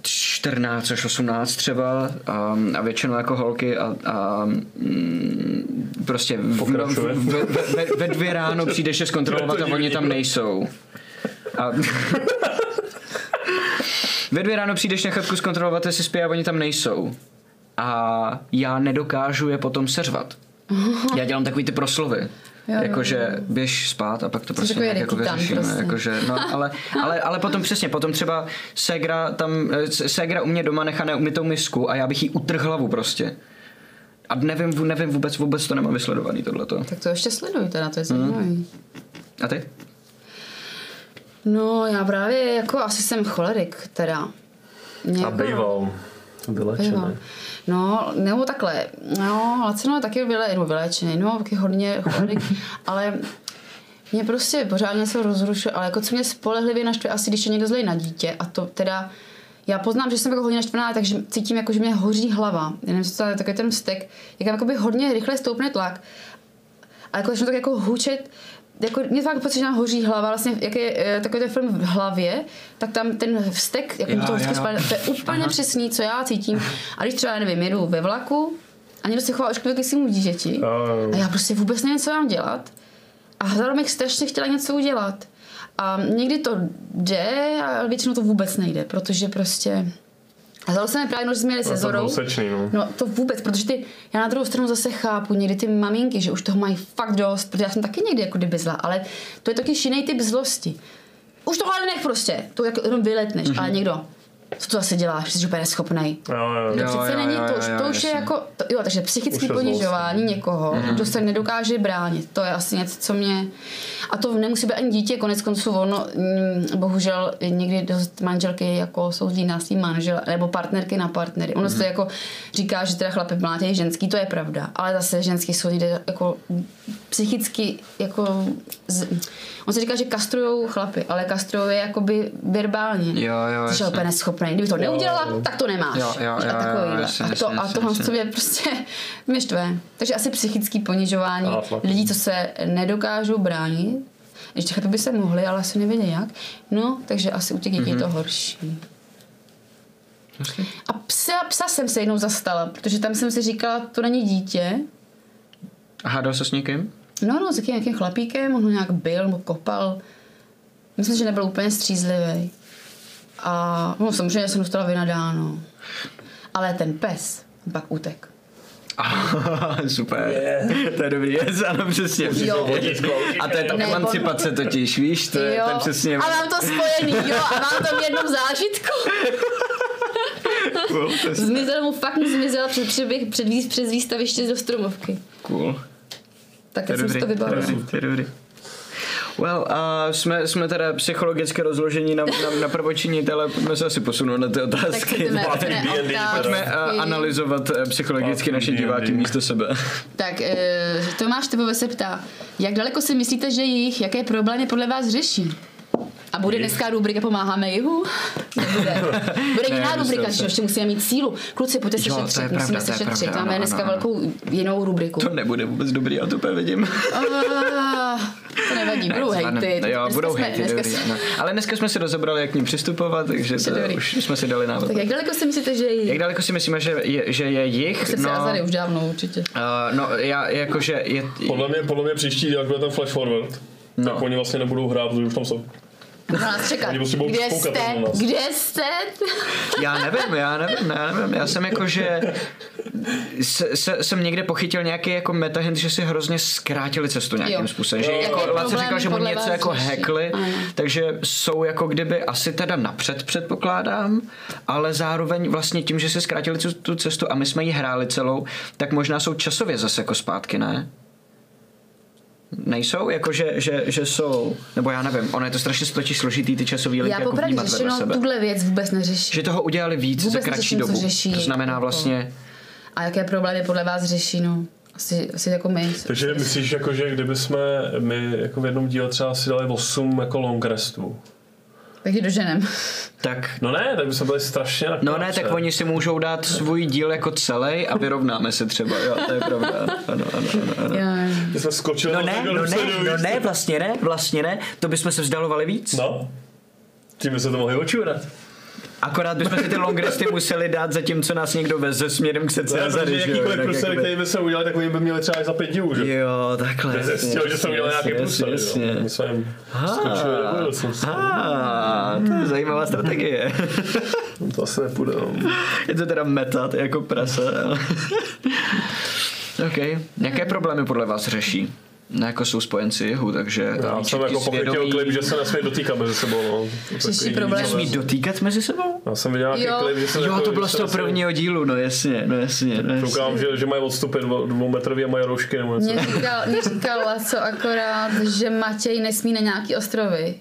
14 až 18 třeba a, a většinou jako holky a, a mm, prostě v, Pokračuje. v, ve, ve, ve dvě ráno přijdeš je zkontrolovat a oni tam nejsou. A, ve dvě ráno přijdeš na chatku zkontrolovat, jestli spí a oni tam nejsou. A já nedokážu je potom seřvat. Já dělám takový ty proslovy. Jakože běž spát a pak to prostě nějak jako vyřešíme. prostě. Jakože, no, ale, ale, ale potom přesně, potom třeba Segra tam, eh, Segra u mě doma nechá neumytou misku a já bych jí utrhl hlavu prostě. A nevím, nevím vůbec, vůbec to nemám vysledovaný tohleto. Tak to ještě sleduj teda, to je zajímavý. A ty? No, já právě jako asi jsem cholerik teda. Mě a jako- býval, vylečený. No, nebo takhle. No, Lacino je taky vyle, no, vylečený, no, taky hodně cholerik, ale mě prostě pořád něco rozrušuje, ale jako co mě spolehlivě naštve, asi když je někdo zlej na dítě a to teda já poznám, že jsem jako hodně naštvaná, takže cítím, jako, že mě hoří hlava. Já nevím, co to je takový ten vztek, jak tam jakoby hodně rychle stoupne tlak. A jako začnu tak jako hučet, jako mě fakt pocit, že nám hoří hlava, vlastně jak je eh, takový ten film v hlavě, tak tam ten vztek, jak mi to jo. spadne, to je úplně přesný, co já cítím. A když třeba, nevím, jedu ve vlaku a někdo se chová ošklivě k svému dítěti jo. a já prostě vůbec nevím, co mám dělat. A zároveň strašně chtěla něco udělat. A někdy to jde, ale většinou to vůbec nejde, protože prostě... A zalo se mi právě, no, že jsme jeli se Zorou. sečný, no. No to vůbec, protože ty, já na druhou stranu zase chápu někdy ty maminky, že už toho mají fakt dost, protože já jsem taky někdy jako kdyby zla, ale to je taky jiný typ zlosti. Už tohle nech prostě, to jako jenom vyletneš, mm-hmm. ale někdo, co to zase děláš, jsi úplně neschopnej. Jo, jo, To jo. Jo, přece jo, není jo, to, už, jo, to už je jako, to, jo, takže psychické ponižování někoho, Mhm. kdo se nedokáže bránit, to je asi něco, co mě, a to nemusí být ani dítě, konec konců ono, mm, bohužel někdy dost manželky jako soudí na svý manžel, nebo partnerky na partnery. Ono Mhm. se jako říká, že teda chlapy mlátějí ženský, to je pravda, ale zase ženský jsou někde jako psychicky jako, z, on se říká, že kastrujou chlapy, ale kastrujou je jakoby verbálně. Jo, jo, Což je. Úplně. Kdyby to neudělala, tak to nemáš. Jo, jo, jo, a jo, takovýhle. jasně, a to, jasně, a tohle jasně. co mě prostě mě štve. Takže asi psychický ponižování A, lidí, co se nedokážou bránit. Ještě chlapi by se mohli, ale asi nevědí jak. No, takže asi u těch dětí je to horší. A psa, psa jsem se jednou zastala, protože tam jsem si říkala, to není dítě. A hádal se s někým? No, no, s jakým nějakým chlapíkem, on ho nějak byl nebo kopal. Myslím, že nebyl úplně střízlivý. A no, samozřejmě jsem dostala vynadáno. Ale ten pes pak utek. Super. To je dobrý, yes, ano, přesně. Jo. A to je ta Ne, emancipace totiž, víš, to je, to je přesně... A mám to spojený, jo, a mám to v jednom zážitku. Cool, Zmizel mu, fakt mu zmizel před, přeběh, před, výz- přes výstaviště do stromovky. cool. Tak jsem si to to je vybavila. dobrý, to je dobrý. Well, uh, jsme, jsme teda psychologicky rozložení na, na, na prvočinitele, pojďme se asi posunout na ty otázky. jdeme, Pojďme, jdeme D&D, Pojďme otázky. uh, analyzovat uh, psychologicky Pojďme, naše D&D. diváky místo sebe. Tak eh, Tomáš Tebové se ptá, jak daleko si myslíte, že jich, jaké problémy podle vás řeší? A bude dneska rubrika Pomáháme jihu? Nebude. Bude Ne, jiná rubrika, že ještě musíme mít sílu. Kluci, pojďte se Jo, šetřit, pravda, musíme to se šetřit. pravda, Máme ano, dneska ano, ano. velkou jinou rubriku. To nebude vůbec dobrý, já to úplně vidím. Ah, to nevadí, budou zvládneme. hejty. Jo, Dneska budou jsme- hejty, dneska dobrý, jsme- ano. Ale dneska jsme si rozebrali, jak k ním přistupovat, takže to, dobrý. už jsme si dali návod. Tak jak daleko si myslíte, že je Jak daleko si myslíme, že je, že je jich? Srdce no, Azary už dávno určitě. Uh, no, já jakože je, Podle mě, podle mě příští, jak bude ten flash forward, No. tak oni vlastně nebudou hrát, protože už tam jsou. Můžu nás čekat. Oni prostě budou Kde jste? nás. Kde jste? já nevím, já nevím, já nevím, já jsem jakože se, se, jsem někde pochytil nějaký jako metahint, že si hrozně zkrátili cestu nějakým Jo. způsobem, že jako Laco říkal, že mu něco jako hackli, Ano. takže jsou jako kdyby asi teda napřed předpokládám, ale zároveň vlastně tím, že si zkrátili tu, tu cestu a my jsme ji hráli celou, tak možná jsou časově zase jako zpátky, ne? Nejsou? Jako, že, že, že jsou, nebo já nevím, ono je to strašně totiž složitý ty časový linky Já jako vnímat vedle sebe. tuhle věc vůbec neřeší. Že toho udělali víc Vůbec za kratší dobu. řeší, to znamená jako- vlastně, A jaké problémy podle vás řeší, no? Asi, asi jako my. Takže myslíš, jako, že kdyby jsme my jako v jednom díle třeba si dali 8 jako long restů, Tak je doženem. tak No ne, tak by jsme byli strašně na No ne, tak oni si můžou dát svůj díl jako celý a vyrovnáme se třeba, jo, to je pravda. Ano, ano, ano, ano. My jsme skočili No ne, no ne, no ne, vlastně ne, vlastně ne, to bychom se vzdalovali víc. No, tím by se to mohli očurat. Akorát bychom si ty long resty museli dát zatímco nás někdo veze směrem k Ne, a protože jakýkoliv průser, který by se udělali, tak by měli třeba za pět dílů, že? Jo, takhle. Bez zjistil, že jsem udělal nějaký průser, jasně. My jsme jim to je zajímavá strategie. To asi nepůjde. no. Je to teda meta, to je jako prase. OK. Jaké problémy podle vás řeší? No, jako jsou spojenci jihu, takže Já jsem jako pochytil svědomí- klip, že se nesmí dotýkat mezi sebou. No. Takový problém. víc, ale- Smí dotýkat mezi sebou? Já jsem viděl nějaký Jo. klip, že se Jo, jako, to bylo z toho nesmí- prvního dílu, no jasně, no jasně, no jasně. Koukám, že, že mají odstupy dvou, dvoumetrový a mají roušky nebo něco. Mě říkal, mě říkal Laco akorát, že Matěj nesmí na nějaký ostrovy.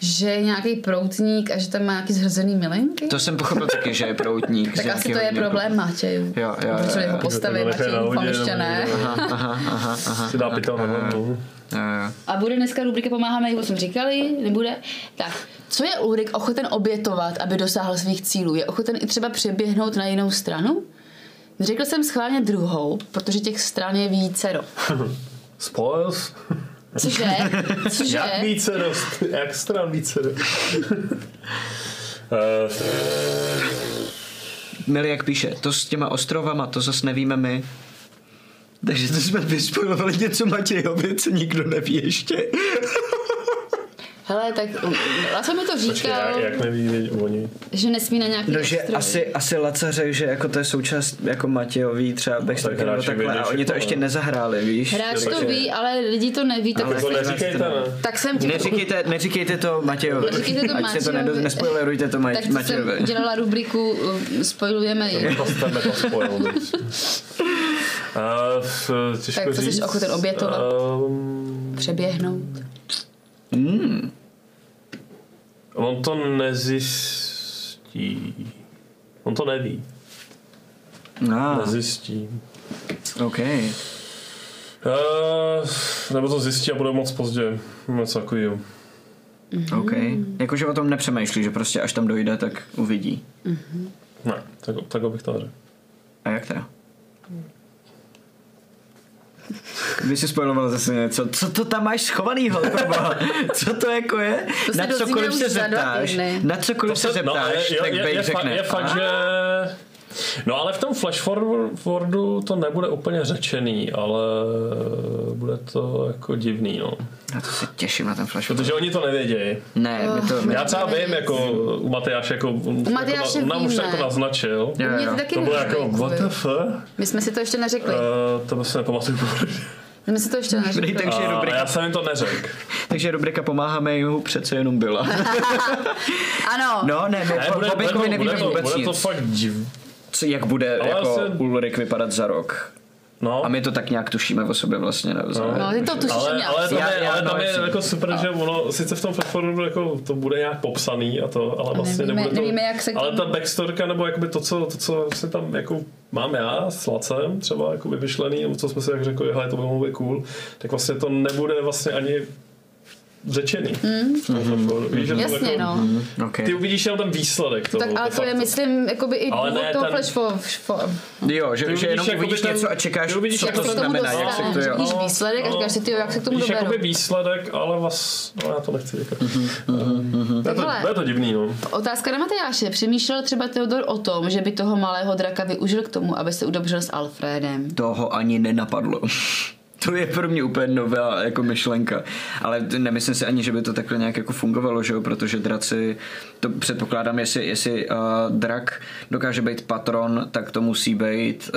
Že je nějaký proutník a že tam má nějaký zhrzený milenky. To jsem pochopil taky, že je proutník. tak asi to je problém Matějů. Jo, jo, Protože jo, jeho jo. postavy Matěj, nebo- Aha, aha, aha, aha. Si dá pytel na hlavu. Jo, jo. A bude dneska rubrika Pomáháme, jak jsme říkali, nebude? Tak, co je Ulrik ochoten obětovat, aby dosáhl svých cílů? Je ochoten i třeba přeběhnout na jinou stranu? Řekl jsem schválně druhou, protože těch stran je vícero. Spoils? Cože? Cože? Jak více dost? Jak stran více dost? Eh, Mili jak píše, to s těma ostrovama, to zase nevíme my. Takže to jsme vyspojovali něco Matějovi, co nikdo neví ještě. Hele, tak Laco mi to Počkej, říkal, jak, jak neví oni? že nesmí na nějaký No, že ostrovy. asi, asi Laca řekl, že jako to je součást jako Matějový třeba backstory nebo hráči takhle vědí a oni to všechno, ještě ne? nezahráli, víš? Hráč to ví, ale lidi to neví, tak, Ale To neříkejte, ne? tak jsem ti Neříkejte, neříkejte to Matějovi. Neříkejte to Ať se to Matějovi. nedo, nespoilerujte to Mať, tak to Matějovi. jsem dělala rubriku uh, Spojujeme ji. To jste nepospojil. Uh, těžko Tak co jsi ochoten obětovat? Um, Přeběhnout. On to nezjistí. On to neví. Ah, Nezjistí. OK. Uh, nebo to zjistí a bude moc pozdě. Něco takového. OK. Jakože o tom nepřemýšlí, že prostě až tam dojde, tak uvidí. Ne, tak, tak bych to řekl. A jak teda? Vy si spojiloval zase něco. Co to tam máš schovanýho, proboha? Co to jako je? To se na cokoliv se zeptáš, na cokoliv se zeptáš, je, tak je, je, Bej je, fakt, řekne. je fakt, "A, že... No ale v tom flash forwardu to nebude úplně řečený, ale bude to jako divný, no. Na to se těším na ten flash. Protože oni to nevědějí. Ne, my to... My, Já třeba vím, jako u Matyáše, jako, u Matyáše jako, nám už jako naznačil. Jo, jo. to taky To bylo jako, what the fuck? My jsme si to ještě neřekli. Uh, to si nepamatuju. My jsme si to ještě Dobrý, neřekli. takže, A rubrika, já jsem jim to neřekl. takže rubrika Pomáháme jemu přece jenom byla. Ano. No, ne, Ne, bude, po bude, to, Bejkovi nevíme bude, to, vůbec bude to nic. fakt div... Co- Jak bude Ale jako asi- Ulrik vypadat za rok. No. A my to tak nějak tušíme o sobě vlastně navzájem. No, ty to tušíš ale, nějak. ale, tam Já- je, já- ale no, tam je jasně. jako super, že ono, sice v tom platformu jako to bude nějak popsaný a to, ale vlastně nevíme- nebude to, nevíme, jak se ale ta backstorka, nebo jakoby to, co, to, co si tam jako mám já s Lacem třeba jako vymyšlený, nebo co jsme si jak řekli, hele, to by mohlo být cool, tak vlastně to nebude vlastně ani řečený. Mm. Víš, že to Hmm. Jasně, jako, no. Okay. Ty uvidíš jenom ten výsledek toho. Tak ale de to je, myslím, jakoby i Ale důvod ne toho ten- flash for, for, Jo, že, že jenom uvidíš ten- něco a čekáš, ty uvidíš, co jak to znamená, jak se to jo. vidíš výsledek a říkáš si, ty, jak se k tomu Vidíš doberu. jakoby výsledek, ale vás, no já to nechci říkat. Uh, je, to, hele. je to divný, no. Otázka na Matyáše. Přemýšlel třeba Theodor o tom, že by toho malého draka využil k tomu, aby se udobřil s Alfredem? Toho ani nenapadlo. To je pro mě úplně nová jako myšlenka. Ale nemyslím si ani, že by to takhle nějak jako fungovalo, že jo? protože draci, to předpokládám, jestli, jestli uh, drak dokáže být patron, tak to musí být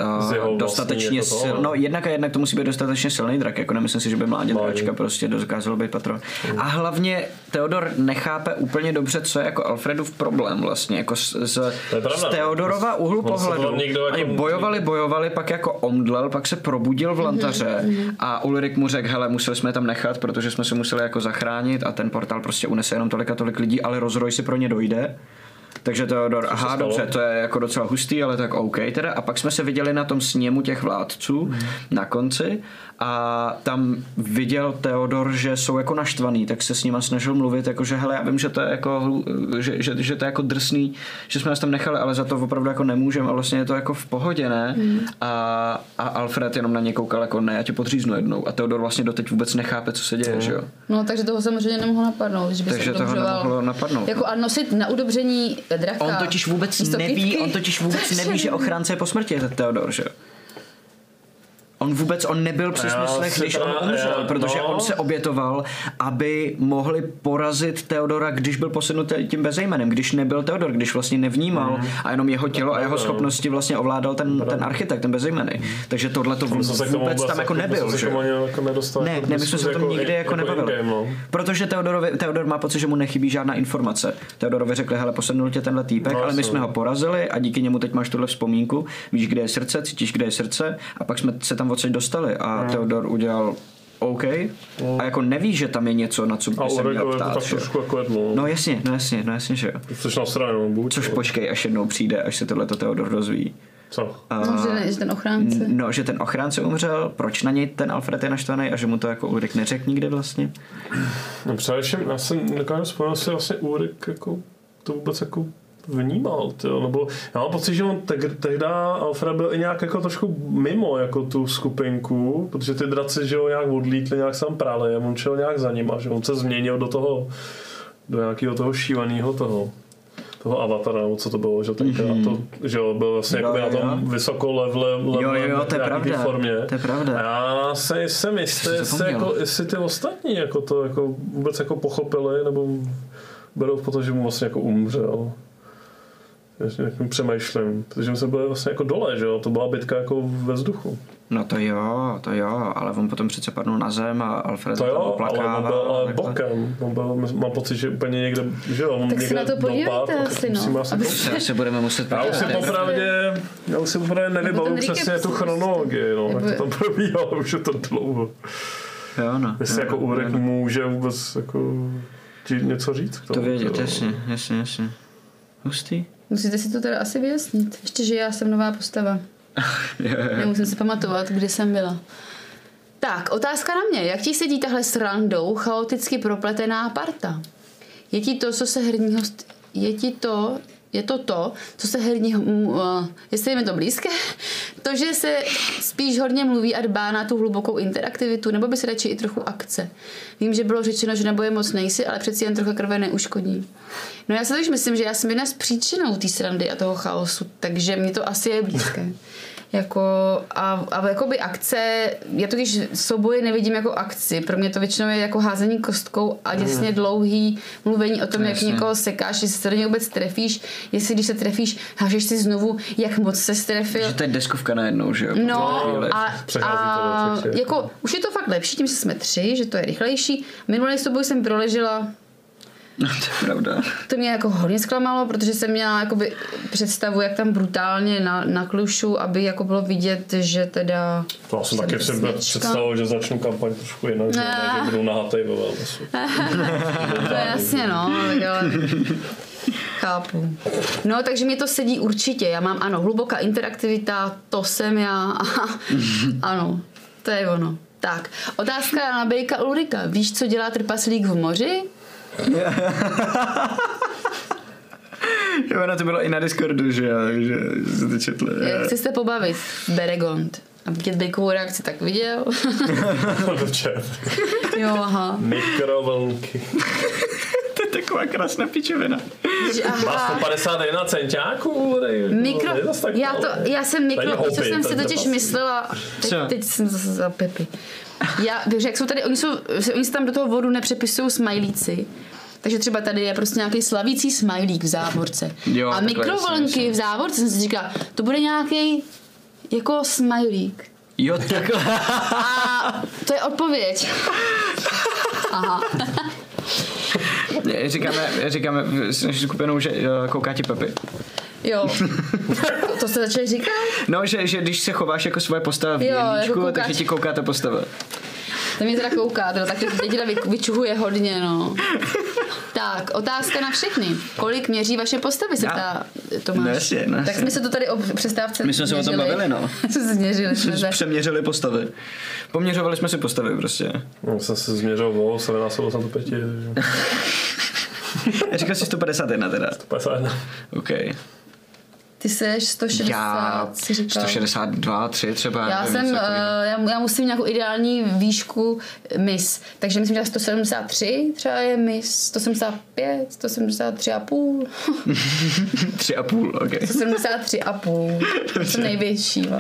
uh, dostatečně jako toho, sil... no. No jednak a jednak to musí být dostatečně silný drak, jako nemyslím si, že by mládě dračka prostě dokázalo být patron. A hlavně Theodor nechápe úplně dobře, co je jako Alfredův problém vlastně, jako z, z, To je pravda, z. Theodorova úhlu pohledu. jako- Oni bojovali, bojovali, pak jako omdlel, pak se probudil v lantaře a Ulrik mu řekl, hele, museli jsme je tam nechat, protože jsme se museli jako zachránit a ten portál prostě unese jenom tolik a tolik lidí, ale rozroj si pro ně dojde. Takže Theodor, aha, stalo? dobře, to je jako docela hustý, ale tak OK teda. A pak jsme se viděli na tom sněmu těch vládců na konci a tam viděl Theodor, že jsou jako naštvaný, tak se s nima snažil mluvit, jako že hele, já vím, že to je jako, že, že, že to je jako drsný, že jsme nás tam nechali, ale za to opravdu jako nemůžeme a vlastně je to jako v pohodě, ne? A, a Alfred jenom na ně koukal jako ne, já tě podříznu jednou a Theodor vlastně doteď vůbec nechápe, co se děje, že jo? No, takže toho samozřejmě nemohlo napadnout, že by Takže se toho nemohlo napadnout. Jako a nosit na udobření draka. On totiž vůbec neví, kytky. on totiž vůbec neví, že ochránce je po smrti, je Theodor, že jo? On vůbec, on nebyl při smyslech, když on umřel, já- protože no. on se obětoval, aby mohli porazit Theodora, když byl posunut tím bezejmenem, když nebyl Theodor, když vlastně nevnímal a jenom jeho tělo a jeho no. schopnosti vlastně ovládal ten, ten architekt, ten bezejmený. Takže tohle to tomu vůbec tam jako nebyl, že jako. Ne, jako ne, my jsme se o tom diskuzi nikdy jako, nebavili. in-game, no. Protože Teodorovi, Teodor má pocit, že mu nechybí žádná informace. Teodorovi řekli, hele, posednul tě tenhle týpek, No, ale my jsme ho porazili a díky němu teď máš tuhle vzpomínku. Víš, kde je srdce, cítíš, kde je srdce a pak jsme se tam odsaď dostali a Hmm. Teodor udělal OK a jako neví, že tam je něco, na co A by se měl ptát. tak trošku jako jedno. No jasně, no jasně, no jasně, že jo. Což na stranu, buď. Což počkej, až jednou přijde, až se tohle Teodor dozví. Co? No, že, že ten ochránce. No, že ten ochránce umřel, proč na něj ten Alfred je naštvaný a že mu to jako Ulrik neřekl nikdy vlastně. No především, já jsem nedokážu vzpomenout si vlastně Úrik jako to vůbec jako vnímal, tyjo, nebo já mám pocit, že on te- tehdy Alfred byl i nějak jako trošku mimo jako tu skupinku, protože ty draci, že ho nějak odlítli, nějak sam prali a on šel nějak za ním a že on se změnil do toho, do nějakého toho šívaného toho. toho avatara, nebo co to bylo, že tenkrát to, že jo, byl vlastně Jo, jakoby na jo, tom vysoko level, Jo, jo, to je pravda, formě. to je pravda. A já se jsem jistý, jestli, jako, jestli ty ostatní jako to jako vůbec jako pochopili, nebo berou v to, že mu vlastně jako umřel. Já nějakým přemýšlím, protože my jsme byli vlastně jako dole, že jo, to byla bitka jako ve vzduchu. No to jo, to jo, ale on potom přece padnul na zem a Alfred To tam jo, ale oplakával. on byl ale bokem, on byl, mám pocit, že úplně někde, že jo, Tak někde se na to podívejte asi, no. asi Aby-. Já se budeme muset Já už si podívat. popravdě, já už si popravdě nevybavu přesně tu chronologii, no, jak to tam probíhalo, už je to dlouho. Jo, no. Jestli jo, jako jo, Ulrik jo. může vůbec jako ti něco říct k tomu. To vědět, jasně, jasně, jasně. Hustý. Musíte si to teda asi vyjasnit. Ještě, že já jsem nová postava. Nemusím si pamatovat, kde jsem byla. Tak, otázka na mě. Jak ti sedí tahle s randou chaoticky propletená parta? Je ti to, co se herního... st- Je ti to... Je to to, co se herního... Uh, jestli je mi to blízké? To, že se spíš hodně mluví a dbá na tu hlubokou interaktivitu, nebo by se radši i trochu akce. Vím, že bylo řečeno, že neboje moc nejsi, ale přeci jen trochu krve neuškodí. No já si totiž myslím, že já jsem jedna z příčinou té srandy a toho chaosu, takže mi to asi je blízké. Jako, a, a jakoby akce, já totiž souboje nevidím jako akci, pro mě to většinou je jako házení kostkou a děsně dlouhý mluvení o tom, jak někoho sekáš, jestli se do něj vůbec trefíš, jestli když se trefíš, hážeš si znovu, jak moc se strefil. Že to je deskovka najednou, že jo? No Chvíli. a, a jako, už je to fakt lepší, tím, že jsme tři, že to je rychlejší. Minulý souboj jsem proležela No, to je pravda. to mě jako hodně zklamalo, protože jsem měla jakoby představu, jak tam brutálně na, naklušu, aby jako bylo vidět, že teda... To já jsem taky si smyčka. představil, že začnu kampaň trošku jinak, že, že budu nahatej ve wellnessu. To je jasně, no, tak ale... Chápu. No, takže mě to sedí určitě. Já mám, ano, hluboká interaktivita, to jsem já. ano, to je ono. Tak, otázka na Bejka Ulrika. Víš, co dělá trpaslík v moři? Jo, ono to bylo i na Discordu, že jo, takže jste to četli. Jak chci se pobavit? Beregond. A vidět Bejkovou reakci, tak viděl? Jo, aha. Mikrovlnky. To je taková krásná pičovina. Má aha. 151 centáků. tady, Mikro, no, tak já, to, já jsem mikro, co hopy, jsem si totiž trpaslík. myslela, teď, Co? teď jsem zase za Pepi. Já, takže jak jsou tady, oni, jsou, oni si tam do toho vodu nepřepisují smajlíci, takže třeba tady je prostě nějaký slavící smajlík v závorce. Jo, a mikrovlnky v závorce jsem si říkala, to bude nějaký jako smajlík. Jo, takhle. A to je odpověď. Aha. Říkáme, říkáme s naší skupinou, že uh, kouká ti Pepi. Jo. To, to jste začali říkat? No, že, že když se chováš jako svoje postava v Jo, jako takže ti kouká ta postava. To mě teda kouká, teda, tak teď teda vy- vyčuhuje hodně, no. Tak, otázka na všechny. Kolik měří vaše postavy, se Já. ptá Tomáš. Jasně, no Tak jsme se to tady o přestávce My jsme se o tom měřili. bavili, no. Změřili jsme se. Přeměřili postavy. Poměřovali jsme si postavy prostě. No, jsem se změřil volou, se vynásobil jsem to pěti. Říkal jsi 151 teda. 51. OK. Ty seš 160, Já si říkal. 162, 3 třeba. Já nevím, jsem, uh, takového. já, já musím nějakou ideální výšku mis, takže myslím, že 173 třeba je mis, 175, 173 a půl, Tři a půl, OK. 173 a půl, to jsem největší. va.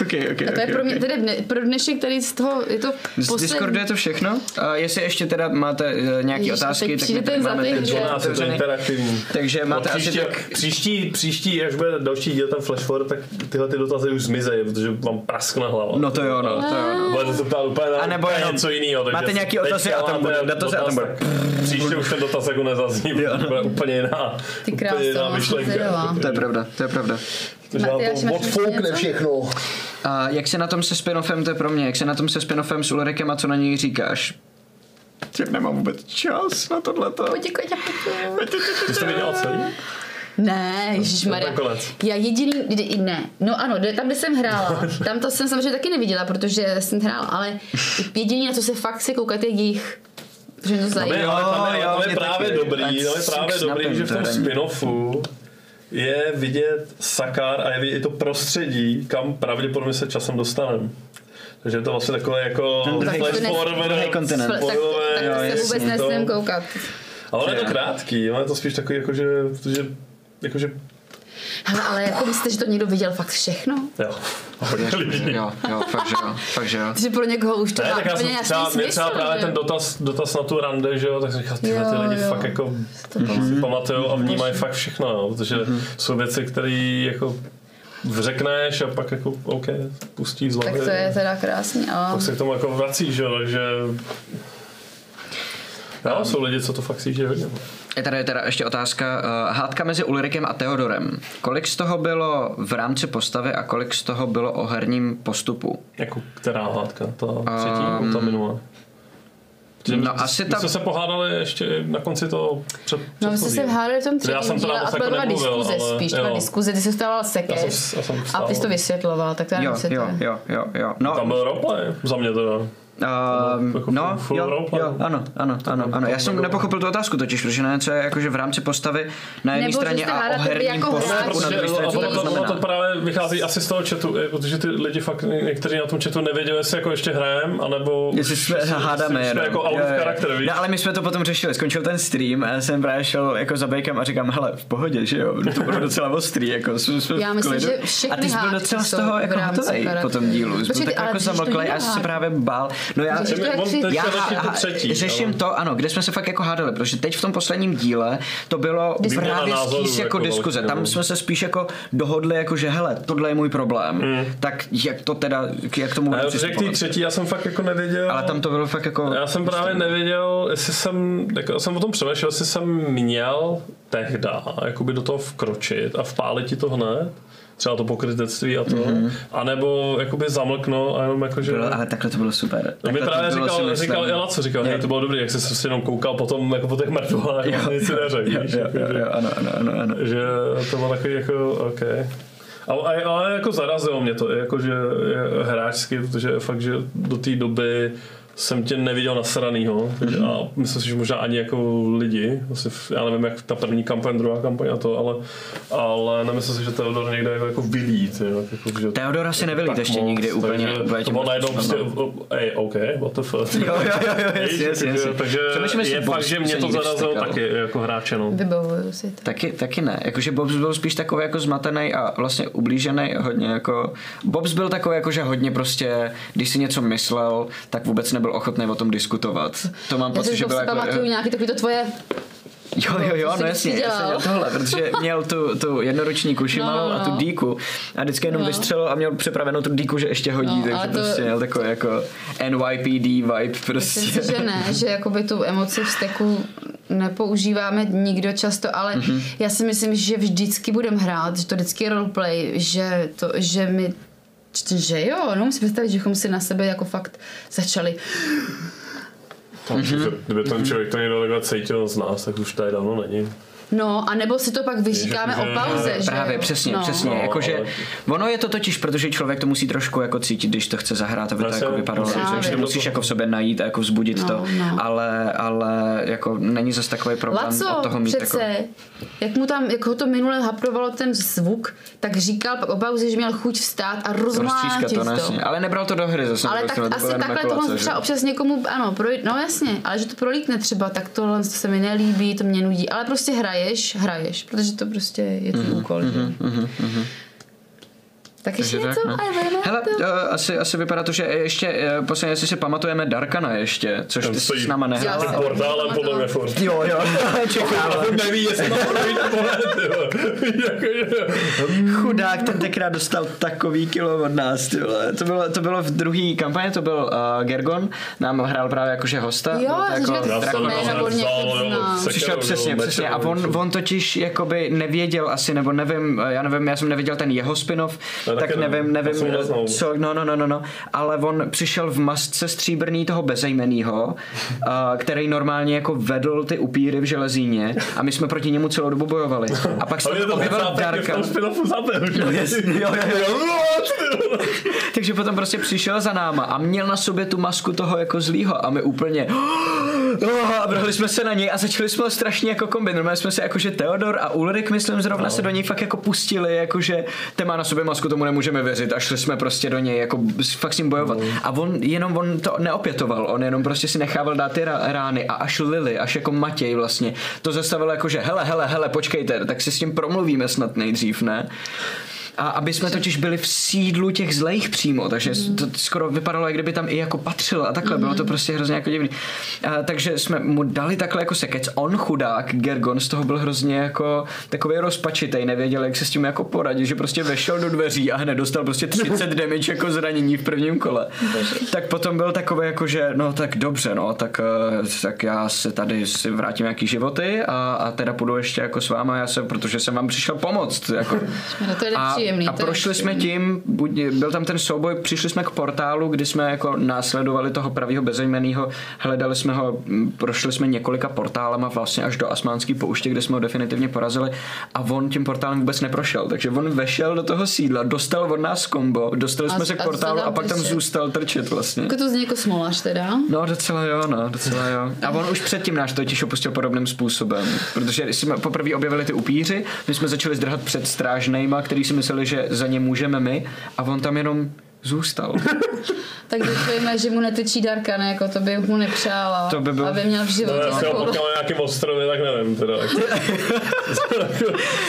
OK, OK, A to je ok, pro mě, ok. tedy dne, pro dnešek tady z toho, je to Z Discordu je to všechno. A jestli ještě teda máte uh, nějaké Ježiš, otázky, tak my tady ten máme zlatý ten díl. chat Pro nás je to otevřený. interaktivní. Takže No, máte asi příští, tak... příští, příští, až bude další díl ten flash forward, tak tyhle ty dotazy už zmizejí, protože vám praskne hlava. No to jo, no, to jo, no. Budete se ptát úplně na A nebo jenom něco jiného. takže máte nějaký otazy a tam bude- dotazy a tam dotaz, bude- Příště už ten dotaz jako nezazní, bude úplně jiná, Ty úplně jiná myšlenka. To je pravda, to je pravda. Odfoukne všechno. A jak se na tom se spin-offem, to je pro mě, jak se na tom se spin-offem s Ulrikem a co na něj říkáš? Teď nemám vůbec čas na tohleto. Pojď, pojď. Ty jsi to viděl celý? Ne, konec. Já jediný, kdy, ne, no ano, kde- tam, kde jsem hrála, tam to jsem samozřejmě taky neviděla, protože jsem hrála, ale jediný, na co se fakt si koukat, je jejich že to zajímá. ale tam je, jo, tam je mě právě taky. dobrý, tam je právě dobrý, že v to tom je spin-offu je vidět Sakar a je vidět i to prostředí, kam pravděpodobně se časem dostaneme. Takže je to vlastně takové jako flash forward, kontinent. Tak, tak, tak se vůbec nesmím koukat. Ale ono je to krátký, ono je to spíš takový jako, že, že jakože, Hele, ale jako myslíte, že to někdo viděl fakt všechno? jo. Hodně lidí. Jo, jo, fakt, že jo, fakt, že jo. Že pro někoho už to Ne, má tak já jsem úplně jasný třeba, smysl, třeba právě že? ten dotaz, dotaz na tu rande, že jo, tak jsem říkal, ty Jo, lidi jo. fakt jako si pamatujou a vnímají fakt všechno, jo, protože jsou věci, které jako řekneš a pak jako OK, pustí z hlavy. Tak to je teda krásný, ale... Pak se k tomu jako vrací, že jo, takže Jo, jsou lidi, co to fakt cítí hodně. Je tady teda ještě otázka. Uh, hádka mezi Ulrikem a Theodorem. Kolik z toho bylo v rámci postavy a kolik z toho bylo o herním postupu? Jako která hádka? Ta třetí Um, ta minulá? Protože no my, asi my ta- jsme se pohádali ještě na konci toho před, No, my jsme se hádali v tom Já jsem třetím díle a to jako byla nemluvil, diskuze ale spíš, byla diskuze, ty jsi stával Já sekeš jsem, já jsem a ty jsi to vysvětloval, tak to já Jo, jo, jo, jo, jo. No, Tam byl roleplay, za mě teda. Uh, jako no, full- full jo, jo, ano, ano, ano, ano. Já jsem nepochopil tu otázku totiž, protože na něco je jakože v rámci postavy na jedné straně a o herním jako postupu na druhé straně, co to to, znamená. to právě vychází asi z toho chatu, eh, protože ty lidi fakt, někteří na tom chatu nevěděli, jestli jako ještě hrajem, anebo Jestli jsme hádáme jsme jenom. jako out Jo, of jo. character, víš? No ale my jsme to potom řešili, skončil ten stream a já jsem právě šel jako za bejkem a říkám, hele, v pohodě, že jo, to bylo docela ostrý, jako jsme, jsme Já myslím, že všechny A ty jsi byl hádky docela z jsou toho v jako rámci hotovej po tom dílu, jsi byl tak jako to zamlklej a já jsem se právě bál. No já, si- já tu třetí, řeším ale- to, ano, kde jsme se fakt jako hádali, protože teď v tom posledním díle to bylo Výměna právě jako jako diskuze. Tam jsme se spíš jako dohodli, jako že hele, tohle je můj problém. Mm. Tak jak to teda, jak tomu A já budu řekl přistupovat? třetí, já jsem fakt jako nevěděl. Ale tam to bylo fakt jako... Já jsem právě nevěděl, jestli jsem, jako, já jsem o tom přemýšlel, jestli jsem měl tehda jakoby do toho vkročit a vpálit ti to hned, třeba to pokrytectví a to, mm-hmm. anebo jakoby zamlknout a jenom jako, že... Bylo, ale takhle to bylo super. No mi právě bylo, říkal, říkal Ela, co říkal, že to bylo dobrý, jak jsi se jenom koukal potom jako po těch mrtvách, jako nic si neřekl, Jo, víš, jo, jako, jo, že- jo, ano, ano, ano, ano. že to bylo takový jako, OK. Ale, ale jako zarazilo mě to, jako že je hráčsky, protože fakt, že do té doby jsem tě neviděl nasranýho takže, a myslím si, že možná ani jako lidi, asi, v- já nevím, jak ta první kampaň, druhá kampaň a to, ale, ale nemyslím si, že Teodor někde jako, jako vylít. Jako, že Teodora si nevylít ještě moc, nikdy úplně. takže To bylo najednou prostě, o- ej, OK, what the fuck. Jo, jo, jo, jo, jasně, takže- jasně. Takže Přemýšlím, jestli je fakt, že mě to zarazilo taky jako hráče. No. Vybavuju si to. Taky, taky ne. Jakože Bobs byl spíš takový jako zmatený a vlastně ublížený hodně jako... Bobs byl takový jako, že hodně prostě, když si něco myslel, tak vůbec nebyl ochotný o tom diskutovat. To mám Já pocit, že to byl si jako... pamatuju nějaký takový to tvoje Jo, jo, jo, jsi no jasně, dělal? měl tohle, protože měl tu, tu jednoruční kuši No, malou no, a tu no. díku a vždycky jenom No. vystřelil a měl připravenou tu díku, že ještě hodí, No, takže to- prostě měl takový jako NYPD vibe prostě. Myslím si, že ne, že jakoby tu emoci vzteku nepoužíváme nikdo často, ale Mhm. mm-hmm. já si myslím, že vždycky budeme hrát, že to vždycky je roleplay, že to, že my že jo, no musím představit, že bychom si na sebe jako fakt začali Mm-hmm. Kdyby ten člověk to někdo takhle cítil z nás, tak už tady dávno není. No, a nebo si to pak vyříkáme o pauze, že Právě, přesně, no. přesně. No, jakože, ale- ono je to totiž, protože člověk to musí trošku jako cítit, když to chce zahrát, aby to jako vypadalo. musíš, dobře, musíš jako v sobě najít a jako vzbudit No, to, no. ale, ale jako není zase takový problém Laco, od toho mít přece, jako... jak mu tam, jak ho to minule haprovalo ten zvuk, tak říkal pak o pauze, že měl chuť vstát a rozmlátit to, no, to. jasně. Ale nebral to do hry zase. Ale prostě, tak to asi takhle jako že? třeba občas někomu, ano, projít, no jasně, ale že to prolítne třeba, tak tohle to se mi nelíbí, to mě nudí, ale prostě hraješ, hraješ, protože to prostě je tvůj úkol. že? Tak ještě Takže něco? tak, no. Hele, to. uh, asi, asi vypadá to, že ještě, uh, posledně, jestli si pamatujeme Darkana ještě, což Tam ty jsi s náma nehrál. Já Tím portálem podle mě furt. Jo, jo, čekám. A neví, jestli má. Jakože- Chudák, ten tenkrát dostal takový kilo od nás, ty vole. To bylo, to bylo v druhé kampani, to byl uh, Gergon, nám hrál právě jakože hosta. Jo, jsem jako jsem Přišel jo, přesně, přesně. A on, on totiž jakoby nevěděl asi, nebo nevím, já nevím, já jsem neviděl ten jeho spin-off, Já tak nevím, nevím, neznal. co, no, no, no, no, no, ale on přišel v masce stříbrný toho bezejmenýho, který normálně jako vedl ty upíry v železíně a my jsme proti němu celou dobu bojovali. A pak se objevil Darka. jo. Takže potom prostě přišel za náma a měl na sobě tu masku toho jako zlýho a my úplně oh, a vrhli jsme se na něj a začali jsme ho strašně jako kombi. Normálně jsme se jakože Theodor a Ulrik, myslím, zrovna se do něj fakt jako pustili, jakože ten má na sobě masku, to tomu nemůžeme věřit a šli jsme prostě do něj jako fakt s ním bojovat. A on jenom on to neopětoval, on jenom prostě si nechával dát ty rány a až Lily, až jako Matěj vlastně, to zastavilo jako, že hele, hele, hele, počkejte, tak si s tím promluvíme snad nejdřív, ne? A aby jsme totiž byli v sídlu těch zlejch přímo, takže Mhm. to skoro vypadalo, jak kdyby tam i jako patřil a takhle, bylo to prostě hrozně jako divný. A, takže jsme mu dali takhle jako sekec. On chudák, Gergon, z toho byl hrozně jako takový rozpačitej, nevěděl, jak se s tím jako poradit, že prostě vešel do dveří a hned dostal prostě 30 damage jako zranění v prvním kole. Tak potom byl takový jako, že no tak dobře, no, tak, eh, tak já se tady si vrátím nějaký životy a, a teda půjdu ještě jako s váma, já se, protože jsem vám přišel pomoct. Jako. No to je A, nepříjemný. a prošli jsme tím, buď, byl tam ten souboj, přišli jsme k portálu, kdy jsme jako následovali toho pravého bezejmenného, hledali jsme ho, prošli jsme několika portálama vlastně až do Asmánský pouště, kde jsme ho definitivně porazili a on tím portálem vůbec neprošel, takže on vešel do toho sídla, dostal od nás kombo, dostali A- jsme se k a portálu zůstal a pak tam trčet. zůstal trčet vlastně. Jako to zní jako smolař teda. No docela jo, no, docela jo. A on už předtím náš totiž opustil podobným způsobem, protože jsme poprvé objevili ty upíři, my jsme začali zdrhat před strážnejma, který si mysleli, že za ně můžeme my. A on tam jenom zůstal. Tak doufejme, že mu netečí Darka, ne, jako to by mu nepřála. To by byl- Aby měl v No, životě ho takovou... potkal na nějakém ostrově, tak nevím teda.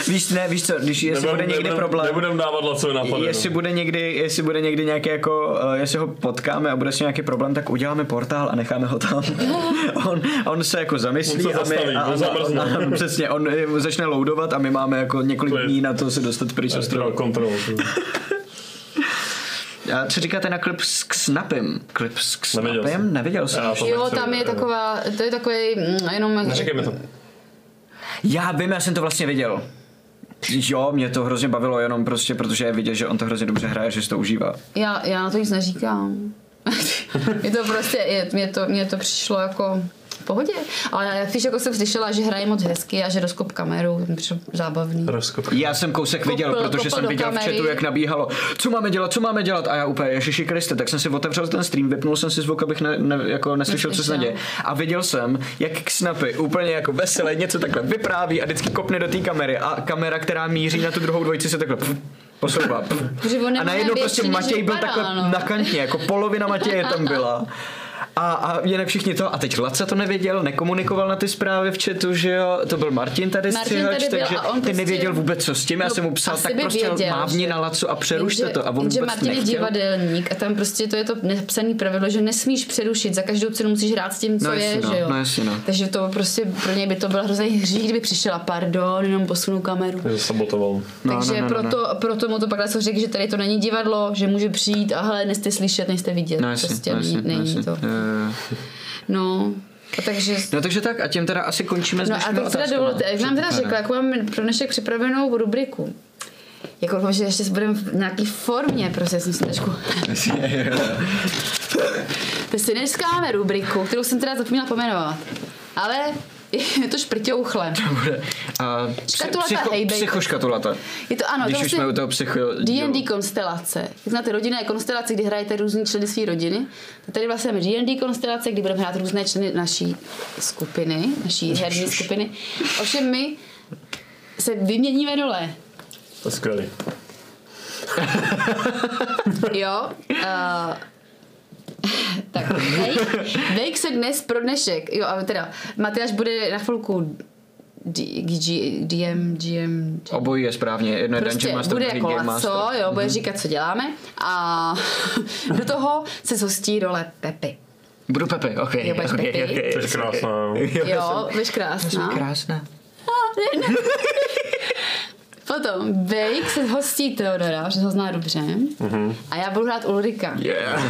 víš, ne, víš co, když jestli bude někdy nebudem, problém, Nebudem dávat lacové nápady. jestli no. bude někdy, jestli bude někdy nějaký jako, uh, jestli ho potkáme a bude s nějaký problém, tak uděláme portál a necháme ho tam. on, on se jako zamyslí On se a my, zastaví, a, on zamrzne. a, a, přesně, on eh, začne loadovat a my máme jako několik dní na to se dostat pryč z Já ostrova. Co říkáte na klip s Knapem? Klip s Neviděl Knapem? jsem. Neviděl jsem. Já to Jo, tam je taková, to je takový mm, jenom... Neříkej mi to. Já vím, já jsem to vlastně viděl. Jo, mě to hrozně bavilo jenom prostě, protože je vidět, že on to hrozně dobře hraje, že si to užívá. Já, já na to nic neříkám. je to prostě, je, mě, to, mě to přišlo jako v pohodě. Ale když jako jsem slyšela, že hraje moc hezky a že rozkop kameru, zábavný. Rozkop. Já jsem kousek viděl, Kopl- protože kopl jsem viděl v kamery. chatu, jak nabíhalo, co máme dělat, co máme dělat a já úplně, Ježiši Kriste, tak jsem si otevřel ten stream, vypnul jsem si zvuk, abych ne, ne, jako neslyšel, co se Neslyšel. neděje. A viděl jsem, jak Snapy úplně jako veselé něco takhle vypráví a vždycky kopne do té kamery a kamera, která míří na tu druhou dvojici se takhle posouvá. A najednou prostě Matěj byl vypadá, takhle no. na kantě, jako polovina Matěje tam byla. A, a jinak všichni to, a teď Laca to nevěděl, nekomunikoval na ty zprávy v chatu, že jo, to byl Martin tady Martin střihač, tady byl takže a on ty prostě- nevěděl vůbec co s tím, já No, jsem mu psal, tak by prostě věděl, mávni že- na Lacu a přerušte Jenže- to a on vůbec Martin je nechtěl. divadelník a tam prostě to je to nepsaný pravidlo, že nesmíš přerušit, za každou cenu musíš hrát s tím, co No je, no, že jo. no jasně, no. Takže to prostě pro něj by to byl hrozný hřích, kdyby přišla, pardon, jenom posunu kameru. Že sabotoval. No, Takže no, no, no, proto, proto mu to pak zase řekl, že tady to není divadlo, že může přijít a hele, nejste slyšet, nejste vidět. No jasně, prostě no, jasně, není, no, to. Jo. No, a takže... No takže tak a tím teda asi končíme s No a teď teda dovolte, jak nám teda řekla, jakou mám pro dnešek připravenou rubriku. Jako doufám, že ještě budeme v nějaký formě, prostě jsem si trošku... Teď si dneska máme rubriku, kterou jsem teda zapomněla pomenovat. Ale je to šprťouchle. Bude. A Škatulata psycho, hejbejka. psychoškatulata. Je to ano, Když to už jsme u toho psycho... D&D konstelace. Jak znáte rodinné konstelace, kdy hrajete různý členy své rodiny. Tady vlastně máme D&D konstelace, kdy budeme hrát různé členy naší skupiny, naší herní skupiny. Ovšem my se vyměníme dole. To je skvělý. Jo. Uh, tak, Vejk se dnes pro dnešek, jo, ale teda, Matyáš bude na chvilku D, G, DM, GM, Obojí je správně, jedno je prostě Dungeon Master, bude jako Game Master. laco, jo, bude říkat, co děláme a do toho se zhostí role Pepy. Budu Pepe, ok. Jo, budeš okay, Pepi. okay, To je krásná. jo. Budeš krásná. Krásná. Potom Vejk se zhostí Teodora, že ho zná dobře. A já budu hrát Ulrika. Yeah.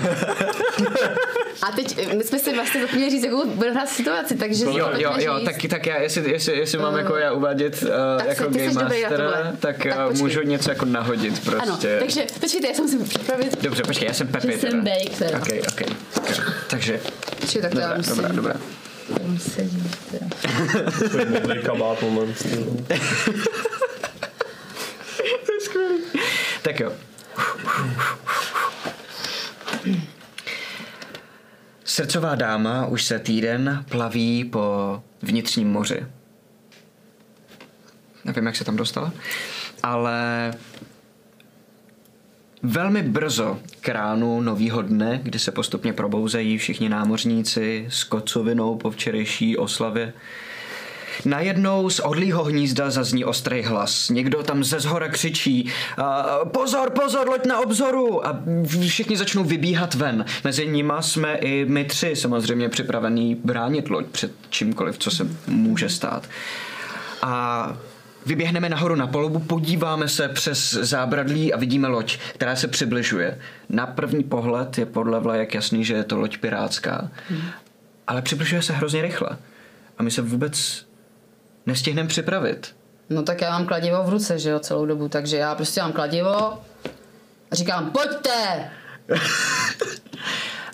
A teď my jsme si vlastně zapomněli říct, jakou budeme hrát situaci, takže Jo, jo, jo, říct. tak, tak já, jestli, jestli, jestli mám jako já uvádět uh, Tak jako se- Game Master, tak, Tak můžu něco jako nahodit prostě. Ano, takže počkejte, já jsem si připravit. Dobře, počkej, já jsem Pepe Že jsem teda. Bake teda. Ok, ok. Takže, Počkej, tak já dobrá, musím. dobrá, dobrá. Musím teda. Takový modrý kabát moment. Tak jo. Srdcová dáma už se týden plaví po vnitřním moři. Nevím, jak se tam dostala, ale Velmi brzo k ránu novýho dne, kdy se postupně probouzejí všichni námořníci s kocovinou po včerejší oslavě, Najednou z odlýho hnízda zazní ostrý hlas. Někdo tam ze zhora křičí uh, pozor, pozor, loď na obzoru a všichni začnou vybíhat ven. Mezi nima jsme i my tři samozřejmě připravení bránit loď před čímkoliv, co se může stát. A Vyběhneme nahoru na palubu, podíváme se přes zábradlí a vidíme loď, která se přibližuje. Na první pohled je podle vlajek jasný, že je to loď pirátská. Hmm. Ale přibližuje se hrozně rychle. A my se vůbec nestihneme připravit. No tak já mám kladivo v ruce, že jo, celou dobu, takže já prostě mám kladivo a říkám, pojďte!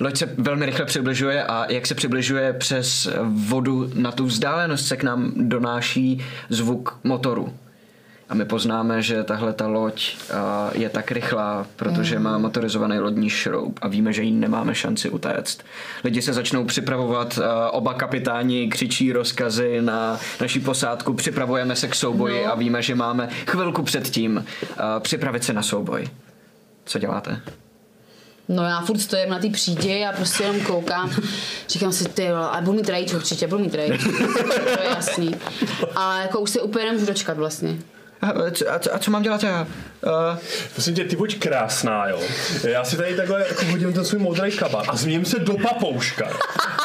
Loď se velmi rychle přibližuje a jak se přibližuje přes vodu na tu vzdálenost se k nám donáší zvuk motoru. A my poznáme, že tahle ta loď je tak rychlá, protože mm. má motorizovaný lodní šroub a víme, že jí nemáme šanci utéct. Lidi se začnou připravovat, oba kapitáni křičí rozkazy na naší posádku, připravujeme se k souboji no. a víme, že máme chvilku předtím připravit se na souboj. Co děláte? No já furt stojím na té přídě a prostě jenom koukám. Říkám si, ty a budu mít rage určitě, budu mít rage. to je jasný. A jako už se úplně nemůžu dočkat vlastně. A, a, a co mám dělat já? Uh... Prosím tě, ty buď krásná, jo. Já si tady takhle jako hodím ten svůj modrý kabát a změním se do papouška.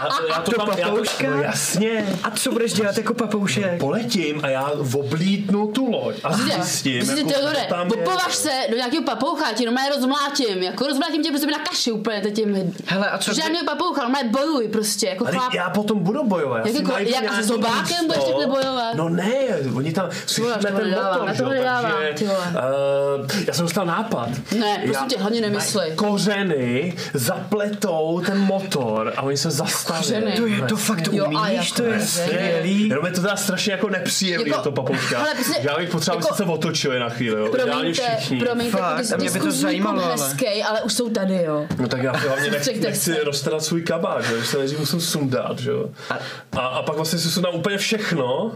A já to do tam, papouška? Já to, no jasně. A co budeš dělat jako papoušek? Poletím a já oblítnu tu loď a zjistím. Prostě jako, tam popovaž se do nějakého papoucha, ti normálně rozmlátím. Jako rozmlátím tě prostě na kaši úplně tím. Hele, a co? Žádného papoucha, normálně bojuj prostě. Jako Ale chlap. já potom budu bojovat. Jak, jako, jak a s zobákem budeš takhle bojovat? No ne, oni tam slyšíme ten motor, že? Takže, uh, já jsem dostal nápad. Ne, prosím tě, hlavně nemysli. Kořeny zapletou ten motor a oni se zastaví. Kořeny. To je to fakt jo, umíš, to je skvělý. Jenom je to teda strašně jako nepříjemný, jako, to papouška. Prostě, já bych potřeboval, jako, se otočili na chvíli, jo. Promiňte, všichni. promiňte, fakt, ty, mě by to zajímalo, ale. Hezkej, ale už jsou tady, jo. No tak já hlavně nechci, nechci roztarat svůj kabát, že se nejdřív musím sundat, že jo. A, a, pak vlastně si sundám úplně všechno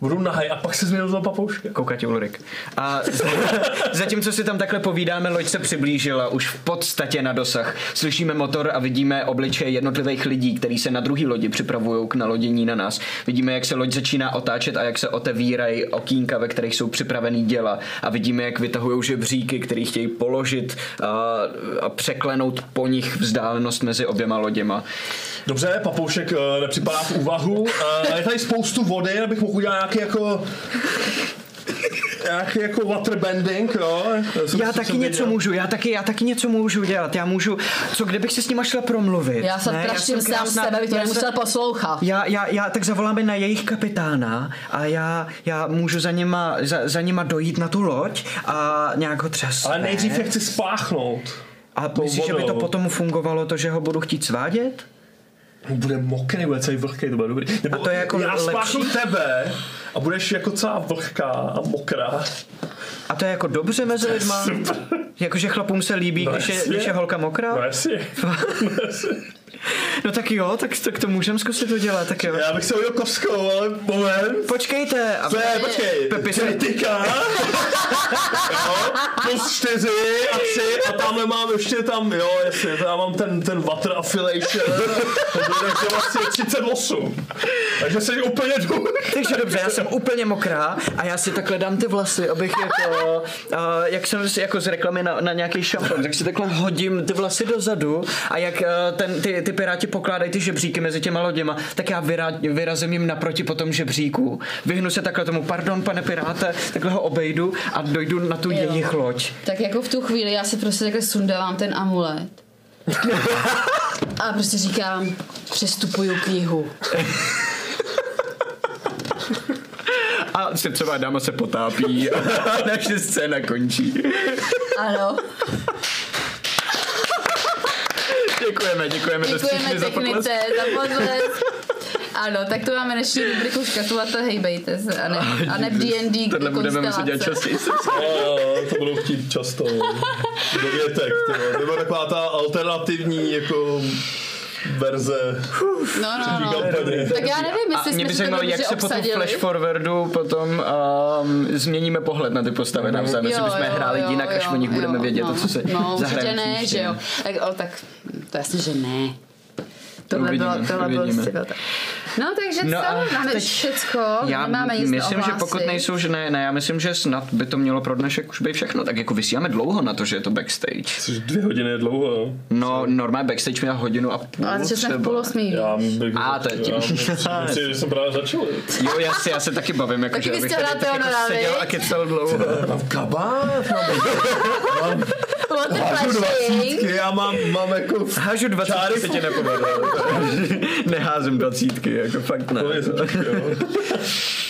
budu nahaj a pak se změnil za papouška. Koukatě Ulrik. A zatímco si tam takhle povídáme, loď se přiblížila už v podstatě na dosah. Slyšíme motor a vidíme obličeje jednotlivých lidí, kteří se na druhý lodi připravují k nalodění na nás. Vidíme, jak se loď začíná otáčet a jak se otevírají okýnka, ve kterých jsou připravený děla. A vidíme, jak vytahují žebříky, který chtějí položit a, a překlenout po nich vzdálenost mezi oběma loděma. Dobře, papoušek uh, nepřipadá v úvahu. Uh, je tady spoustu vody, abych mohl udělat nějaký jako nějaký jako waterbending, jo? Já, já taky něco můžu, já taky, já taky něco můžu dělat, já můžu, co kdybych si s nima šla promluvit? Já se praštím sám sebe, abych to nemusel poslouchat. Já, já, já tak zavoláme na jejich kapitána a já, já můžu za nima, za, za nima dojít na tu loď a nějak ho třesnout. Ale nejdřív je chci spáchnout. A myslíš, že by to potom fungovalo to, že ho budu chtít svádět? bude mokrý, bude celý vlhký, to bude dobrý. Nebo a to je jako já spáchnu tebe a budeš jako celá vlhká a mokrá. A to je jako dobře mezi lidma? Jakože chlapům se líbí, no když, je, když je holka mokrá? No jasně. no jasně. Tak jo, tak, tak to můžeme zkusit udělat, tak jo. Já bych se udělal koskou, ale moment. Počkejte. A... je, počkej. Pepi se... Kritika. plus čtyři a tři a tamhle mám ještě tam, jo, jestli, to já mám ten, ten water affiliation, takže vlastně 38. Takže jsi úplně důl. Takže dobře, já jsem úplně mokrá a já si takhle dám ty vlasy, abych jako, uh, jak jsem si jako z reklamy na, na nějaký šampon, tak si takhle hodím ty vlasy dozadu a jak uh, ten, ty, ty piráti pokládají ty žebříky mezi těma loděma, tak já vyra, vyrazím jim naproti po tom žebříku. Vyhnu se takhle tomu, pardon, pane piráte, takhle ho obejdu a dojdu na tu jo. jejich loď. Tak jako v tu chvíli já si prostě takhle sundávám ten amulet. a prostě říkám, přestupuju k jihu. A srdcová dáma se potápí a naše scéna končí. Ano. Děkujeme, děkujeme, děkujeme za technice, za potlesk. Ano, tak tu máme dnešní rubriku škatulata hejbejte se a ne, a ne D&D Tohle budeme muset dělat častěji. to budou chtít často. Do větek. To byla taková ta alternativní jako verze. No, no, no. kampaně. Tak já nevím, jestli jsme by si to zajímalo, jak se po tom flash forwardu potom um, změníme pohled na ty postavy navzájem. Jestli bychom hráli jinak, až o nich budeme vědět, no, to, co se No, určitě zahraje ne, že jo. Tak, o, tak to jasně, že ne. Tohle Uvidíme, bylo, tohle bylo. No takže No co, máme teď- všecko, Já nemáme nic myslím, že pokud ohlásit. nejsou, že ne, ne, já myslím, že snad by to mělo pro dnešek už být všechno. Tak jako vysíláme dlouho na to, že je to backstage. Což dvě hodiny je dlouho, jo. No, normálně backstage měl hodinu a půl Ale že jsme v půl osmý. Já bych, A, to je tím. já myslím, že jsem právě začal. Jo, já si, já se taky bavím, jako, Taky že jste tady tak jako seděl a kecal dlouho. Mám kabát, mám The hážu flashing? dvacítky, já mám, mám jako... Hážu dvacítky se ti nepovedlo. Neházím dvacítky, jako fakt ne.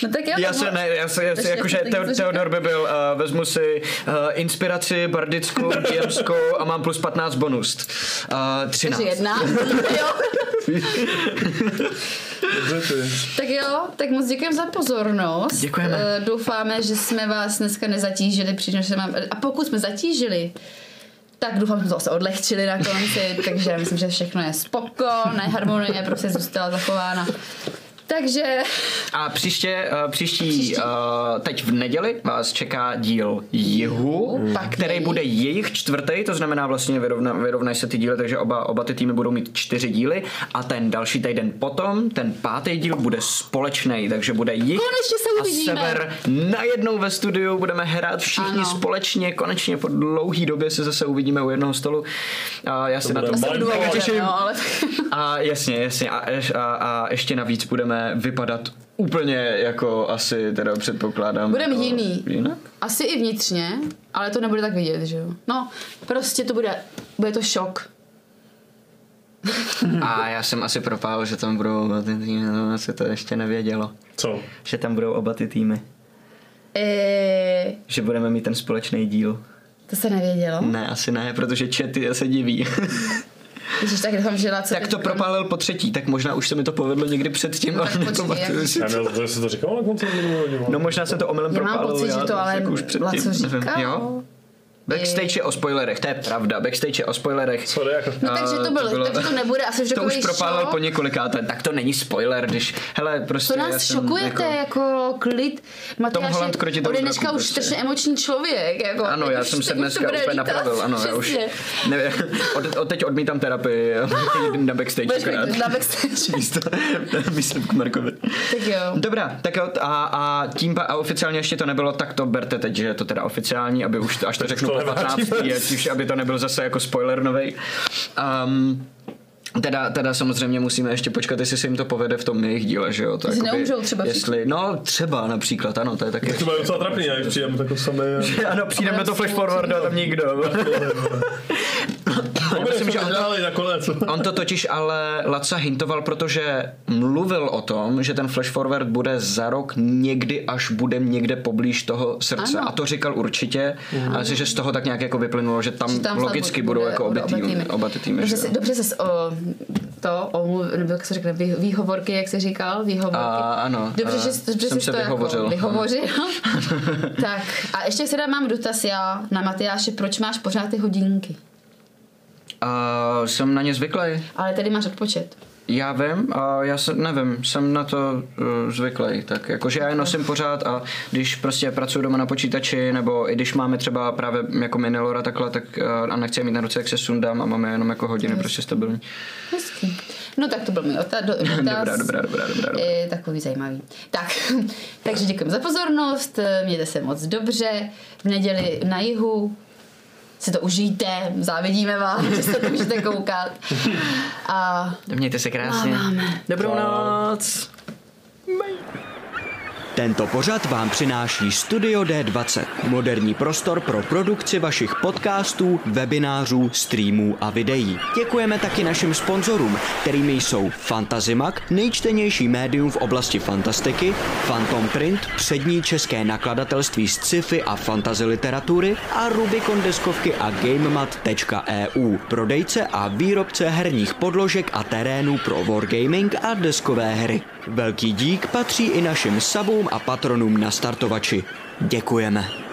No tak jo, Já se ne, já se, já se jakože taky Teo, co Teodor by byl, uh, vezmu si uh, inspiraci bardickou, DMskou a mám plus 15 bonus. Uh, 13. Takže jedna. jo. Tak jo, tak moc děkujeme za pozornost. Děkujeme. Eh, Doufáme, že jsme vás dneska nezatížili, přitom že mám... A pokud jsme zatížili, tak doufám, že jsme to zase odlehčili na konci, takže myslím, že všechno je spoko, ne harmonie prostě zůstala zachována. Takže A příště, uh, příští, Příští. Uh, teď v neděli vás čeká díl Jihu, Pak který její. bude jejich čtvrtý, to znamená vlastně vyrovna, vyrovnají se ty díly, takže oba, oba ty týmy budou mít čtyři díly a ten další týden potom, ten pátý díl bude společný, takže bude jich Konečně se a uvidíme. sever najednou ve studiu, budeme hrát všichni Ano. společně, konečně po dlouhý době se zase uvidíme u jednoho stolu. A já se na to se Mind hovořit, těším. no, ale... a jasně, jasně. A, a, a ještě navíc budeme vypadat úplně jako asi teda předpokládám. Budeme jako jiný. Jinak? Asi i vnitřně, ale to nebude tak vidět, že jo. No, prostě to bude, bude to šok. A já jsem asi propál, že tam budou oba ty týmy, no, asi to ještě nevědělo. Co? Že tam budou oba ty týmy. E, Že budeme mít ten společný díl. to se nevědělo. Ne, asi ne, protože chaty se diví. Ježiš, tak doufám, že Laco tak to propálil po třetí, tak možná už se mi to povedlo někdy předtím, No ale nepamatuju jak- si Já to. to, to říkal na konci minulého? No možná jsem to omylem Já mám propálil. pocit, že to ale jako už předtím, Laco nevím. říkal. Jo? Backstage je o spoilerech, to je pravda. Backstage je o spoilerech. Sorry, jako... No takže to bylo, bylo- takže to nebude asi To už propálil po několikáté, tak to není spoiler, když, hele, prostě To nás šokujete, jako, jako klid. Matyáš je ode draku už prostě. strašně emoční člověk. Jako, ano, já jsem se to dneska úplně lítat. napravil, ano, já už Přesně. ne, od, od teď odmítám terapii, jdu na backstage na backstage. Místo, myslím k Markovi. Tak jo. Dobrá, tak jo, a, a tím a oficiálně ještě to nebylo, tak to berte teď, že je to teda oficiální, aby už to, až to řeknu to po nevrátíme. 15. ať už, aby to nebyl zase jako spoiler novej. Um, Teda, teda samozřejmě musíme ještě počkat, jestli se jim to povede v tom jejich díle, že jo? To Jestli neumřou třeba jestli, No třeba například, ano, to je taky. To bude docela trapný, jak přijdeme takhle sami. Ano, přijdeme do flash forwardu a tam nikdo. Já myslím, že on to- nakonec. On to totiž ale Laca hintoval, protože mluvil o tom, že ten flash forward bude za rok někdy, až bude někde poblíž toho srdce. Ano. A to říkal určitě. A myslím, že z toho tak nějak jako vyplynulo, že tam, Že tam logicky budou bude- jako obě budou týmy. Oba ty týmy. Dobře, jo. dobře se o, to, o, nebo jak se řekne, vý, výhovorky, jak se říkal, výhovorky. A, ano, Dobře, a že, dobře jsem jsi se to vyhovořil. Jako vyhovořil. tak a ještě se mám dotaz já na Matyáše, proč máš pořád ty hodinky? A jsem na ně zvyklý. Ale tady máš odpočet. Já vím, a já se, nevím, jsem na to uh, zvyklý, tak jakože já je nosím pořád a když prostě pracuji doma na počítači, nebo i když máme třeba právě jako minilora takhle, tak uh, a nechci je mít na ruce, jak se sundám a máme jenom jako hodiny prostě stabilní. Hezký. No tak to byl můj ota- do, dotaz. Dobrá, dobrá, dobrá, dobrá, dobrá. Je takový zajímavý. Tak, takže děkujeme za pozornost, mějte se moc dobře, v neděli na jihu si to užijte, závidíme vám, že se to můžete koukat. A Mějte se krásně. Máme. Dobrou noc. Tento pořad vám přináší Studio D20, moderní prostor pro produkci vašich podcastů, webinářů, streamů a videí. Děkujeme taky našim sponzorům, kterými jsou Fantazimak, nejčtenější médium v oblasti fantastiky, Phantom Print, přední české nakladatelství z sci-fi a fantasy literatury a Rubicon deskovky a GameMat.eu, prodejce a výrobce herních podložek a terénů pro wargaming a deskové hry. Velký dík patří i našim sabům a patronům na startovači. Děkujeme.